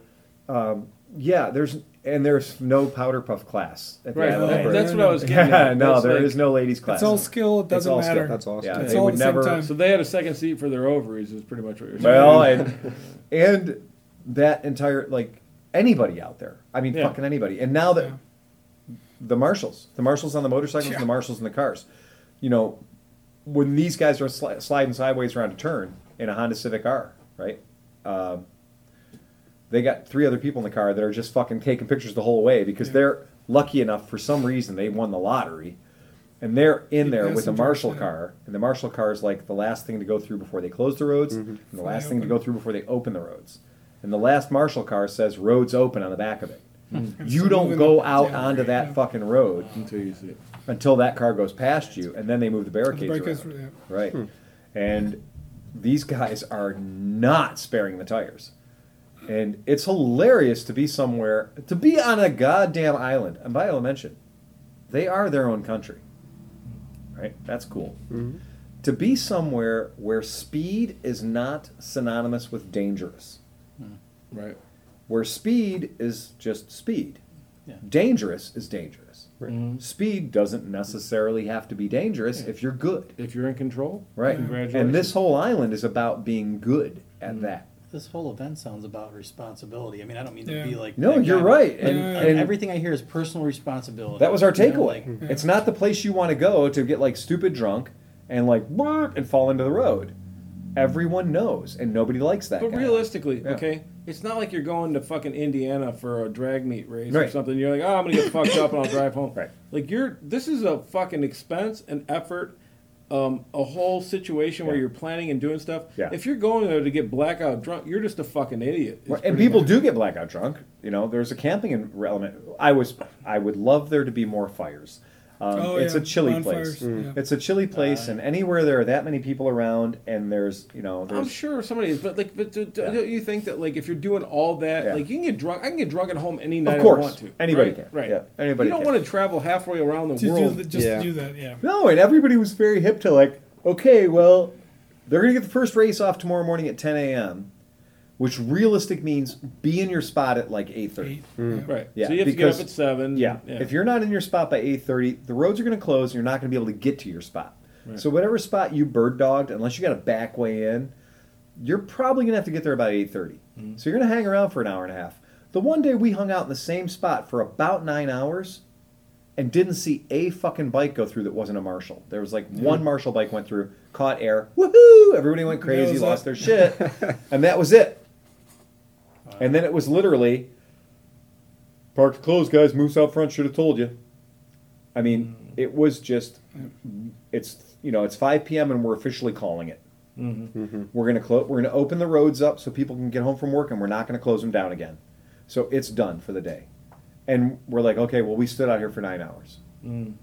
S1: um, yeah, there's and there's no powder puff class. At
S4: Right.
S1: end of the
S4: that- that's what I was getting
S1: Yeah,
S4: at.
S1: no,
S4: That's
S1: there is
S4: like-
S1: no ladies class.
S2: It's all skill. It doesn't
S1: all skill.
S2: matter.
S6: That's awesome.
S1: Yeah,
S2: It's
S1: they
S2: all
S1: would
S2: at the same
S1: never.
S2: time.
S4: So they had a second seat for their ovaries. Is pretty much what you're saying.
S1: Well, <laughs> and and that entire like anybody out there. I mean,
S4: Yeah.
S1: fucking anybody. And now that
S2: Yeah.
S1: the marshals, the marshals on the motorcycles,
S2: Yeah.
S1: and the marshals in the cars, you know, when these guys are sli- sliding sideways around a turn in a Honda Civic R, right? Um, they got three other people in the car that are just fucking taking pictures the whole way because
S2: Yeah.
S1: they're lucky enough for some reason they won the lottery. And they're in there with a
S2: passengers,
S1: marshal
S2: yeah.
S1: car, and the marshal car is like the last thing to go through before they close the roads, mm-hmm. and the
S2: Before they
S1: last thing to go through before they open the roads. And the last marshal car says "roads open" on the back of it. Mm. You
S2: So
S1: don't go out
S2: yeah,
S1: onto that
S2: yeah.
S1: fucking road
S4: Until you see it.
S1: until that car goes past you, and then they move the
S2: The
S1: barricades around.
S2: yeah.
S1: Right. Hmm. And these guys are not sparing the tires. And it's hilarious to be somewhere, to be on a goddamn island. And by all mention, they are their own country. Right? That's cool. Mm-hmm. To be somewhere where speed is not synonymous with dangerous, mm.
S4: Right.
S1: where speed is just speed.
S7: Yeah.
S1: Dangerous is dangerous.
S4: Mhm.
S1: Speed doesn't necessarily have to be dangerous if you're good.
S4: If you're in control.
S1: Right.
S4: Congratulations.
S1: And this whole island is about being good at mm-hmm. that.
S7: This whole event sounds about responsibility. I mean, I don't mean to
S2: Yeah.
S7: be like.
S1: No,
S7: that
S1: you're
S7: guy, but,
S1: right.
S7: like,
S1: And,
S2: Yeah.
S7: like,
S1: and
S7: everything I hear is personal responsibility.
S1: that was our
S7: You know,
S1: takeaway.
S7: like-
S2: Yeah.
S1: It's not the place you want to go to get like stupid drunk and like "Brrr," and fall into the road. Everyone knows, and nobody likes that.
S4: But
S1: guy.
S4: realistically,
S1: Yeah.
S4: okay, it's not like you're going to fucking Indiana for a drag meet race or
S1: Right.
S4: something. You're like, oh, I'm gonna get fucked up and I'll drive home.
S1: Right.
S4: Like you're, this is a fucking expense and effort, um, a whole situation where
S1: Yeah.
S4: you're planning and doing stuff.
S1: Yeah.
S4: If you're going there to get blackout drunk, you're just a fucking idiot.
S1: And people
S4: much-
S1: do get blackout drunk. You know, there's a camping element. I was, I would love there to be more fires. Um,
S2: Oh,
S1: it's
S2: yeah,
S1: a chilly
S2: bonfires,
S1: place.
S2: yeah.
S1: It's a chilly place,
S7: Uh,
S1: and anywhere there are that many people around, and there's, you know,
S4: I'm sure somebody is, but like, but do, do-
S1: Yeah.
S4: don't you think that like if you're doing all that,
S1: Yeah.
S4: like you can get drunk. I can get drunk at home any night
S1: Of
S4: I
S1: course.
S4: want to.
S1: Anybody
S4: right?
S1: can.
S4: Right.
S1: Yeah, anybody
S4: You don't
S1: can.
S4: want to travel halfway around the
S2: To do
S4: world.
S2: the, just
S6: Yeah.
S2: to do that, yeah.
S1: No, and everybody was very hip to like, okay, well, they're going to get the first race off tomorrow morning at 10 a.m., which realistic means be in your spot at like 8.30.
S2: Eight.
S4: Right.
S1: Yeah,
S4: so you have to get up at seven.
S1: Yeah. If you're not in your spot by 8.30, the roads are going to close and you're not going to be able to get to your spot.
S4: Right.
S1: So whatever spot you bird dogged, unless you got a back way in, you're probably going to have to get there about 8.30.
S4: Mm-hmm.
S1: So you're going to hang around for an hour and a half. The one day we hung out in the same spot for about nine hours and didn't see a fucking bike go through that wasn't a Marshall. There was like one Marshall bike went through, caught air, woohoo! Everybody went crazy, lost
S2: it.
S1: their shit, <laughs> and that was it. And then it was literally, park parked closed, guys. Moose out front should have told you. I mean, mm. it was just, it's you know, it's 5 p.m. and we're officially calling it. Mm-hmm. Mm-hmm. We're gonna close. We're gonna open the roads up so people can get home from work, and we're not gonna close them down again. So it's done for the day. And we're like, okay, well, we stood out here for nine hours,
S4: Mm,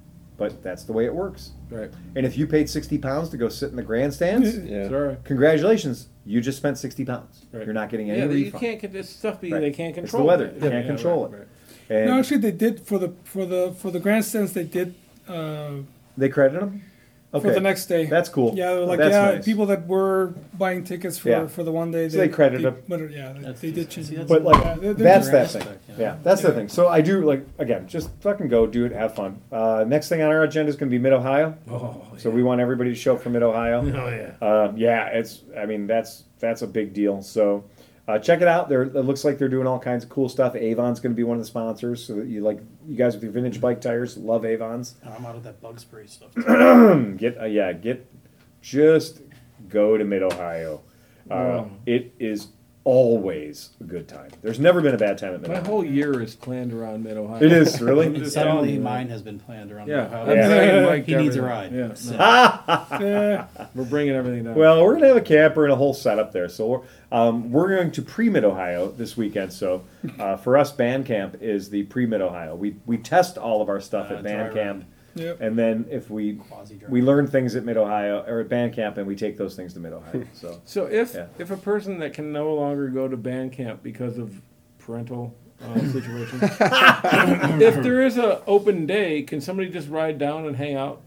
S1: but that's the way it works.
S4: right.
S1: And if you paid 60 pounds to go sit in the grandstands, <laughs>
S6: Yeah.
S4: Sorry.
S1: congratulations, you just spent 60 pounds.
S4: Right.
S1: You're not getting any
S4: Yeah, you
S1: refund.
S4: can't get this stuff. Be,
S1: Right.
S4: They can't
S1: It's the
S4: control.
S1: weather.
S4: it.
S1: They can't control
S4: right,
S1: it.
S4: right.
S1: And
S2: No, actually, they did for the for the for the grandstands. They did. Uh,
S1: they credit them. Okay.
S2: for the next day.
S1: That's cool.
S2: Yeah, they're like
S1: That's
S2: yeah,
S1: nice.
S2: people that were buying tickets for,
S1: Yeah.
S2: for the one day.
S1: So they credit them.
S2: But yeah, they,
S7: That's
S2: they did
S7: decent.
S2: change
S7: See, that's-
S1: But like
S2: Yeah, they're- they're
S1: that's
S7: different
S1: that thing. Yeah,
S7: yeah.
S1: that's the
S2: Yeah.
S1: thing. So I do like again, just fucking go do it, have fun. Uh, next thing on our agenda is going to be Mid Ohio.
S4: Oh,
S1: So we want everybody to show up for Mid Ohio.
S4: oh yeah.
S1: Uh, yeah, it's. I mean, that's that's a big deal. So uh, check it out. There, it looks like they're doing all kinds of cool stuff. Avon's going to be one of the sponsors. So that you like you guys with your vintage bike tires love Avon's.
S7: I'm out of that bug spray stuff. <clears throat>
S1: Get uh, yeah, get just go to Mid Ohio. Uh,
S4: Wow.
S1: It is always a good time. There's never been a bad time at Mid Ohio.
S4: My
S1: Ohio.
S4: whole year is planned around Mid Ohio.
S1: It is really.
S4: I'm just telling
S7: Suddenly,
S4: you.
S7: mine has been planned around.
S4: Yeah,
S7: Ohio.
S4: I'm dragging Mike
S7: he
S4: to
S7: needs a
S4: everything.
S7: ride.
S4: Yeah,
S7: So- <laughs>
S2: Yeah.
S4: we're bringing everything down.
S1: Well, we're gonna have a camper and a whole setup there. So we're um, we're going to pre Mid Ohio this weekend. So uh, for us, Band Camp is the pre Mid Ohio. We we test all of our stuff
S7: Uh,
S1: at
S7: dry
S1: Band
S7: run.
S1: Camp,
S2: Yep.
S1: and then if we
S7: Quasi-dry.
S1: we learn things at Mid Ohio or at Band Camp, and we take those things to Mid Ohio. <laughs> So
S4: So if
S1: Yeah.
S4: if a person that can no longer go to band camp because of parental uh, situation, <laughs> if there is an open day, can somebody just ride down and hang out?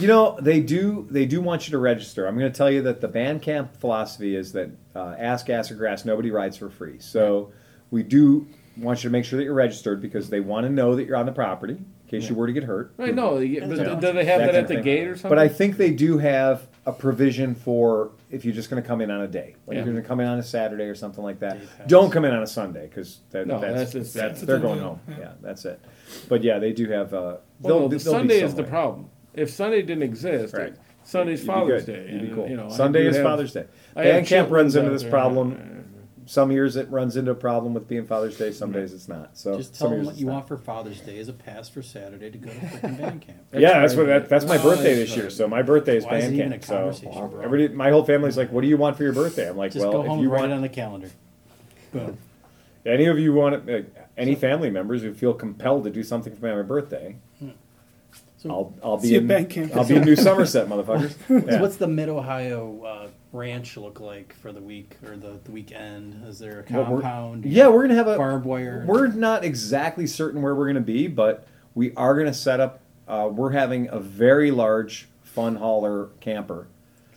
S1: you know they do they do want you to register. I'm going to tell you that the Band Camp philosophy is that uh, ask ass or grass nobody rides for free. So we do want you to make sure that you're registered because they want to know that you're on the property in case you were to get hurt.
S4: Right? No, they- but
S7: Yeah.
S4: do they have
S1: That
S4: that,
S1: kind
S4: at the
S1: thing.
S4: gate or something?
S1: But I think they do have a provision for if you're just going to come in on a day, like
S4: Yeah.
S1: if you're going to come in on a Saturday or something like that.
S7: Day.
S1: Don't come in on a Sunday because that,
S4: No,
S1: that's,
S4: that's
S1: that's,
S4: just- that's
S1: they're going home. Yeah.
S2: Yeah.
S1: that's it. But yeah, they do have. Uh,
S4: well,
S1: they'll-
S4: no, the
S1: they'll be
S4: Sunday is the
S1: way.
S4: problem. If Sunday didn't exist,
S1: Right.
S4: Sunday's
S1: You'd be
S4: Father's
S1: good.
S4: Day.
S1: You'd be
S4: and,
S1: cool.
S4: You know, I
S1: Sunday
S4: do
S1: is
S4: have-
S1: Father's Day.
S4: I have
S1: Band camp runs into
S4: out
S1: this
S4: there.
S1: problem. Some years it runs into a problem with being Father's Day. Some days it's not. So
S7: Just
S1: some
S7: tell them
S1: years
S7: what
S1: it's
S7: you
S1: not.
S7: want for Father's Day as a pass for Saturday to go to freaking <laughs> band camp.
S1: yeah, that's what that, that's my birthday
S4: that's
S1: this year. So my birthday is
S7: Why is
S1: band
S7: it even
S1: camp.
S7: a
S1: So
S7: bro?
S1: everybody, my whole family's like, "What do you want for your birthday?" I'm like,
S7: Just
S1: "Well,
S7: go
S1: if
S7: home
S1: you
S7: and write
S1: want
S7: it on the calendar. Boom. <laughs>
S1: Any of you want uh, any family members who feel compelled to do something for my birthday?
S7: So-
S1: I'll I'll be
S2: See you
S1: in
S2: at band camp.
S1: I'll be in New <laughs> Somerset, motherfuckers.
S7: So
S1: Yeah.
S7: what's the Mid Ohio uh, ranch look like for the week or the, the weekend? Is there a
S1: What we're-
S7: compound?
S1: yeah, we're gonna have a
S7: barbed wire.
S1: We're not exactly certain where we're gonna be, but we are gonna set up. Uh, we're having a very large fun hauler camper.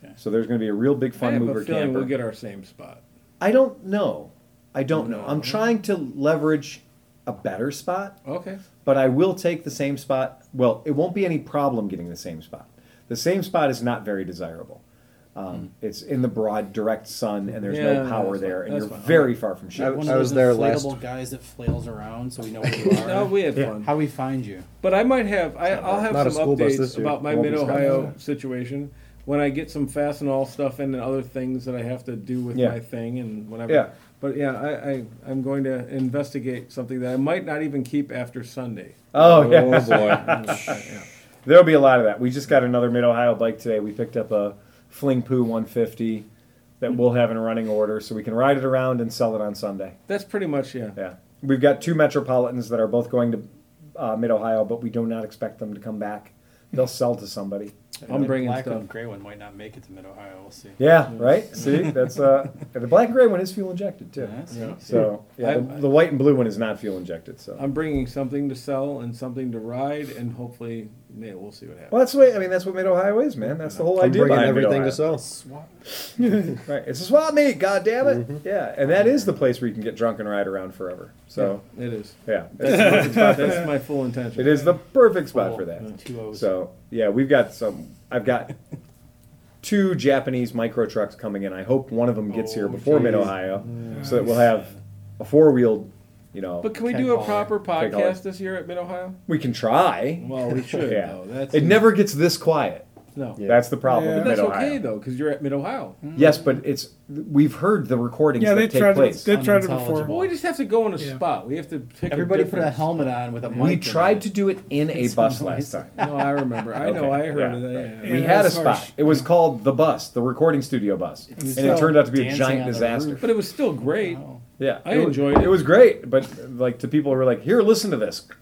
S7: Okay.
S1: So there's going to be a real big
S4: I
S1: fun
S4: have
S1: mover
S4: a feeling
S1: camper.
S4: we'll get our same spot.
S1: I don't know. I don't know. I'm trying to leverage a better spot.
S4: Okay.
S1: but I will take the same spot. Well, it won't be any problem getting the same spot. The same spot is not very desirable. Um, It's in the broad, direct sun, and there's
S4: Hmm. Yeah,
S1: no power
S4: that's
S1: there,
S4: fine.
S1: and
S4: That's
S1: you're
S4: fine.
S1: very far from
S2: I-
S1: shade.
S7: One
S6: I
S7: of
S6: was there last-
S7: inflatable guys that flails around, so we know where you <laughs> are.
S4: No, we had
S1: Yeah.
S4: fun.
S7: How we find you?
S4: But I might have. I, I'll have
S6: Not a
S4: some
S6: school bus
S4: updates
S6: year.
S4: about my
S1: Won't be
S4: Mid Ohio
S1: bus.
S4: situation when I get some Fastenal stuff in and other things that I have to do with
S1: Yeah.
S4: my thing and whatever.
S1: Yeah.
S4: But yeah, I, I I'm going to investigate something that I might not even keep after Sunday.
S1: Oh, yeah.
S6: Oh boy. <laughs>
S4: yeah.
S1: There'll be a lot of that. We just got another Mid Ohio bike today. We picked up a Fling Poo 150 that we'll have in running order, so we can ride it around and sell it on Sunday.
S4: That's pretty much yeah.
S1: Yeah, we've got two Metropolitans that are both going to uh, Mid Ohio, but we do not expect them to come back. They'll sell to somebody.
S4: I'm
S7: the
S4: bringing
S7: black
S4: stuff.
S7: and gray one might not make it to Mid Ohio. We'll see.
S1: Yeah, right. See, that's uh, the black and gray one is fuel injected too.
S7: Yeah, see?
S4: Yeah.
S1: So yeah, the,
S4: I-
S1: the white and blue one is not fuel injected. So
S4: I'm bringing something to sell and something to ride, and hopefully, yeah, we'll see what happens.
S1: well, that's the way. I mean, that's what Mid Ohio is, man. That's the whole
S6: I'm
S1: idea
S6: bringing everything to sell. <laughs>
S1: Right, it's a swap meet. God damn it. Yeah, and that is the place where you can get drunk and ride around forever. So
S4: it is.
S1: yeah, that's the perfect spot for <laughs>
S4: That's my full intention.
S1: It is the perfect spot for that.
S7: Two O's.
S1: So yeah, we've got some. I've got two Japanese micro trucks coming in. I hope one of them gets here
S7: Oh,
S1: before. Mid Ohio, so that we'll have a four wheeled. You know,
S4: But can we
S7: Ken
S4: do a
S7: Baller.
S4: proper
S1: Ken Baller.
S4: podcast this year at Mid Ohio?
S1: we can try.
S4: Well, we should.
S1: Yeah.
S4: though. That's
S1: It never gets this quiet.
S4: no.
S6: Yeah.
S1: That's the problem
S2: Yeah.
S4: But that's
S1: Mid Ohio.
S4: okay though, because you're at Mid Ohio. Mm-hmm.
S1: Yes, but it's we've heard the recordings
S2: Yeah,
S1: that
S2: they
S1: take
S2: tried
S1: place.
S2: it. They tried it
S7: Unintelligible.
S2: before.
S4: Well, we just have to go in a
S2: Yeah.
S4: spot. We have to pick.
S7: Everybody
S4: a
S7: put a
S4: different-
S7: helmet on with a mic.
S1: we
S7: in
S1: tried
S7: it.
S1: to do it in a bus
S7: so
S1: last time. <laughs>
S4: No, I remember. I know.
S1: Okay,
S4: I heard
S1: yeah.
S4: of that. Yeah.
S2: Yeah,
S1: we had a
S2: that's
S1: spot. It was called the bus, the recording studio bus, and it
S7: still
S1: turned out to be a
S7: dancing
S1: giant
S7: on the
S1: disaster.
S7: roof.
S4: But it was still great.
S7: Oh.
S1: Yeah,
S4: I
S1: it wa-
S4: enjoyed it.
S1: It was great, but like to people who were like, "Here, listen to this." <laughs>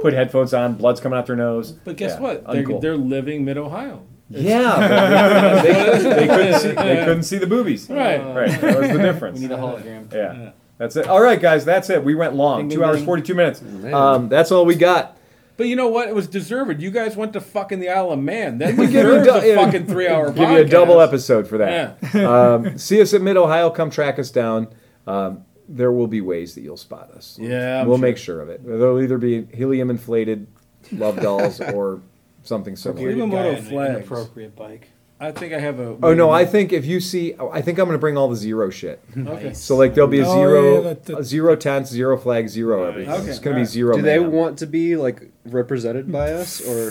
S1: Put headphones on, blood's coming out their nose.
S4: But guess
S1: Yeah,
S4: what? They're,
S1: uncool.
S4: they're living Mid Ohio.
S1: yeah, <laughs> they, they, they couldn't see. They couldn't see the boobies.
S4: Right.
S1: right. That was the <laughs> difference.
S7: We need a hologram.
S1: Yeah.
S4: Yeah.
S1: That's it. All right, guys, that's it. We went long.
S4: Ding,
S1: Two
S4: ding,
S1: hours,
S4: ding.
S1: 42 minutes. Um, that's all we got.
S4: But you know what? It was deserved. You guys went to fucking the Isle of Man. That
S1: We give you
S4: deserves
S1: a
S4: a,
S1: du- yeah,
S4: fucking three-hour.
S1: Give you a double episode for that. <laughs> um, see us at Mid Ohio. Come track us down. Um, there will be ways that you'll spot us.
S4: Yeah, I'm
S1: we'll
S4: sure.
S1: make sure of it. There'll either be helium inflated love dolls <laughs> or something similar.
S4: Give 'em
S7: Guy
S4: little
S7: on an
S4: flags.
S7: Inappropriate bike.
S4: I think I have a.
S1: Oh no! I think if you see, I think I'm going to bring all the zero shit. <laughs>
S4: Okay.
S1: So like there'll be a
S2: Oh,
S1: zero,
S2: yeah, that- that-
S1: a zero tents, zero flags, zero everything.
S4: Okay,
S1: it's going to be
S4: alright.
S1: zero.
S6: Do they
S1: mayhem.
S6: want to be like represented by us, or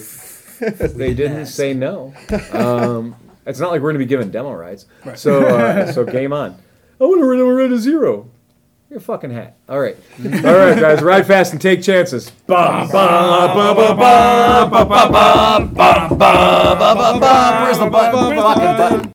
S6: <laughs>
S1: They didn't say no. Um, it's not like we're going to be given demo rights. So uh, so game on. <laughs> I want to run, run a zero. Your fucking hat. All right, all right, guys. Ride fast and take chances. Ba ba ba ba ba ba ba ba ba ba ba. Where's the button? Fucking button.